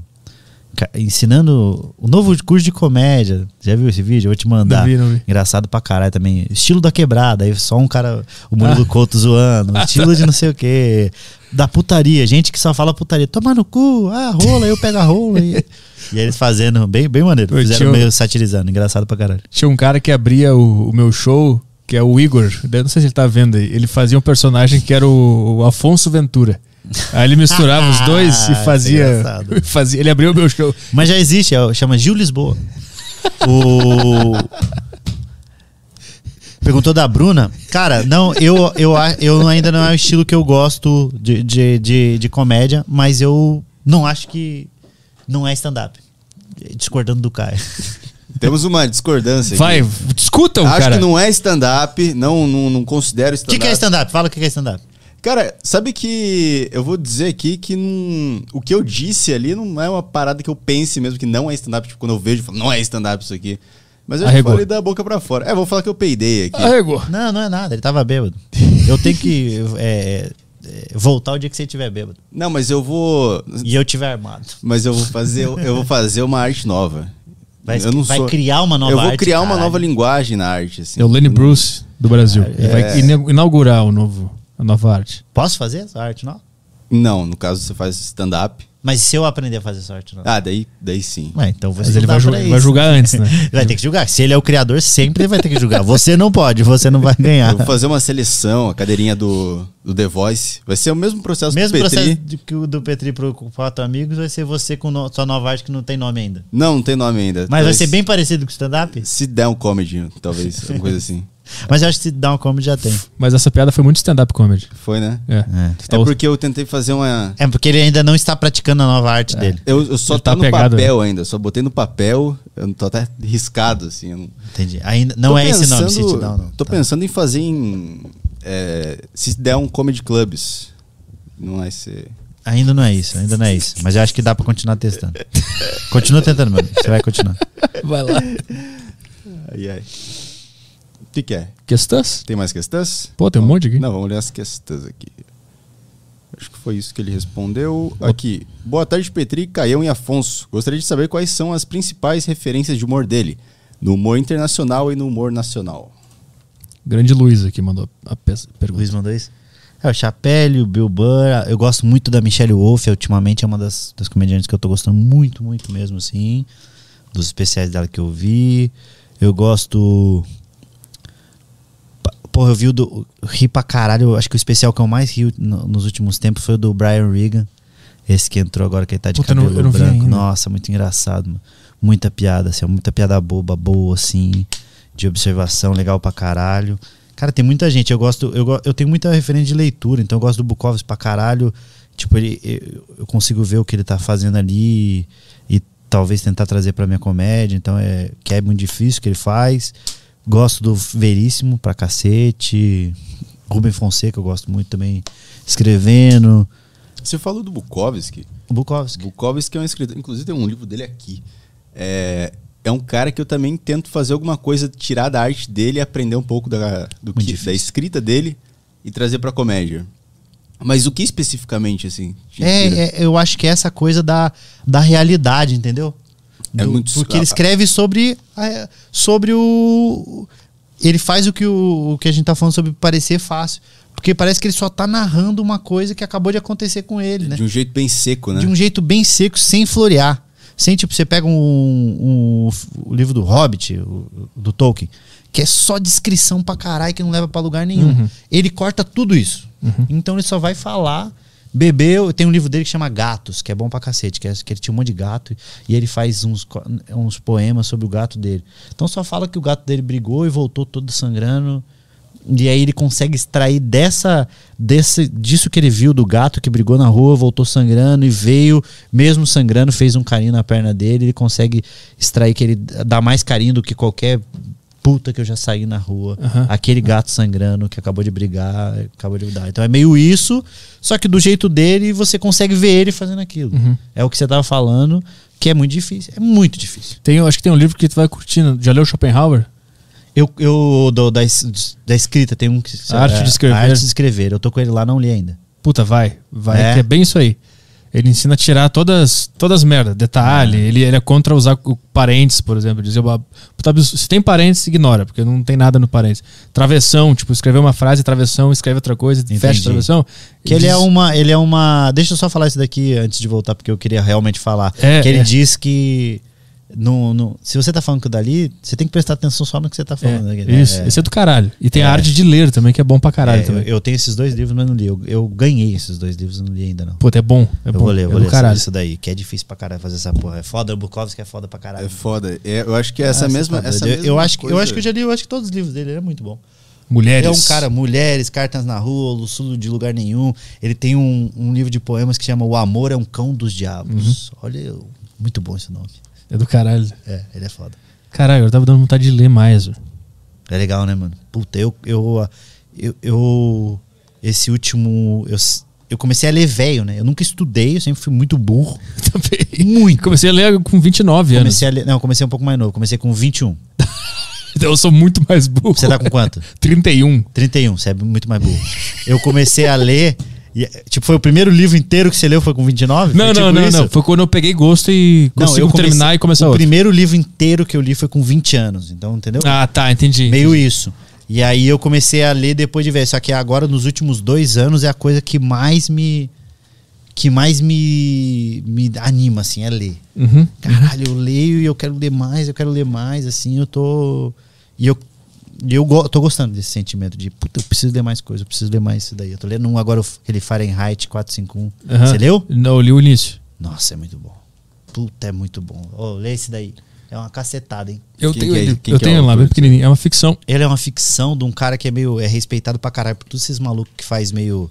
Ensinando o novo curso de comédia. Já viu esse vídeo? Eu vou te mandar. Não vi, não vi. Engraçado pra caralho também. Estilo da quebrada. Aí só um cara, o Murilo Ah. Couto zoando. Estilo de não sei o quê. Da putaria. Gente que só fala putaria. Toma no cu. Ah, rola. Eu pego a rola. E, e eles fazendo. Bem, bem maneiro. Fizeram meio satirizando. Engraçado pra caralho. Tinha um cara que abria o, o meu show, que é o Igor. Eu não sei se ele tá vendo aí. Ele fazia um personagem que era o, o Afonso Ventura. Aí ele misturava os dois Isso e é fazia, engraçado. fazia. Ele abriu o meu show. Mas já existe, é, chama Gil Lisboa. O. Perguntou da Bruna. Cara, não, eu, eu, eu ainda não é o estilo que eu gosto de, de, de, de comédia, mas eu não acho que não é stand-up. Discordando do Caio. Temos uma discordância Vai, aqui. discuta o Acho cara. que não é stand-up, não, não, não considero O que, stand-up. que é stand-up? Fala o que que é stand-up. Cara, sabe que eu vou dizer aqui que não- o que eu disse ali não é uma parada que eu pense mesmo que não é stand-up. Tipo, quando eu vejo, eu falo, não é stand-up isso aqui. Mas eu Arregou. falei da boca pra fora. É, vou falar que eu peidei aqui. Arregou. Não, não é nada, ele tava bêbado. Eu tenho que é, é, voltar o dia que você estiver bêbado. Não, mas eu vou. E eu tiver armado. Mas eu vou fazer, eu vou fazer uma arte nova. Vai, eu não vai sou- criar uma nova Eu vou arte, criar uma nova linguagem na arte. Assim. É o Lenny Bruce do Brasil. Ele É. vai ina- inaugurar o novo, a nova arte. Posso fazer essa arte nova? Não, no caso você faz stand-up. Mas se eu aprender a fazer essa arte nova? Ah, daí, daí sim. Ué, então você Mas ele vai, pra ju- isso. vai julgar antes, né? Vai ter que julgar. Se ele é o criador, sempre ele vai ter que julgar. Você não pode, você não vai ganhar. Eu vou fazer uma seleção, a cadeirinha do, do The Voice. Vai ser o mesmo processo Mesmo do Petri. processo de- que o do Petri pro Quatro Amigos vai ser você com no- sua nova arte que não tem nome ainda. Não, não tem nome ainda. Mas vai Talvez ser bem parecido com o stand-up? Se der um comedy, talvez, alguma coisa assim. Mas eu acho que se dá um comedy já tem. Mas essa piada foi muito stand-up comedy. Foi, né? É. É. É porque eu tentei fazer uma. É porque ele ainda não está praticando a nova arte dele. Eu, eu só Ele tá, tá no pegado, papel ainda, só botei no papel, eu não tô até riscado, assim. eu não- Entendi. Ainda, não Tô é esse nome, pensando- Sit Down. Não. Tô Tá. pensando em fazer em. é, se der um comedy clubs. Não vai ser. Ainda não é isso, ainda não é isso. Mas eu acho que dá pra continuar testando. Continua tentando, meu amigo. Você vai continuar. Vai lá. Ai, ai. O que, que é? Questões? Tem mais questões? Pô, tem um monte aqui. Não, vamos ler as questões aqui. Acho que foi isso que ele respondeu. Aqui. Boa tarde, Petri, Caião e Afonso. Gostaria de saber quais são as principais referências de humor dele. No humor internacional e no humor nacional. Grande Luiz aqui mandou a pergunta. Luiz mandou isso? É, o Chapelle, o Bill Burr. Eu gosto muito da Michelle Wolf. Ultimamente é uma das, das comediantes que eu tô gostando muito, muito mesmo, assim. Dos especiais dela que eu vi. Eu gosto. Porra, eu vi o do. Ri pra caralho. Acho que o especial que eu mais ri no- nos últimos tempos foi o do Brian Regan. Esse que entrou agora, que ele tá de Puta, eu não- cabelo não vi branco. Nossa, muito engraçado, mano. Muita piada, assim, muita piada boba, boa, assim, de observação, legal pra caralho. Cara, tem muita gente. Eu gosto, eu, eu tenho muita referência de leitura, então eu gosto do Bukowski pra caralho. Tipo, ele, eu, eu consigo ver o que ele tá fazendo ali e talvez tentar trazer pra minha comédia. Então é que é muito difícil o que ele faz. Gosto do Veríssimo pra cacete. Rubem Fonseca, eu gosto muito também escrevendo. Você falou do Bukowski. O Bukowski. Bukowski é um escritor. Inclusive tem um livro dele aqui. É, é um cara que eu também tento fazer alguma coisa, tirar da arte dele aprender um pouco da, do que, da escrita dele e trazer pra comédia. Mas o que especificamente, assim? É, é, eu acho que é essa coisa da, da realidade, entendeu? É Do- muito- porque ele escreve sobre, a- sobre o. ele faz o que, o, o que a gente tá falando sobre parecer fácil. Porque parece que ele só tá narrando uma coisa que acabou de acontecer com ele, né? De um jeito bem seco, né? De um jeito bem seco, sem florear. Sem, tipo, você pega um, um- o livro do Hobbit, o- do Tolkien, que é só descrição pra caralho, que não leva pra lugar nenhum. Uhum. Ele corta tudo isso. Então ele só vai falar. Bebeu, tem um livro dele que chama Gatos, que é bom pra cacete, que, é, que ele tinha um monte de gato e ele faz uns, uns poemas sobre o gato dele. Então só fala que o gato dele brigou e voltou todo sangrando. E aí ele consegue extrair dessa, desse, disso que ele viu do gato que brigou na rua, voltou sangrando e veio, mesmo sangrando, fez um carinho na perna dele. Ele consegue extrair que ele dá mais carinho do que qualquer puta que eu já saí na rua. Aham. Aquele gato sangrando que acabou de brigar, acabou de dar. Então é meio isso, só que do jeito dele você consegue ver ele fazendo aquilo. Uhum. É o que você tava falando, que é muito difícil. É muito difícil. Tem, acho que tem um livro que tu vai curtindo. Já leu Schopenhauer? Eu, eu do- da, da escrita tem um que A Arte de Escrever. A arte de escrever. Eu tô com ele lá, não li ainda. Puta, vai. Vai, É? é bem isso aí. Ele ensina a tirar todas todas as merdas, detalhe. Ele, ele é contra usar o parênteses, por exemplo. Dizer, "Ah, puta, abs- se tem parênteses, ignora, porque não tem nada no parênteses. Travessão, tipo, escrever uma frase, travessão, escreve outra coisa, Entendi. fecha a travessão. Que ele é diz- uma. Ele é uma. Deixa eu só falar isso daqui antes de voltar, porque eu queria realmente falar. É, que ele é. diz que. No, no- se você tá falando que dali, você tem que prestar atenção só no que você tá falando. né? É, isso, esse é do caralho. E tem É. a arte de ler também, que é bom pra caralho É, eu, também. eu tenho esses dois livros, mas não li. Eu, eu ganhei esses dois livros, não li ainda não. Puta, é bom. É eu bom. vou ler, é vou ler essa- caralho. isso daí, que é difícil pra caralho fazer essa porra. É foda, o Bukowski é foda pra caralho. É foda. É, eu acho que essa Ah, você mesma. tá essa eu, mesma eu acho que, eu acho que eu já li, eu acho que todos os livros dele, ele é muito bom. Mulheres. Ele é um cara, mulheres, cartas na rua, Luçudo de lugar nenhum. Ele tem um, um livro de poemas que chama O Amor é um Cão dos Diabos. Uhum. Olha, eu- muito bom esse nome. É do caralho. É, ele é foda. Caralho, eu tava dando vontade de ler mais. velho. É legal, né, mano? Puta, eu. Eu. eu, eu- esse último. Eu, eu comecei a ler velho, né? Eu nunca estudei, eu sempre fui muito burro. Também. Muito. Comecei a ler com 29 anos. Comecei a ler. Não, eu comecei um pouco mais novo. Comecei com 21. Então eu sou muito mais burro. Você tá com quanto? 31. 31, você é muito mais burro. Eu comecei a ler. E, tipo, foi o primeiro livro inteiro que você leu foi com 29? Não, Foi não, tipo não, isso? não. Foi quando eu peguei gosto e Não, consigo eu comecei- terminar e começar O outro. primeiro livro inteiro que eu li foi com 20 anos, então, entendeu? Ah, tá, entendi. Meio isso. E aí eu comecei a ler depois de ver. Só que agora, nos últimos dois anos, é a coisa que mais me. que mais me. me anima, assim, é ler. Uhum. Caralho, eu leio e eu quero ler mais, eu quero ler mais, assim, eu tô. E eu. E eu go- tô gostando desse sentimento de, puta, eu preciso ler mais coisa, eu preciso ler mais isso daí. Eu tô lendo um agora, aquele Fahrenheit 451. Aham. Você leu? Não, eu li o início. Nossa, é muito bom. Puta, é muito bom. Ô, lê esse daí. É uma cacetada, hein? Eu Quem tenho que é- ele. quem eu que é tenho o lá, bem pequenininho. É uma ficção. Ele é uma ficção de um cara que é meio. é respeitado pra caralho por todos esses malucos que faz meio.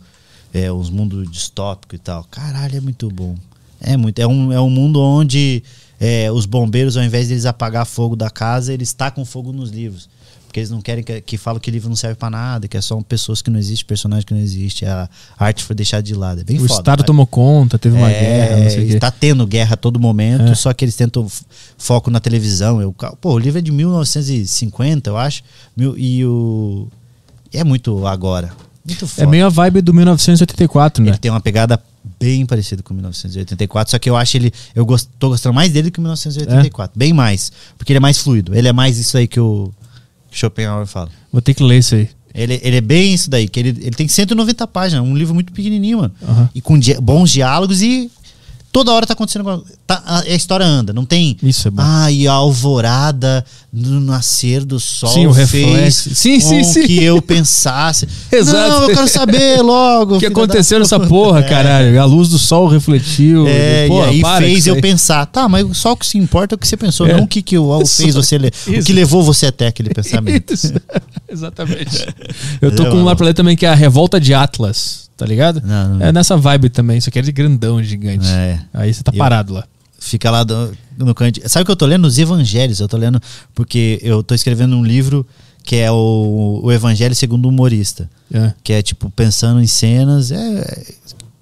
É, uns mundos distópicos e tal. Caralho, é muito bom. É muito. É um, é um mundo onde é, os bombeiros, ao invés deles apagar fogo da casa, eles tacam fogo nos livros. Porque eles não querem que, que falam que livro não serve pra nada, que é só pessoas que não existem, personagens que não existem. A arte foi deixada de lado. É bem o foda. Estado vai. tomou conta, teve uma É, guerra, não sei. Está tendo guerra a todo momento, É. só que eles tentam foco na televisão. Eu, pô, o livro é de 1950, eu acho. Mil- E o. É muito agora. Muito foda. É meio a vibe do 1984, né? Ele tem uma pegada bem parecida com 1984, só que eu acho ele. Eu gost, tô gostando mais dele que o 1984. Bem mais. Porque ele é mais fluido. Ele é mais isso aí que o que Schopenhauer fala. Vou ter que ler isso aí. Ele, ele é bem isso daí, que ele, ele tem 190 páginas, um livro muito pequenininho, mano. Aham. E com di- bons diálogos e toda hora tá acontecendo alguma tá, a, a história anda, não tem. Isso é bom. Ah, e a alvorada no nascer do sol Sim, o fez reflexo. Sim, sim, sim. que eu pensasse. Exato. Não, eu quero saber logo. O que filho da aconteceu nessa porra, É. caralho? A luz do sol refletiu. É, Porra, e aí fez isso eu pensar, tá, mas só o que se importa é o que você pensou, É. não o que, que o fez você ler, o Isso. que levou você até aquele pensamento. Isso. Exatamente. Eu tô Entendeu? com um lá pra ler também que é a Revolta de Atlas, tá ligado? Não, não. É nessa vibe também, só que é de grandão, gigante. É. Aí você tá Eu- parado lá. fica lá do- no canto. Sabe o que eu tô lendo? Os evangelhos. Eu tô lendo porque eu tô escrevendo um livro que é o, o Evangelho segundo o humorista. É. Que é tipo pensando em cenas, é,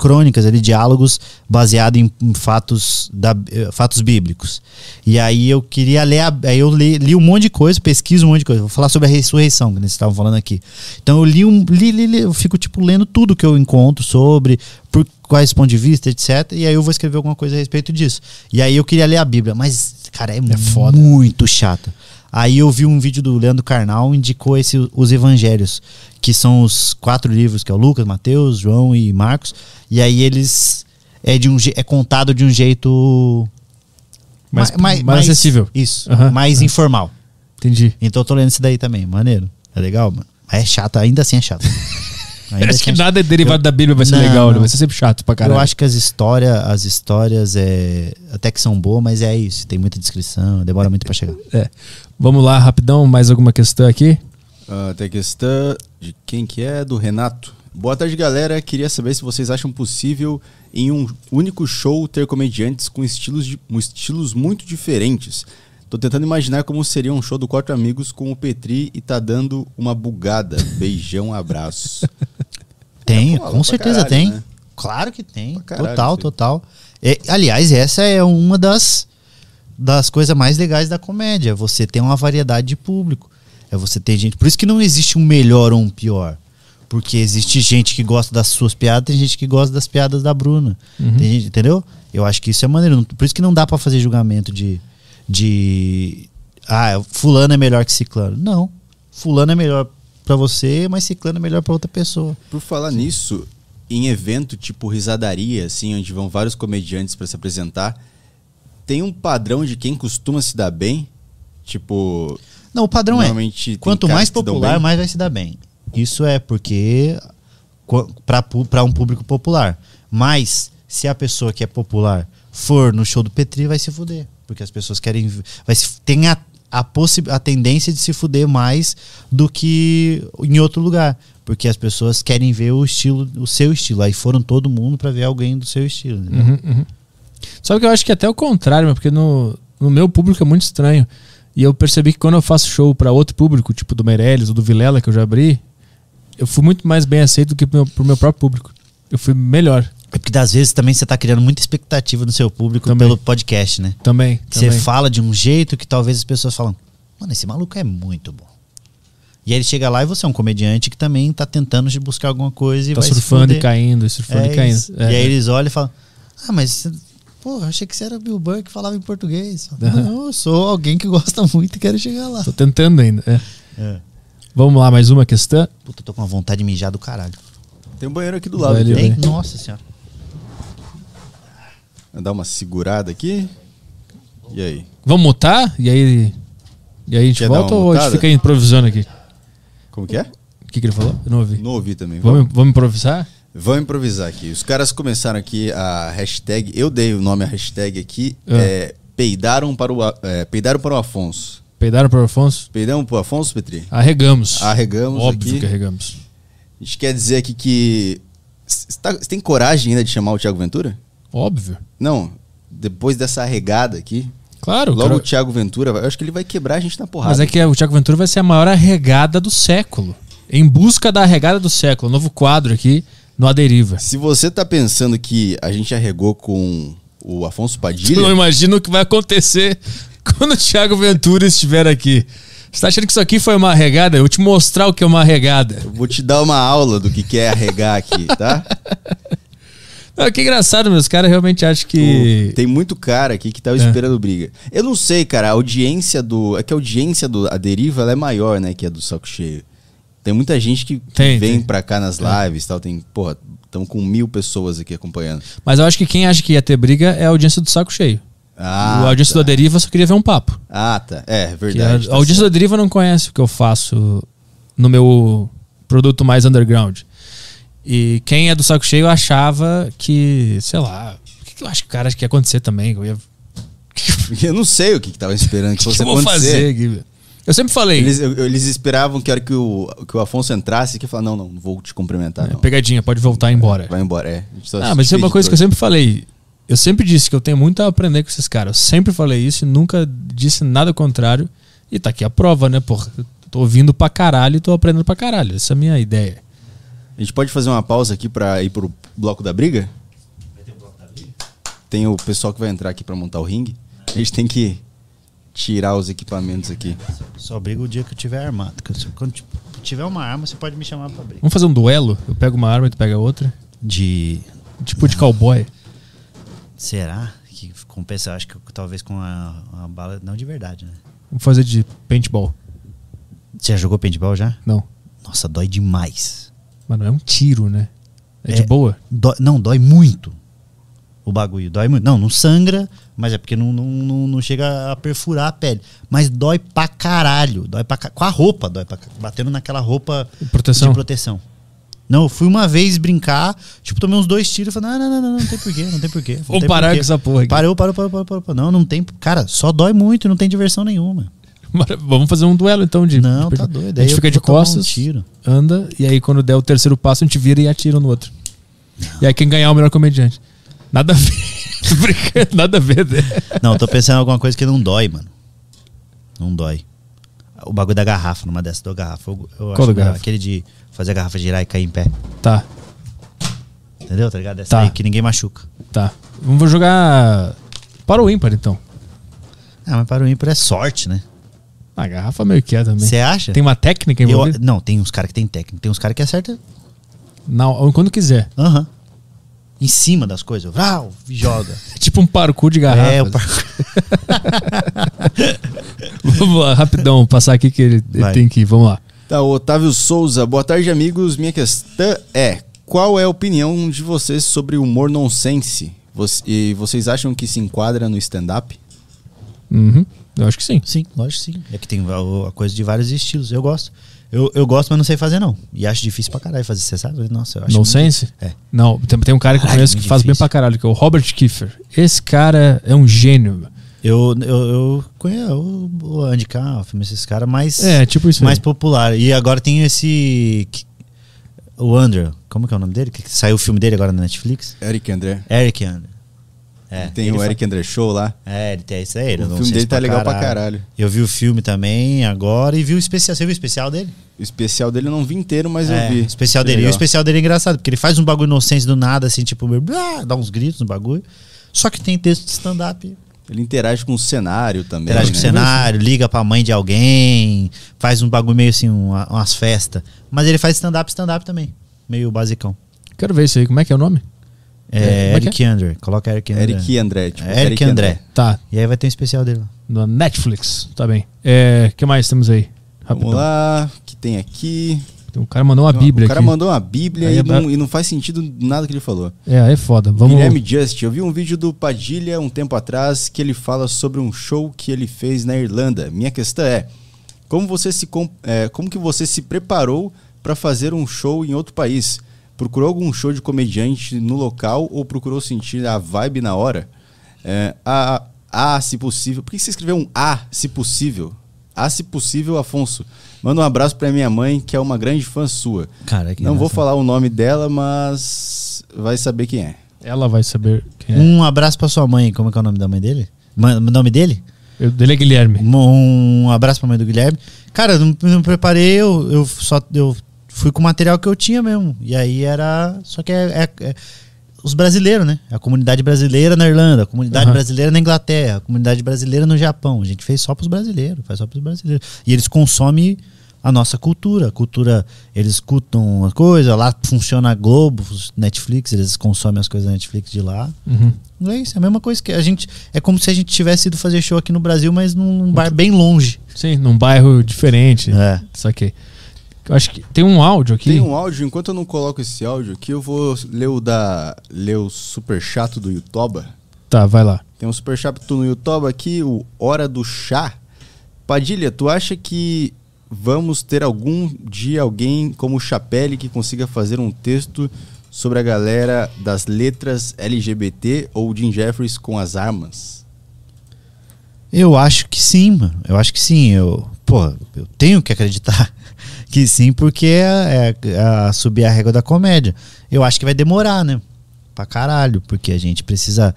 crônicas ali, diálogos baseados em, em fatos, da, eh, fatos bíblicos. E aí eu queria ler, a- aí eu li, li um monte de coisa, pesquiso um monte de coisa. Vou falar sobre a ressurreição, que vocês estavam falando aqui. Então eu li um, li, li, li, eu fico tipo lendo tudo que eu encontro sobre, por quais pontos de vista, etc. E aí eu vou escrever alguma coisa a respeito disso. E aí eu queria ler a Bíblia, mas cara, é, foda. muito chata. Aí eu vi um vídeo do Leandro Carnal, indicou esse, os evangelhos, que são os quatro livros, que é o Lucas, Mateus, João e Marcos. E aí eles é de um é contado de um jeito Mais- ma- ma- mais acessível. Isso, Aham, mais aham. informal. Entendi. Então eu tô lendo esse daí também, maneiro. É legal, mano. É chato, ainda assim é chato. Ainda Acho assim que é nada é derivado da Bíblia vai ser Não, legal, né? vai ser sempre chato pra caralho. Eu acho que as histórias, as histórias é até que são boas, mas é isso. Tem muita descrição, demora muito pra chegar. É. Vamos lá, rapidão, mais alguma questão aqui? Ah, tem a questão de quem que é? Do Renato. Boa tarde, galera. Queria saber se vocês acham possível em um único show ter comediantes com estilos, de- com estilos muito diferentes. Tô tentando imaginar como seria um show do Quatro Amigos com o Petri e tá dando uma bugada. Beijão, abraço. Tem, rola com pra certeza caralho, tem. né? Claro que tem. Caralho, total, total. É, aliás, essa é uma das, das coisas mais legais da comédia. Você tem uma variedade de público. É você ter gente. Por isso que não existe um melhor ou um pior. Porque existe gente que gosta das suas piadas, tem gente que gosta das piadas da Bruna. Uhum. Tem gente- entendeu? Eu acho que isso é maneiro. Por isso que não dá pra fazer julgamento de. de ah, fulano é melhor que ciclano. Não. Fulano é melhor pra você, mas ciclano é melhor pra outra pessoa. Por falar nisso, em evento tipo risadaria, assim, onde vão vários comediantes pra se apresentar, tem um padrão de quem costuma se dar bem? Tipo, Não, o padrão Normalmente é. Quanto mais popular, mais vai se dar bem. Isso é porque. para um público popular. Mas, se a pessoa que é popular for no show do Petri, vai se fuder. Porque as pessoas querem. Vai se, tem a, a, possi- a tendência de se fuder mais do que em outro lugar. Porque as pessoas querem ver o estilo, o seu estilo. Aí foram todo mundo pra ver alguém do seu estilo. entendeu? Uhum, uhum. Só que eu acho que até o contrário, porque no, no meu público é muito estranho. E eu percebi que quando eu faço show pra outro público, tipo do Meirelles ou do Vilela, que eu já abri, eu fui muito mais bem aceito do que pro meu, pro meu próprio público. Eu fui melhor É porque às vezes também você tá criando muita expectativa no seu público Também. pelo podcast, né? também. Você fala de um jeito que talvez as pessoas falam, mano, esse maluco é muito bom. E aí ele chega lá e você é um comediante que também tá tentando buscar alguma coisa e Tá vai surfando e caindo, surfando É e caindo. É. E aí eles olham e falam, ah, mas porra, achei que você era Bill Burr que falava em português. Não, eu sou alguém que gosta muito e quero chegar lá. Tô tentando ainda. é. É. Vamos lá, mais uma questão. Puta, tô com uma vontade de mijar do caralho. tem um banheiro aqui do lado. Ó. Tem? Nossa senhora. Vou dar uma segurada aqui. E aí? Vamos mutar? E aí. E aí a gente Quer volta ou a gente fica improvisando aqui? Como que é? O que, que ele falou? Eu não ouvi. Não ouvi também. Vamos, vamos improvisar? Vamos improvisar aqui. Os caras começaram aqui a hashtag. Eu dei o nome à hashtag aqui. Ah. É, peidaram, para o, é, peidaram para o Afonso. Peidaram pro Afonso? Peidamos para o Afonso, Petri? Arregamos. Arregamos Óbvio aqui. que arregamos. A gente quer dizer aqui que. Você tá- você tem coragem ainda de chamar o Thiago Ventura? Óbvio. Não. Depois dessa arregada aqui. Claro, logo cara. o Thiago Ventura, eu acho que ele vai quebrar a gente na porrada. Mas é que o Thiago Ventura vai ser a maior arregada do século. Em busca da arregada do século. Novo quadro aqui no A Deriva. Se você tá pensando que a gente arregou com o Afonso Tu Padilha. não imagina o que vai acontecer quando o Thiago Ventura estiver aqui. Você tá achando que isso aqui foi uma arregada? Eu vou te mostrar o que é uma arregada. Eu vou te dar uma aula do que que é arregar aqui, tá? Não, que engraçado, meus caras realmente acham que. Tem muito cara aqui que tava É. esperando briga. Eu não sei, cara, a audiência do. É que a audiência do A Deriva é maior, né? Que a do Saco Cheio. Tem muita gente que, que Tem, vem tem. pra cá nas lives e tal. Tem, porra, estão com mil pessoas aqui acompanhando. Mas eu acho que quem acha que ia ter briga é a audiência do saco cheio. Ah, a audiência tá. da deriva só queria ver um papo. Ah, tá. É, verdade. a, tá a audiência certo. da deriva não conhece o que eu faço no meu produto mais underground. E quem é do saco cheio achava que, sei lá, o que, que eu acho que o cara que ia acontecer também? Eu, ia, Eu não sei o que, que tava esperando que o que, fosse eu vou acontecer. fazer? Gui? Eu sempre falei, Eles, eles esperavam que a hora que o, que o Afonso entrasse, que ia falar, não, não, não vou te cumprimentar, é, pegadinha, pode voltar embora. Vai embora, é. Ah, mas isso é uma coisa que eu sempre falei. Eu sempre disse que eu tenho muito a aprender com esses caras. Eu sempre falei isso e nunca disse nada contrário. E tá aqui a prova, né, porra? Eu tô ouvindo pra caralho e tô aprendendo pra caralho. Essa é a minha ideia. A gente pode fazer uma pausa aqui pra ir pro bloco da briga? Tem o pessoal que vai entrar aqui pra montar o ringue. A gente tem que tirar os equipamentos aqui. Só briga o dia que eu tiver armado. eu- Quando tiver uma arma, você pode me chamar pra briga. Vamos fazer um duelo? Eu pego uma arma e tu pega outra. De. Tipo de cowboy. Será? Que compensa, acho que talvez com a, a bala. Não de verdade, né? Vamos fazer de paintball. Você já jogou paintball já? Não. Nossa, dói demais. Mas não é um tiro, né? É, de É. boa. Dói- não, dói muito. O bagulho. Dói muito. Não, não sangra, mas é porque não, não, não, não chega a perfurar a pele. Mas dói pra caralho. Dói pra Com a roupa, dói pra Batendo naquela roupa Proteção. de proteção. Não, eu fui uma vez brincar, tipo, tomei uns dois tiros e falei, não, não, não, não, não tem porquê, não tem porquê. não Vamos tem parar com essa porra aqui. Parou, parou, parou, parou, parou, parou. Não, não tem. Cara, só dói muito, não tem diversão nenhuma. Vamos fazer um duelo então de. Não, de tá doido. A Aí gente eu fica de vou tomar um costas, tiro. anda, e aí quando der o terceiro passo, a gente vira e atira um no outro. E aí quem ganhar é o melhor comediante. Nada a ver. Tô brincando, Nada a ver. né? Não, eu tô pensando em alguma coisa que não dói, mano. Não dói. O bagulho da garrafa, numa dessas da garrafa. Eu, eu Qual da garrafa? Aquele de fazer a garrafa girar e cair em pé. Tá, Entendeu? Tá ligado? Essa Tá. aí que ninguém machuca. tá. Vamos jogar para o ímpar então. Ah, mas para o ímpar é sorte, né? A garrafa meio que é também. Você acha? Tem uma técnica Eu- envolvida? não, tem uns caras que tem técnica. Tem uns caras que acertam. Não, quando quiser. Aham. Em cima das coisas. Vrau, joga. Tipo um parkour de garrafa. É, o par... Vamos lá, rapidão, passar aqui que ele, tem que ir. Vamos lá. Tá, o Otávio Souza. Boa tarde, amigos. Minha questão é: qual é a opinião de vocês sobre o humor nonsense? E vocês acham que se enquadra no stand-up? Uhum, eu acho que sim. Sim, lógico que sim. É que tem a coisa de vários estilos. Eu gosto. Eu, eu gosto, mas não sei fazer, não. E acho difícil pra caralho fazer. Você sabe? Nossa, eu acho. No muito- sense? É. Não, tem, tem um cara que eu conheço que faz bem difícil. pra caralho, que é o Robert Kiefer. Esse cara é um gênio. Eu, eu, eu conheço o, o Andy Kaufman, esses caras mais, É, tipo isso mais aí. popular. E agora tem esse. O Andrew, como que é o nome dele? Que saiu o filme dele agora na Netflix? Eric André. Eric Andrew. É, tem o fa- Eric André Show lá. É, ele tem isso aí. O filme dele tá legal pra caralho. Eu vi o filme também agora e vi o especial. Você viu o especial dele? O especial dele eu não vi inteiro, mas é, eu vi. O especial dele. E o especial dele é engraçado, porque ele faz um bagulho inocente do nada, assim, tipo, blá, dá uns gritos no bagulho. Só que tem texto de stand-up. Ele interage com o cenário também. Interage com o né? cenário, liga pra mãe de alguém, faz um bagulho meio assim, uma- umas festas. Mas ele faz stand-up, stand-up também. Meio basicão. Quero ver isso aí. Como é que é o nome? É, É, é Eric André. Coloca Eric André. Eric André. Tipo, É, Eric André. Tá, E aí vai ter um especial dele lá. no Netflix. Tá bem. O que mais temos aí? Vamos lá, o que tem aqui? O cara mandou uma bíblia O cara aqui. mandou uma bíblia Aí e, é não, e não faz sentido nada que ele falou. É, aí é foda. Vamos. Guilherme Just, eu vi um vídeo do Padilha um tempo atrás que ele fala sobre um show que ele fez na Irlanda. Minha questão é, como você se é, como que você se preparou para fazer um show em outro país? Procurou algum show de comediante no local ou procurou sentir a vibe na hora? É, a, a, se possível. Por que você escreveu um A, se possível? A, se possível, Afonso. Manda um abraço pra minha mãe, que é uma grande fã sua. Cara, que Não vou falar o nome dela, mas vai saber quem é. Ela vai saber quem é. Um abraço pra sua mãe. Como é que é o nome da mãe dele? O nome dele? Eu, dele é Guilherme. Um, um abraço pra mãe do Guilherme. Cara, eu não, não preparei, eu, eu só eu fui com o material que eu tinha mesmo. E aí era. Só que é, é- é os brasileiros, né? A comunidade brasileira na Irlanda, a comunidade Aham. brasileira na Inglaterra, a comunidade brasileira no Japão. A gente fez só pros brasileiros, faz só pros brasileiros. E eles consomem a nossa cultura. A cultura, eles escutam a coisa, lá funciona a Globo, Netflix, eles consomem as coisas da Netflix de lá. Uhum. Não é isso, é a mesma coisa que a gente. É como se a gente tivesse ido fazer show aqui no Brasil, mas num bar bem longe. Sim, num bairro diferente. É. Saquei. Eu acho que tem um áudio aqui. Tem um áudio, enquanto eu não coloco esse áudio aqui, eu vou ler o da ler o super chato do Yutoba. Tá, vai lá. Tem um super chato no Yutoba aqui, o Hora do Chá. Padilha, tu acha que vamos ter algum dia alguém como o Chapelle que consiga fazer um texto sobre a galera das letras LGBT ou Jim Jeffries com as armas? Eu acho que sim, mano. Eu acho que sim. Eu, pô, eu tenho que acreditar que sim, porque é, é a subir a régua da comédia. Eu acho que vai demorar, né? Pra caralho, porque a gente precisa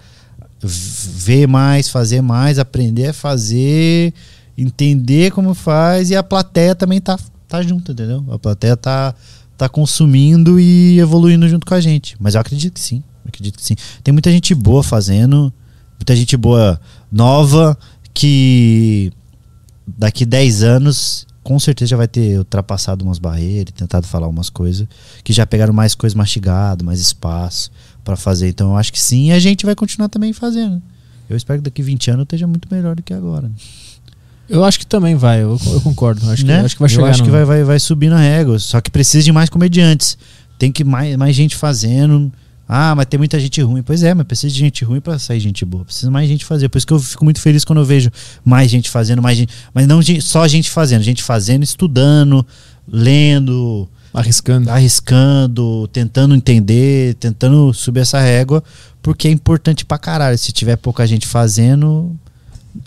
ver mais, fazer mais, aprender a fazer, entender como faz e a plateia também tá, tá junto, entendeu? A plateia tá, tá consumindo e evoluindo junto com a gente. Mas eu acredito que sim. Acredito que sim. Tem muita gente boa fazendo, muita gente boa nova que daqui 10 anos com certeza já vai ter ultrapassado umas barreiras, tentado falar umas coisas que já pegaram mais coisa mastigado, mais espaço pra fazer. Então eu acho que sim, e a gente vai continuar também fazendo. Eu espero que daqui 20 anos esteja muito melhor do que agora. Eu acho que também vai, eu, eu concordo. Acho, né? que, acho que vai chegar. Eu acho no- que vai, vai, vai subir na régua. Só que precisa de mais comediantes. Tem que mais, mais gente fazendo. Ah, mas tem muita gente ruim. Pois é, mas precisa de gente ruim pra sair gente boa. Precisa mais gente fazer. Por isso que eu fico muito feliz quando eu vejo mais gente fazendo, mais gente. Mas não só gente fazendo, gente fazendo, estudando, lendo, arriscando. arriscando, tentando entender, tentando subir essa régua, porque é importante pra caralho. Se tiver pouca gente fazendo,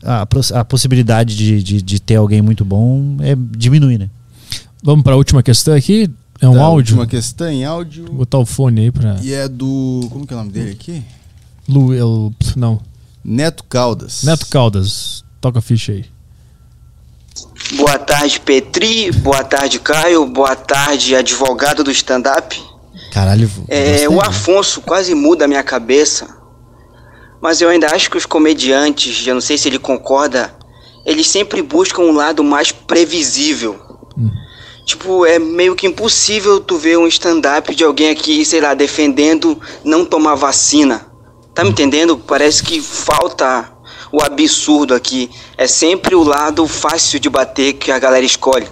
a, a possibilidade de, de, de ter alguém muito bom é diminui, né? Vamos para a última questão aqui. É um áudio. Última questão em áudio. Vou botar o fone aí pra. E é do. Como que é o nome dele aqui? Lu, eu, não. Neto Caldas. Neto Caldas. Toca a ficha aí. Boa tarde, Petri. Boa tarde, Caio. Boa tarde, advogado do stand-up. Caralho. É, o né? Afonso quase muda a minha cabeça. Mas eu ainda acho que os comediantes, eu não sei se ele concorda, eles sempre buscam um lado mais previsível. Tipo, é meio que impossível tu ver um stand-up de alguém aqui, sei lá, defendendo não tomar vacina. Tá me entendendo? Parece que falta o absurdo aqui. É sempre o lado fácil de bater que a galera escolhe.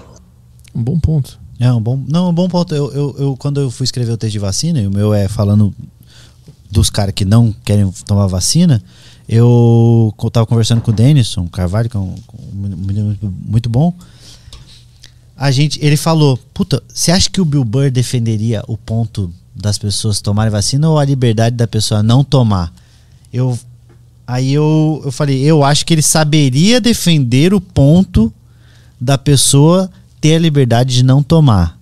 Um bom ponto. É um bom, não, um bom ponto. Eu, eu, eu- quando eu fui escrever o texto de vacina, e o meu é falando dos caras que não querem tomar vacina, eu co- tava conversando com o Denison Carvalho, que é um, um menino muito, muito bom. A gente, ele falou, puta, você acha que o Bill Burr defenderia o ponto das pessoas tomarem vacina ou a liberdade da pessoa não tomar? Eu, aí eu, eu falei, eu acho que ele saberia defender o ponto da pessoa ter a liberdade de não tomar.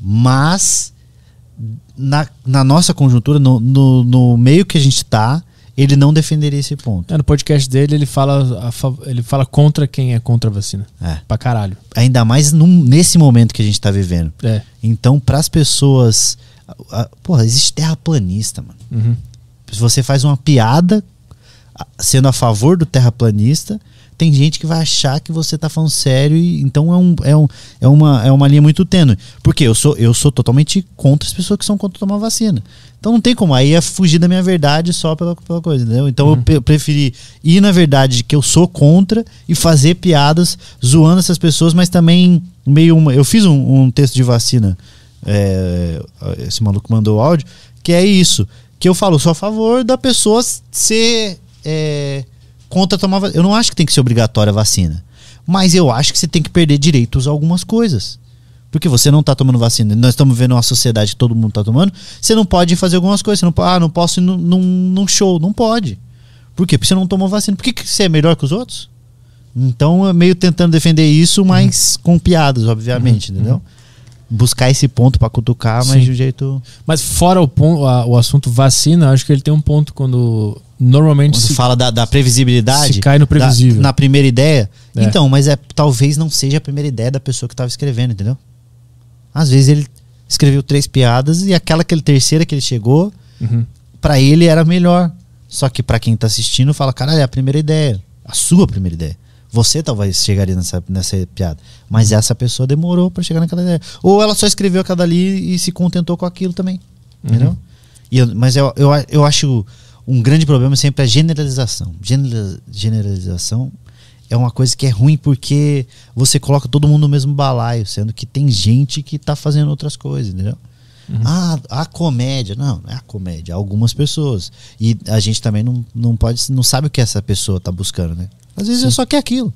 Mas na, na nossa conjuntura, no, no, no meio que a gente tá, ele não defenderia esse ponto. É, no podcast dele ele fala, ele fala contra quem é contra a vacina. É. Pra caralho. Ainda mais num- nesse momento que a gente tá vivendo. É. Então, pras pessoas. a- a- porra, existe terraplanista, mano. Uhum. Se você faz uma piada sendo a favor do terraplanista, tem gente que vai achar que você tá falando sério e então é, um, é, um, é, uma, é uma linha muito tênue. Porque eu sou, eu sou totalmente contra as pessoas que são contra tomar vacina. Então não tem como. Aí é fugir da minha verdade só pela, pela coisa, entendeu? Então eu pre- preferi ir na verdade de que eu sou contra e fazer piadas zoando essas pessoas, mas também meio uma. Eu fiz um, um texto de vacina. é, esse maluco mandou o áudio, que é isso. Que eu falo, sou a favor da pessoa ser é, contra tomar vacina. Eu não acho que tem que ser obrigatória a vacina. Mas eu acho que você tem que perder direitos a algumas coisas. Porque você não tá tomando vacina. Nós estamos vendo uma sociedade que todo mundo tá tomando. Você não pode fazer algumas coisas. Você não, ah, não posso ir num, num, num show. Não pode. Por quê? Porque você não tomou vacina. Por que, que você é melhor que os outros? Então, é meio tentando defender isso, mas com piadas, obviamente, entendeu? Buscar esse ponto pra cutucar, mas Sim. de um jeito. Mas fora o, pon- a- o assunto vacina, acho que ele tem um ponto quando normalmente Quando se, fala da, da previsibilidade. se cai no da- previsível. na primeira ideia. É. Então, mas é talvez não seja a primeira ideia da pessoa que estava escrevendo, entendeu? Às vezes ele escreveu três piadas e aquela aquele terceira que ele chegou, Uhum. pra ele era melhor. Só que pra quem tá assistindo fala, caralho, é a primeira ideia, a sua primeira ideia. Você talvez chegaria nessa, nessa piada, mas essa pessoa demorou pra chegar naquela ideia. Ou ela só escreveu aquela ali e se contentou com aquilo também, entendeu? E eu- mas eu, eu, eu acho um grande problema sempre a generalização. Generaliza- generalização é uma coisa que é ruim porque você coloca todo mundo no mesmo balaio, sendo que tem gente que tá fazendo outras coisas, entendeu? Ah, a comédia. Não, não é a comédia. Algumas pessoas. E a gente também não, não pode, não sabe o que essa pessoa tá buscando, né? Às vezes é só quer aquilo.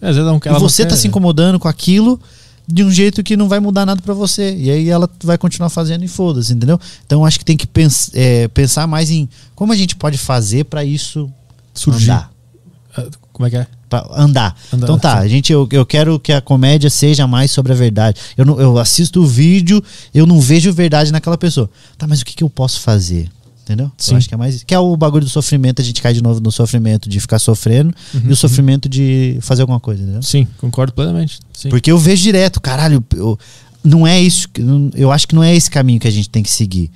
Às vezes não, E você quer- tá se incomodando com aquilo de um jeito que não vai mudar nada pra você. E aí ela vai continuar fazendo e foda-se, entendeu? Então acho que tem que pens é, pensar mais em como a gente pode fazer pra isso Surgir. andar. Ah, Como é que é? Pra andar. Andar, então tá, sim. gente, eu, eu quero que a comédia seja mais sobre a verdade. Eu, não, eu assisto o vídeo, eu não vejo verdade naquela pessoa. Tá, mas o que, que eu posso fazer? Entendeu? Sim. Eu acho que é mais. Que é o bagulho do sofrimento, a gente cai de novo no sofrimento de ficar sofrendo Uhum, e o sofrimento de fazer alguma coisa, entendeu? Sim, concordo plenamente. Sim. Porque eu vejo direto, caralho, eu- não é isso. Eu acho que não é esse caminho que a gente tem que seguir.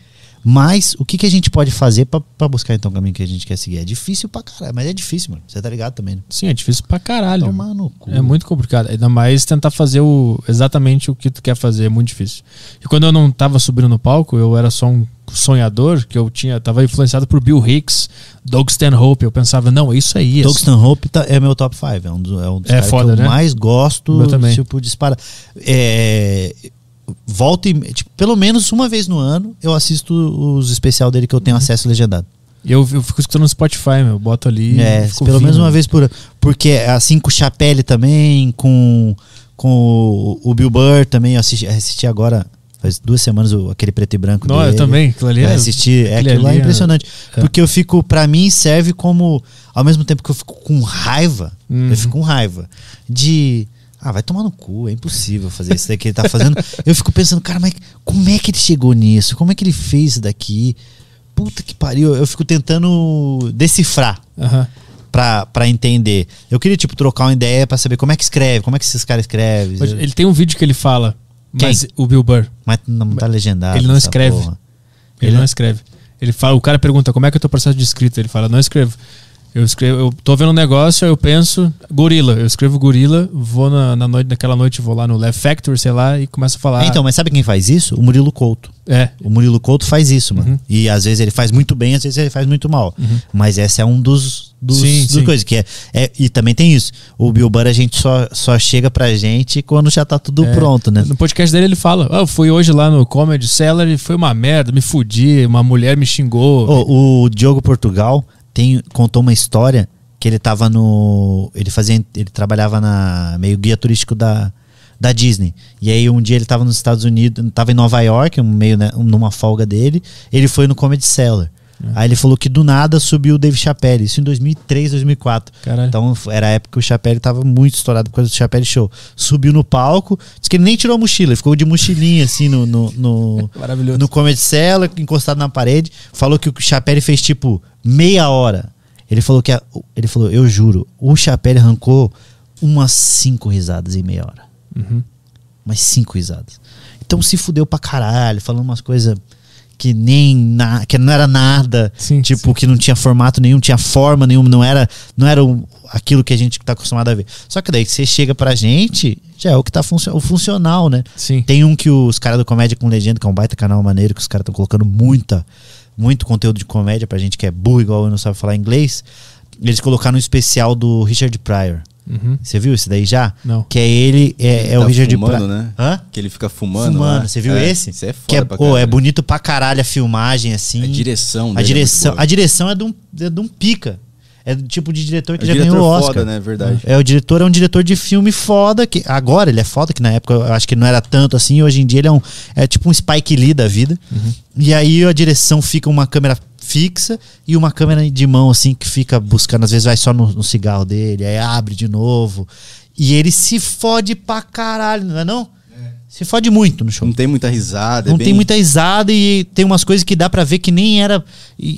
Mas o que, que a gente pode fazer pra buscar então o caminho que a gente quer seguir? É difícil pra caralho, mas é difícil, mano. Você tá ligado também, né? Sim, é difícil pra caralho. Tomar no cu. É muito complicado. Ainda mais tentar fazer o, exatamente o que tu quer fazer. É muito difícil. E quando eu não tava subindo no palco, eu era só um sonhador, que eu tinha tava influenciado por Bill Hicks, Doug Stanhope. Eu pensava, não, é isso aí. Doug Stanhope tá- é meu top 5. É um dos, é um dos É foda, que eu né? mais gosto. Meu também. Tipo, dispara. É, volta e. Tipo, pelo menos uma vez no ano eu assisto os especial dele que eu Uhum. tenho acesso legendado. Eu, eu fico escutando no Spotify, meu. Eu boto ali. É, pelo menos uma vez por ano. Porque assim com o Chapelle também, com, com o, o Bill Burr também, eu assisti, assisti agora, faz duas semanas, aquele preto e branco Não, eu dele. também. Aquilo ali Eu é. assisti, é aquilo lá é ali é- impressionante. é. Porque eu fico, pra mim, serve como. Ao mesmo tempo que eu fico com raiva, Uhum. eu fico com raiva de. Ah, vai tomar no cu, é impossível fazer isso daqui que ele tá fazendo. eu fico pensando, cara, mas como é que ele chegou nisso? Como é que ele fez isso daqui? Puta que pariu. Eu fico tentando decifrar Aham. pra, pra entender. Eu queria, tipo, trocar uma ideia pra saber como é que escreve, como é que esses caras escrevem. Ele tem um vídeo que ele fala. Quem? Mas o Bill Burr. Mas não tá legendado. Ele não escreve. Ele, Ele- não escreve. Ele fala, o cara pergunta como é que é o teu processo de escrita. Ele fala, não escrevo. Eu escrevo, eu tô vendo um negócio, eu penso, gorila. Eu escrevo gorila, vou na, na noite, naquela noite, vou lá no Left Factor, sei lá, e começo a falar. Então, mas sabe quem faz isso? O Murilo Couto. É. O Murilo Couto faz isso, mano. Uhum. E às vezes ele faz muito bem, às vezes ele faz muito mal. Mas esse é um dos, dos, Sim, dos sim. coisas que é, é. E também tem isso. O Bill Burr a gente só, só chega pra gente quando já tá tudo É. pronto, né? No podcast dele ele fala: ah, eu fui hoje lá no Comedy Cellar e foi uma merda, me fudi, uma mulher me xingou. O, o Diogo Portugal tem, contou uma história que ele tava no. Ele fazia. Ele trabalhava na meio guia turístico da, da Disney. E aí um dia ele tava nos Estados Unidos, tava em Nova York, meio né, numa folga dele. Ele foi no Comedy Cellar. Aí ele falou que do nada subiu o Dave Chappelle, isso em 2003, 2004. Caralho. Então era a época que o Chappelle tava muito estourado por causa do Chappelle Show. Subiu no palco, disse que ele nem tirou a mochila, ele ficou de mochilinha assim no, no, no, no Comedy Cellar, encostado na parede. Falou que o Chapelle fez tipo meia hora. Ele falou que a- ele falou, eu juro, o Chapelle arrancou umas cinco risadas em meia hora. Uhum. Umas cinco risadas. Então se fudeu pra caralho, falando umas coisas que nem na, que não era nada, Sim, tipo sim. que não tinha formato nenhum, tinha forma nenhuma, não era, não era o- aquilo que a gente tá acostumado a ver. Só que daí você chega pra gente, já é o que tá funcio- o funcional, né? Sim. Tem um que os caras do Comédia com Legenda, que é um baita canal maneiro, que os caras estão colocando muita, muito conteúdo de comédia pra gente que é burro, igual eu não sabe falar inglês. Eles colocaram um especial do Richard Pryor. Uhum. Você viu esse daí já? Não. Que é ele, é, é o Tá Richard fumando, Pryor. né? Hã? Que ele fica fumando. Fumando, você viu É, esse? Isso é foda que é, pra pô, é bonito pra caralho a filmagem, assim. A direção A dele é direção, a direção é de um, é de um pica. É do tipo de diretor que É já diretor ganhou o Oscar. foda, né? Verdade. É, o diretor é um diretor de filme foda, que agora ele é foda, que na época eu acho que não era tanto assim, hoje em dia ele é um é tipo um Spike Lee da vida. E aí a direção fica uma câmera fixa e uma câmera de mão assim que fica buscando, às vezes vai só no, no cigarro dele, aí abre de novo. E ele se fode pra caralho, não é não? Se fode muito no show. Não tem muita risada. Não é tem bem- muita risada e tem umas coisas que dá pra ver que nem era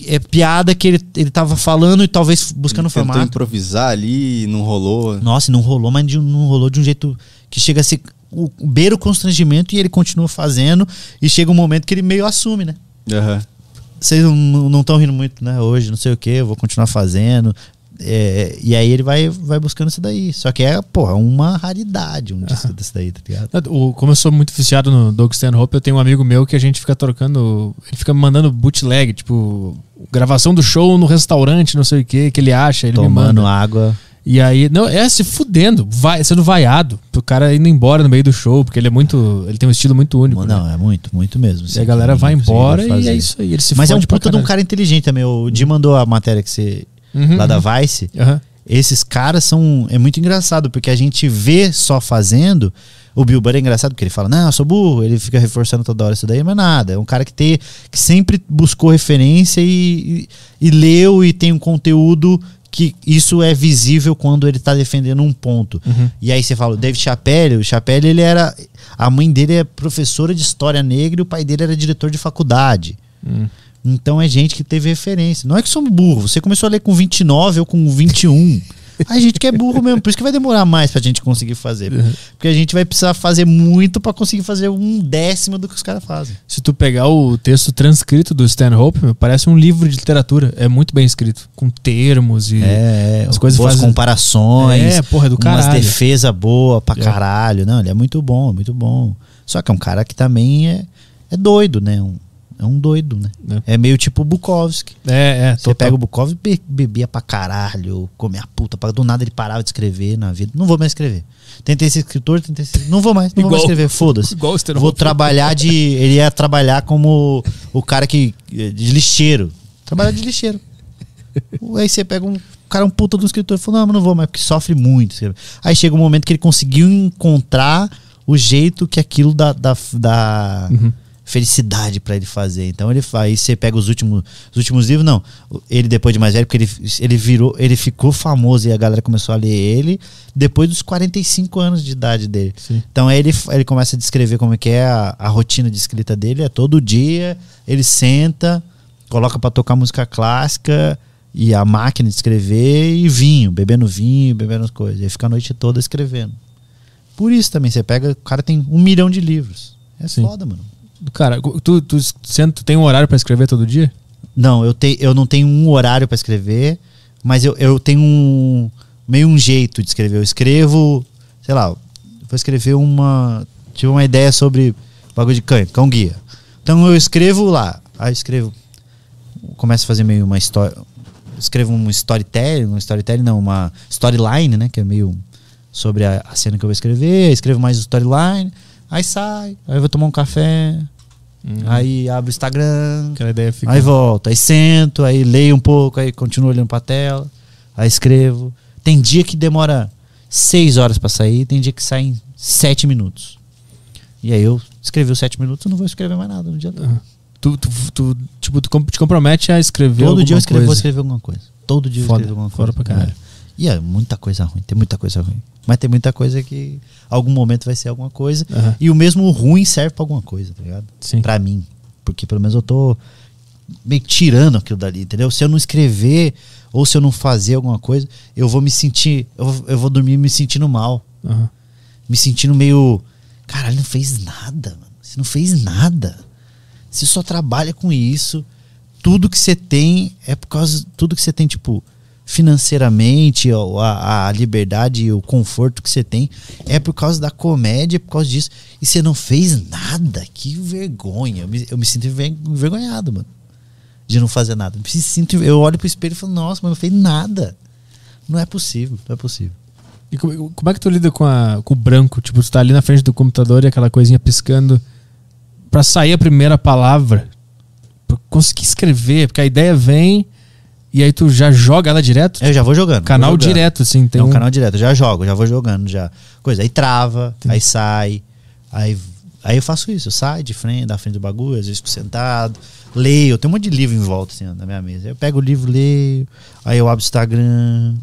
é piada que ele, ele tava falando e talvez buscando Ele tentou formato. improvisar ali não rolou. Nossa, não rolou, mas de- não rolou de um jeito que chega a ser o, beira o constrangimento e ele continua fazendo e chega um momento que ele meio assume, né? Aham. Vocês não estão rindo muito, né? Hoje, não sei o que, eu vou continuar fazendo. É, e aí ele vai, vai buscando isso daí. Só que é, pô, é uma raridade um disco desse daí, tá ligado? O, como eu sou muito viciado no Doug Stanhope, eu tenho um amigo meu que a gente fica trocando. Ele fica me mandando bootleg, tipo, gravação do show no restaurante, não sei o que, que ele acha, ele me Tomando manda. água. E aí, não, é se fudendo, vai, sendo vaiado, pro cara indo embora no meio do show, porque ele é muito. Ele tem um estilo muito único. Não, né? é muito, muito mesmo. E a galera vai embora e é isso aí. Ele se Mas é um puta de um cara inteligente também. O Di mandou a matéria que você. Uhum, lá da uhum. Vice. Aham. Esses caras são. É muito engraçado, porque a gente vê só fazendo. O Bill Burr é engraçado porque ele fala, não, eu sou burro, ele fica reforçando toda hora isso daí, mas nada. É um cara que, tem, que sempre buscou referência e, e, e leu e tem um conteúdo que isso é visível quando ele tá defendendo um ponto. Uhum. E aí você fala, o David Chappelle, o Chappelle ele era. A mãe dele é professora de história negra e o pai dele era diretor de faculdade. Hum. Então é gente que teve referência. Não é que somos burros. Você começou a ler com 29 ou com 21. A gente que é burro mesmo, por isso que vai demorar mais pra gente conseguir fazer. Uhum. Porque a gente vai precisar fazer muito pra conseguir fazer um décimo do que os caras fazem. Se tu pegar o texto transcrito do Stanhope, parece um livro de literatura. É muito bem escrito, com termos e É, as coisas boas fazem- comparações. É, porra, é do Umas caralho. defesa boa pra É. caralho. Não, ele é muito bom, é muito bom. Só que é um cara que também é, é doido, né? Um- é um doido, né? É, meio tipo o Bukowski. É, é, Você total. pega o Bukowski, be- bebia pra caralho, comia puta, pra, do nada ele parava de escrever na vida. Não vou mais escrever. Tentei ser escritor, tentei ser. Não vou mais, não vou mais Igual- escrever, foda-se. igual. Vou trabalhar de. Ele ia trabalhar como o cara que. de lixeiro. Trabalhar de lixeiro. Aí você pega um cara, um puta do escritor, e fala, não, mas não vou mais, porque sofre muito. Aí chega um momento que ele conseguiu encontrar o jeito que aquilo dá, dá, dá Uhum. Felicidade pra ele fazer. Então ele faz. Aí você pega os últimos, os últimos livros, não. Ele depois de mais velho, porque ele, ele virou, ele ficou famoso e a galera começou a ler ele depois dos 45 anos de idade dele. Sim. Então aí ele, ele começa a descrever como é que é a, a rotina de escrita dele. É todo dia, ele senta, coloca pra tocar música clássica e a máquina de escrever e vinho, bebendo vinho, bebendo as coisas. E aí fica a noite toda escrevendo. Por isso também, você pega, o cara tem um milhão de livros. É Sim. foda, mano. Cara, tu, tu, tu tem um horário pra escrever todo dia? Não, eu, te, eu não tenho um horário pra escrever, mas eu, eu tenho um meio um jeito de escrever. Eu escrevo, sei lá, vou escrever uma. Tive uma ideia sobre bagulho de cão, cão guia. Então eu escrevo lá, aí eu escrevo. Começo a fazer meio uma história. Escrevo um storytelling, um storytelling, não, uma storyline, né? Que é meio sobre a, a cena que eu vou escrever, escrevo mais storyline, aí sai, aí eu vou tomar um café, aí abro o Instagram, fica. Aí volto, aí sento, aí leio um pouco, aí continuo olhando pra tela, aí escrevo. Tem dia que demora seis horas pra sair, tem dia que sai em sete minutos. E aí eu escrevi os sete minutos, eu não vou escrever mais nada no dia todo. Aham. Tu, tu, tu, tipo, tu te compromete a escrever Todo dia eu escrevo, vou escrever alguma coisa. Todo dia eu Foda, escrevo alguma coisa. pra caralho. É. E é muita coisa ruim, tem muita coisa ruim. Mas tem muita coisa que algum momento vai ser alguma coisa. Aham. E o mesmo ruim serve pra alguma coisa, tá ligado? Sim. Pra mim. Porque pelo menos eu tô meio que tirando aquilo dali, entendeu? Se eu não escrever ou se eu não fazer alguma coisa, eu vou me sentir. Eu, vou- eu vou dormir me sentindo mal. Aham. Me sentindo meio. Caralho, não fez nada, mano. Você não fez nada. Você só trabalha com isso. Tudo que você tem é por causa. Tudo que você tem, tipo, financeiramente, a, a liberdade e o conforto que você tem é por causa da comédia, é por causa disso. E você não fez nada. Que vergonha. Eu me, eu me sinto enver- envergonhado, mano. De não fazer nada. Eu, me sinto, eu olho pro espelho e falo, nossa, mas não fez nada. Não é possível, não é possível. E como, como é que tu lida com, a, com o branco? Tipo, tu tá ali na frente do computador e aquela coisinha piscando pra sair a primeira palavra. Conseguir escrever, porque a ideia vem e aí tu já joga ela direto. Eu já vou jogando. canal vou jogando. direto, assim. Tem é um, canal direto, já jogo, já vou jogando, já. Coisa, aí trava, aí sai, aí, aí eu faço isso, eu saio de frente, da frente do bagulho, às vezes fico sentado, leio, eu tenho um monte de livro em volta assim, na minha mesa. Eu pego o livro, leio, aí eu abro o Instagram,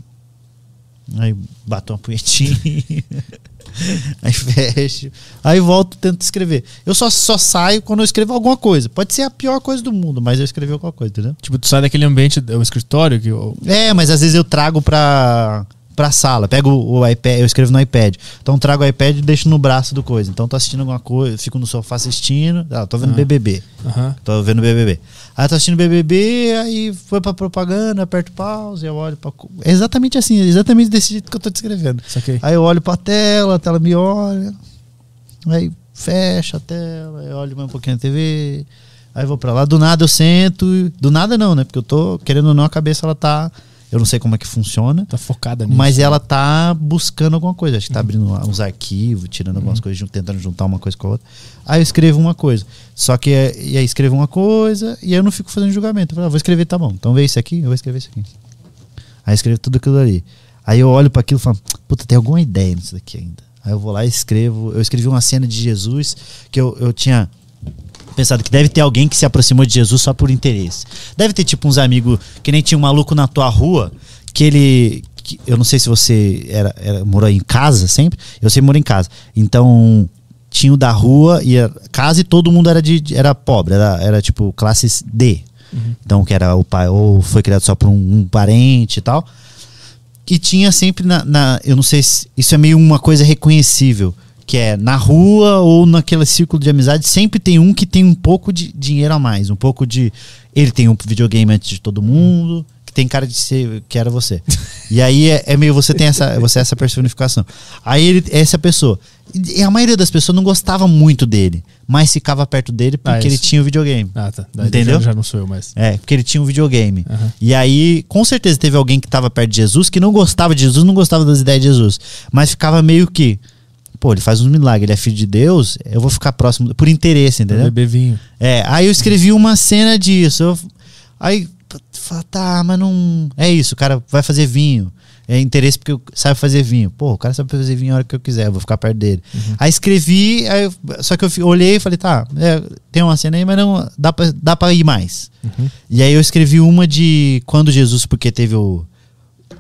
aí bato uma punhetinha, aí fecho, aí volto, tento escrever. Eu só, só saio quando eu escrevo alguma coisa. Pode ser a pior coisa do mundo, mas eu escrevi alguma coisa, entendeu? Tipo, tu sai daquele ambiente, o escritório, que o- É, mas às vezes eu trago pra, pra sala. Pego o iPad, eu escrevo no iPad. Então trago o iPad e deixo no braço do coisa. Então tô assistindo alguma coisa, fico no sofá assistindo. Ah, tô vendo Ah. BBB. Aham. Tô vendo BBB. Aí tô assistindo BBB, aí foi pra propaganda, aperto pause, eu olho pra. co- É exatamente assim, exatamente desse jeito que eu tô descrevendo. Aí eu olho pra tela, a tela me olha. Aí fecha a tela, eu olho mais um pouquinho na TV. Aí vou pra lá. Do nada eu sento. Do nada não, né? Porque eu tô, querendo ou não, a cabeça ela tá. Eu não sei como é que funciona. Tá focada nisso. Mas ela tá buscando alguma coisa. Acho que tá abrindo lá uns arquivos, tirando algumas coisas, jun- tentando juntar uma coisa com a outra. Aí eu escrevo uma coisa. Só que é- e aí escrevo uma coisa e aí eu não fico fazendo julgamento. Eu falo, ah, vou escrever, tá bom. Então vê isso aqui, eu vou escrever isso aqui. Aí eu escrevo tudo aquilo ali. Aí eu olho para aquilo e falo, puta, tem alguma ideia nisso daqui ainda. Aí eu vou lá e escrevo. Eu escrevi uma cena de Jesus que eu, eu tinha pensado que deve ter alguém que se aproximou de Jesus só por interesse. Deve ter tipo uns amigos que nem tinha um maluco na tua rua que ele que- eu não sei se você era, era morou em casa sempre. Eu sempre morei em casa. Então tinha o da rua e casa e todo mundo era de era pobre, era, era tipo classe D. Então que era o pai ou foi criado só por um, um parente e tal. E tinha sempre na, na- Eu não sei se isso é meio uma coisa reconhecível. Que é na rua ou naquele círculo de amizade, sempre tem um que tem um pouco de dinheiro a mais. Um pouco de. Ele tem um videogame antes de todo mundo, que tem cara de ser. que era você. e aí é, é meio você tem essa. Você é essa personificação. Aí ele é essa pessoa. E a maioria das pessoas não gostava muito dele, mas ficava perto dele porque Ah, ele tinha o videogame. Ah, tá. Daí Entendeu? Já, já não sou eu mais. É, porque ele tinha um videogame. Aham. E aí, com certeza, teve alguém que tava perto de Jesus que não gostava de Jesus, não gostava das ideias de Jesus. Mas ficava meio que. Pô, ele faz um milagre, ele é filho de Deus, eu vou ficar próximo, por interesse, entendeu? Beber vinho. É, aí eu escrevi uma cena disso. eu- aí, fala, tá, mas não. É isso, o cara vai fazer vinho. É interesse porque sabe fazer vinho. Pô, o cara sabe fazer vinho a hora que eu quiser, eu vou ficar perto dele. Aí escrevi, aí eu- só que eu olhei e falei, tá, é, tem uma cena aí, mas não dá pra, dá pra ir mais. E aí eu escrevi uma de quando Jesus, porque teve o.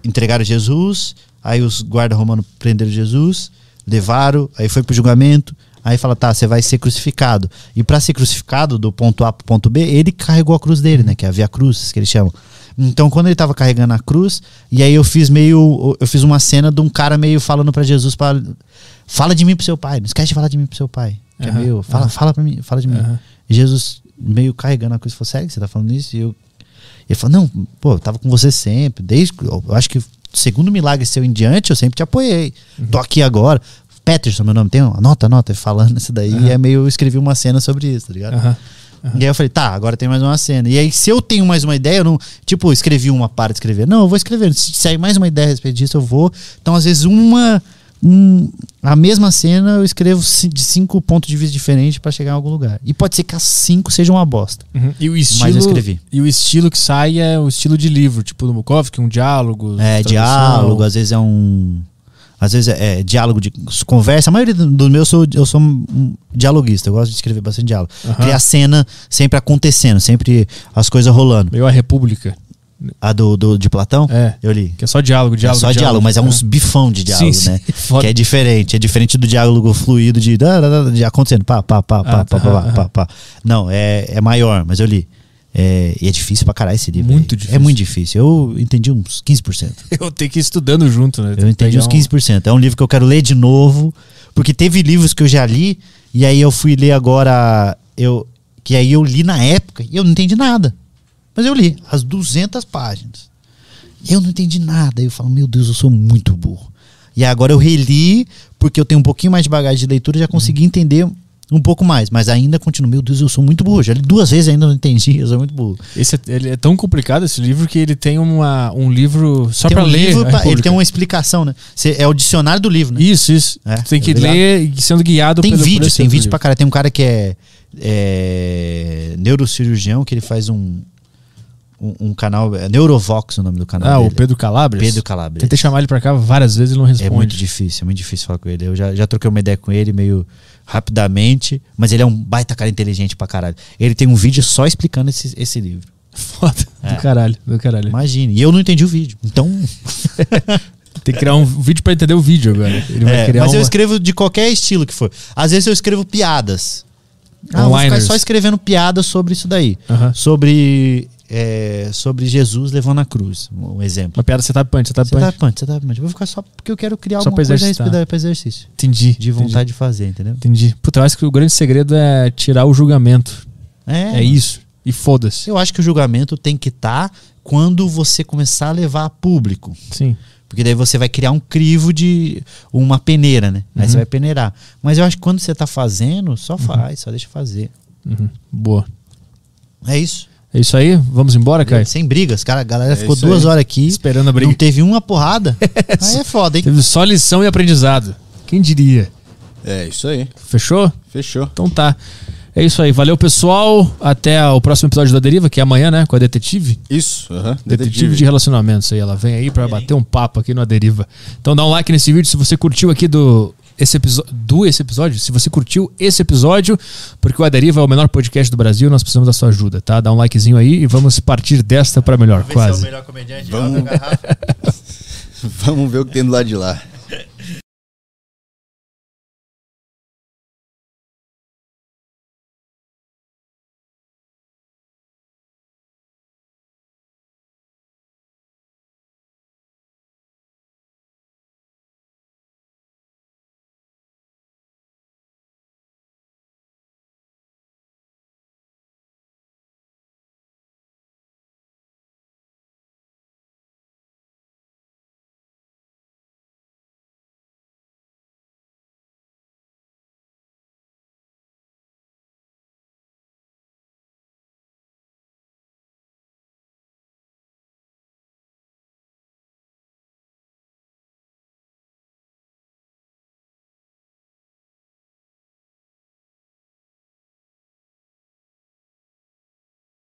Entregaram Jesus, aí os guarda romanos prenderam Jesus, levaram, aí foi pro julgamento, aí fala, tá, você vai ser crucificado. E para ser crucificado do ponto A pro ponto B, ele carregou a cruz dele, né? Que é a Via Cruz, que eles chamam. Então, quando ele tava carregando a cruz, e aí eu fiz meio. Eu fiz uma cena de um cara meio falando para Jesus para Fala de mim pro seu pai, não esquece de falar de mim pro seu pai. Que é Aham, meio. Fala, aham. fala para mim, fala de mim. E Jesus meio carregando a cruz, falou, sério você tá falando isso? E eu, ele falou, não, pô, eu tava com você sempre, desde, eu acho que segundo milagre seu em diante, eu sempre te apoiei. Uhum. Tô aqui agora. Peterson, meu nome, tem, um- anota, anota, falando isso daí, e é meio, eu escrevi uma cena sobre isso, tá ligado? Aham. E aí eu falei, tá, agora tem mais uma cena. E aí, se eu tenho mais uma ideia, eu não, tipo, escrevi uma para de escrever. Não, eu vou escrever. Se sair mais uma ideia a respeito disso, eu vou. Então, às vezes, uma. Um- a mesma cena eu escrevo de cinco pontos de vista diferentes para chegar em algum lugar. E pode ser que as cinco sejam uma bosta. Uhum. E o estilo. Mas eu escrevi. E o estilo que sai é o estilo de livro, tipo do Bukowski, um diálogo. É, diálogo, às vezes é um. Às vezes é, é diálogo de conversa. A maioria dos do meus eu sou, eu sou um dialoguista, eu gosto de escrever bastante diálogo. Aham. Criar cena sempre acontecendo, sempre as coisas rolando. Meio a República. A do, do de Platão? É. Eu li. Que é só diálogo, diálogo. é só diálogo, mas é uns bifão de diálogo, Sim, né? sim. Que é diferente. É diferente do diálogo fluido de, de acontecendo. Pá, pá, pá, pá, Ah, pá, tá, pá, pá, pá. Não, é, é maior, mas eu li. É, e é difícil pra caralho esse livro. Muito aí. difícil. É muito difícil. Eu entendi uns 15%. Eu tenho que ir estudando junto, né? Eu entendi uns 15%. É um livro que eu quero ler de novo, porque teve livros que eu já li e aí eu fui ler agora, eu que aí eu li na época e eu não entendi nada. Mas eu li as 200 páginas. E eu não entendi nada. Eu falo, meu Deus, eu sou muito burro. E agora eu reli porque eu tenho um pouquinho mais de bagagem de leitura e já consegui entender um pouco mais, mas ainda continuo, meu Deus, eu sou muito burro. Já li duas vezes e ainda não entendi, eu sou muito burro. Esse é, ele é tão complicado esse livro que ele tem uma, um livro só pra um ler. a pra- ele tem uma explicação, né? Cê- é o dicionário do livro, né? Isso, isso. É, tem que é ler sendo guiado Tem pelo esse tem vídeos pra cara. Tem um cara que é, é neurocirurgião, que ele faz um, um, um canal, é Neurovox o nome do canal Ah, dele. o Pedro Calabres? Pedro Calabres. Tentei chamar ele pra cá várias vezes e não É responde. muito difícil, é muito difícil falar com ele. Eu já, já troquei uma ideia com ele meio rapidamente, mas ele é um baita cara inteligente pra caralho. Ele tem um vídeo só explicando esse, esse livro. Foda. É. Do caralho, do caralho. Imagine. E eu não entendi o vídeo. Então. Tem que criar um vídeo pra entender o vídeo agora. Ele vai É, criar mas eu uma- escrevo de qualquer estilo que for. Às vezes eu escrevo piadas. Ah, eu vou ficar só escrevendo piadas sobre isso daí. Aham. Sobre, é, sobre Jesus levando a cruz. Um exemplo. Uma piada setup punch, setup Você punch. tá punch, você tá punch. Eu Vou ficar só porque eu quero criar Só alguma coisa exercitar. pra exercício. Entendi. De vontade de fazer, entendeu? Entendi. entendi. Puta, eu acho que o grande segredo é tirar o julgamento. É, mano. isso. E foda-se. Eu acho que o julgamento tem que estar quando você começar a levar a público. Sim. Porque daí você vai criar um crivo de uma peneira, né? Aí Uhum. você vai peneirar. Mas eu acho que quando você tá fazendo, só faz, só deixa fazer. Uhum. Boa. É isso. É isso aí? Vamos embora, Caio? Sem brigas, cara. A galera É ficou duas aí. horas aqui. Esperando a briga. Não teve uma porrada. aí é foda, hein? Teve só lição e aprendizado. Quem diria? É, isso aí. Fechou? Fechou. Então tá. É isso aí. Valeu, pessoal. Até o próximo episódio da Deriva, que é amanhã, né? Com a detetive. Isso, aham. Detetive de relacionamentos aí. Ela vem aí pra bater um papo aqui no A Deriva. Então dá um like nesse vídeo se você curtiu aqui do. Esse episódio, do esse episódio, se você curtiu esse episódio, porque o A Deriva é o menor podcast do Brasil, nós precisamos da sua ajuda, tá? Dá um likezinho aí e vamos partir desta pra melhor, quase. melhor comediante. Vamos. Vamos ver o que tem do lado de lá.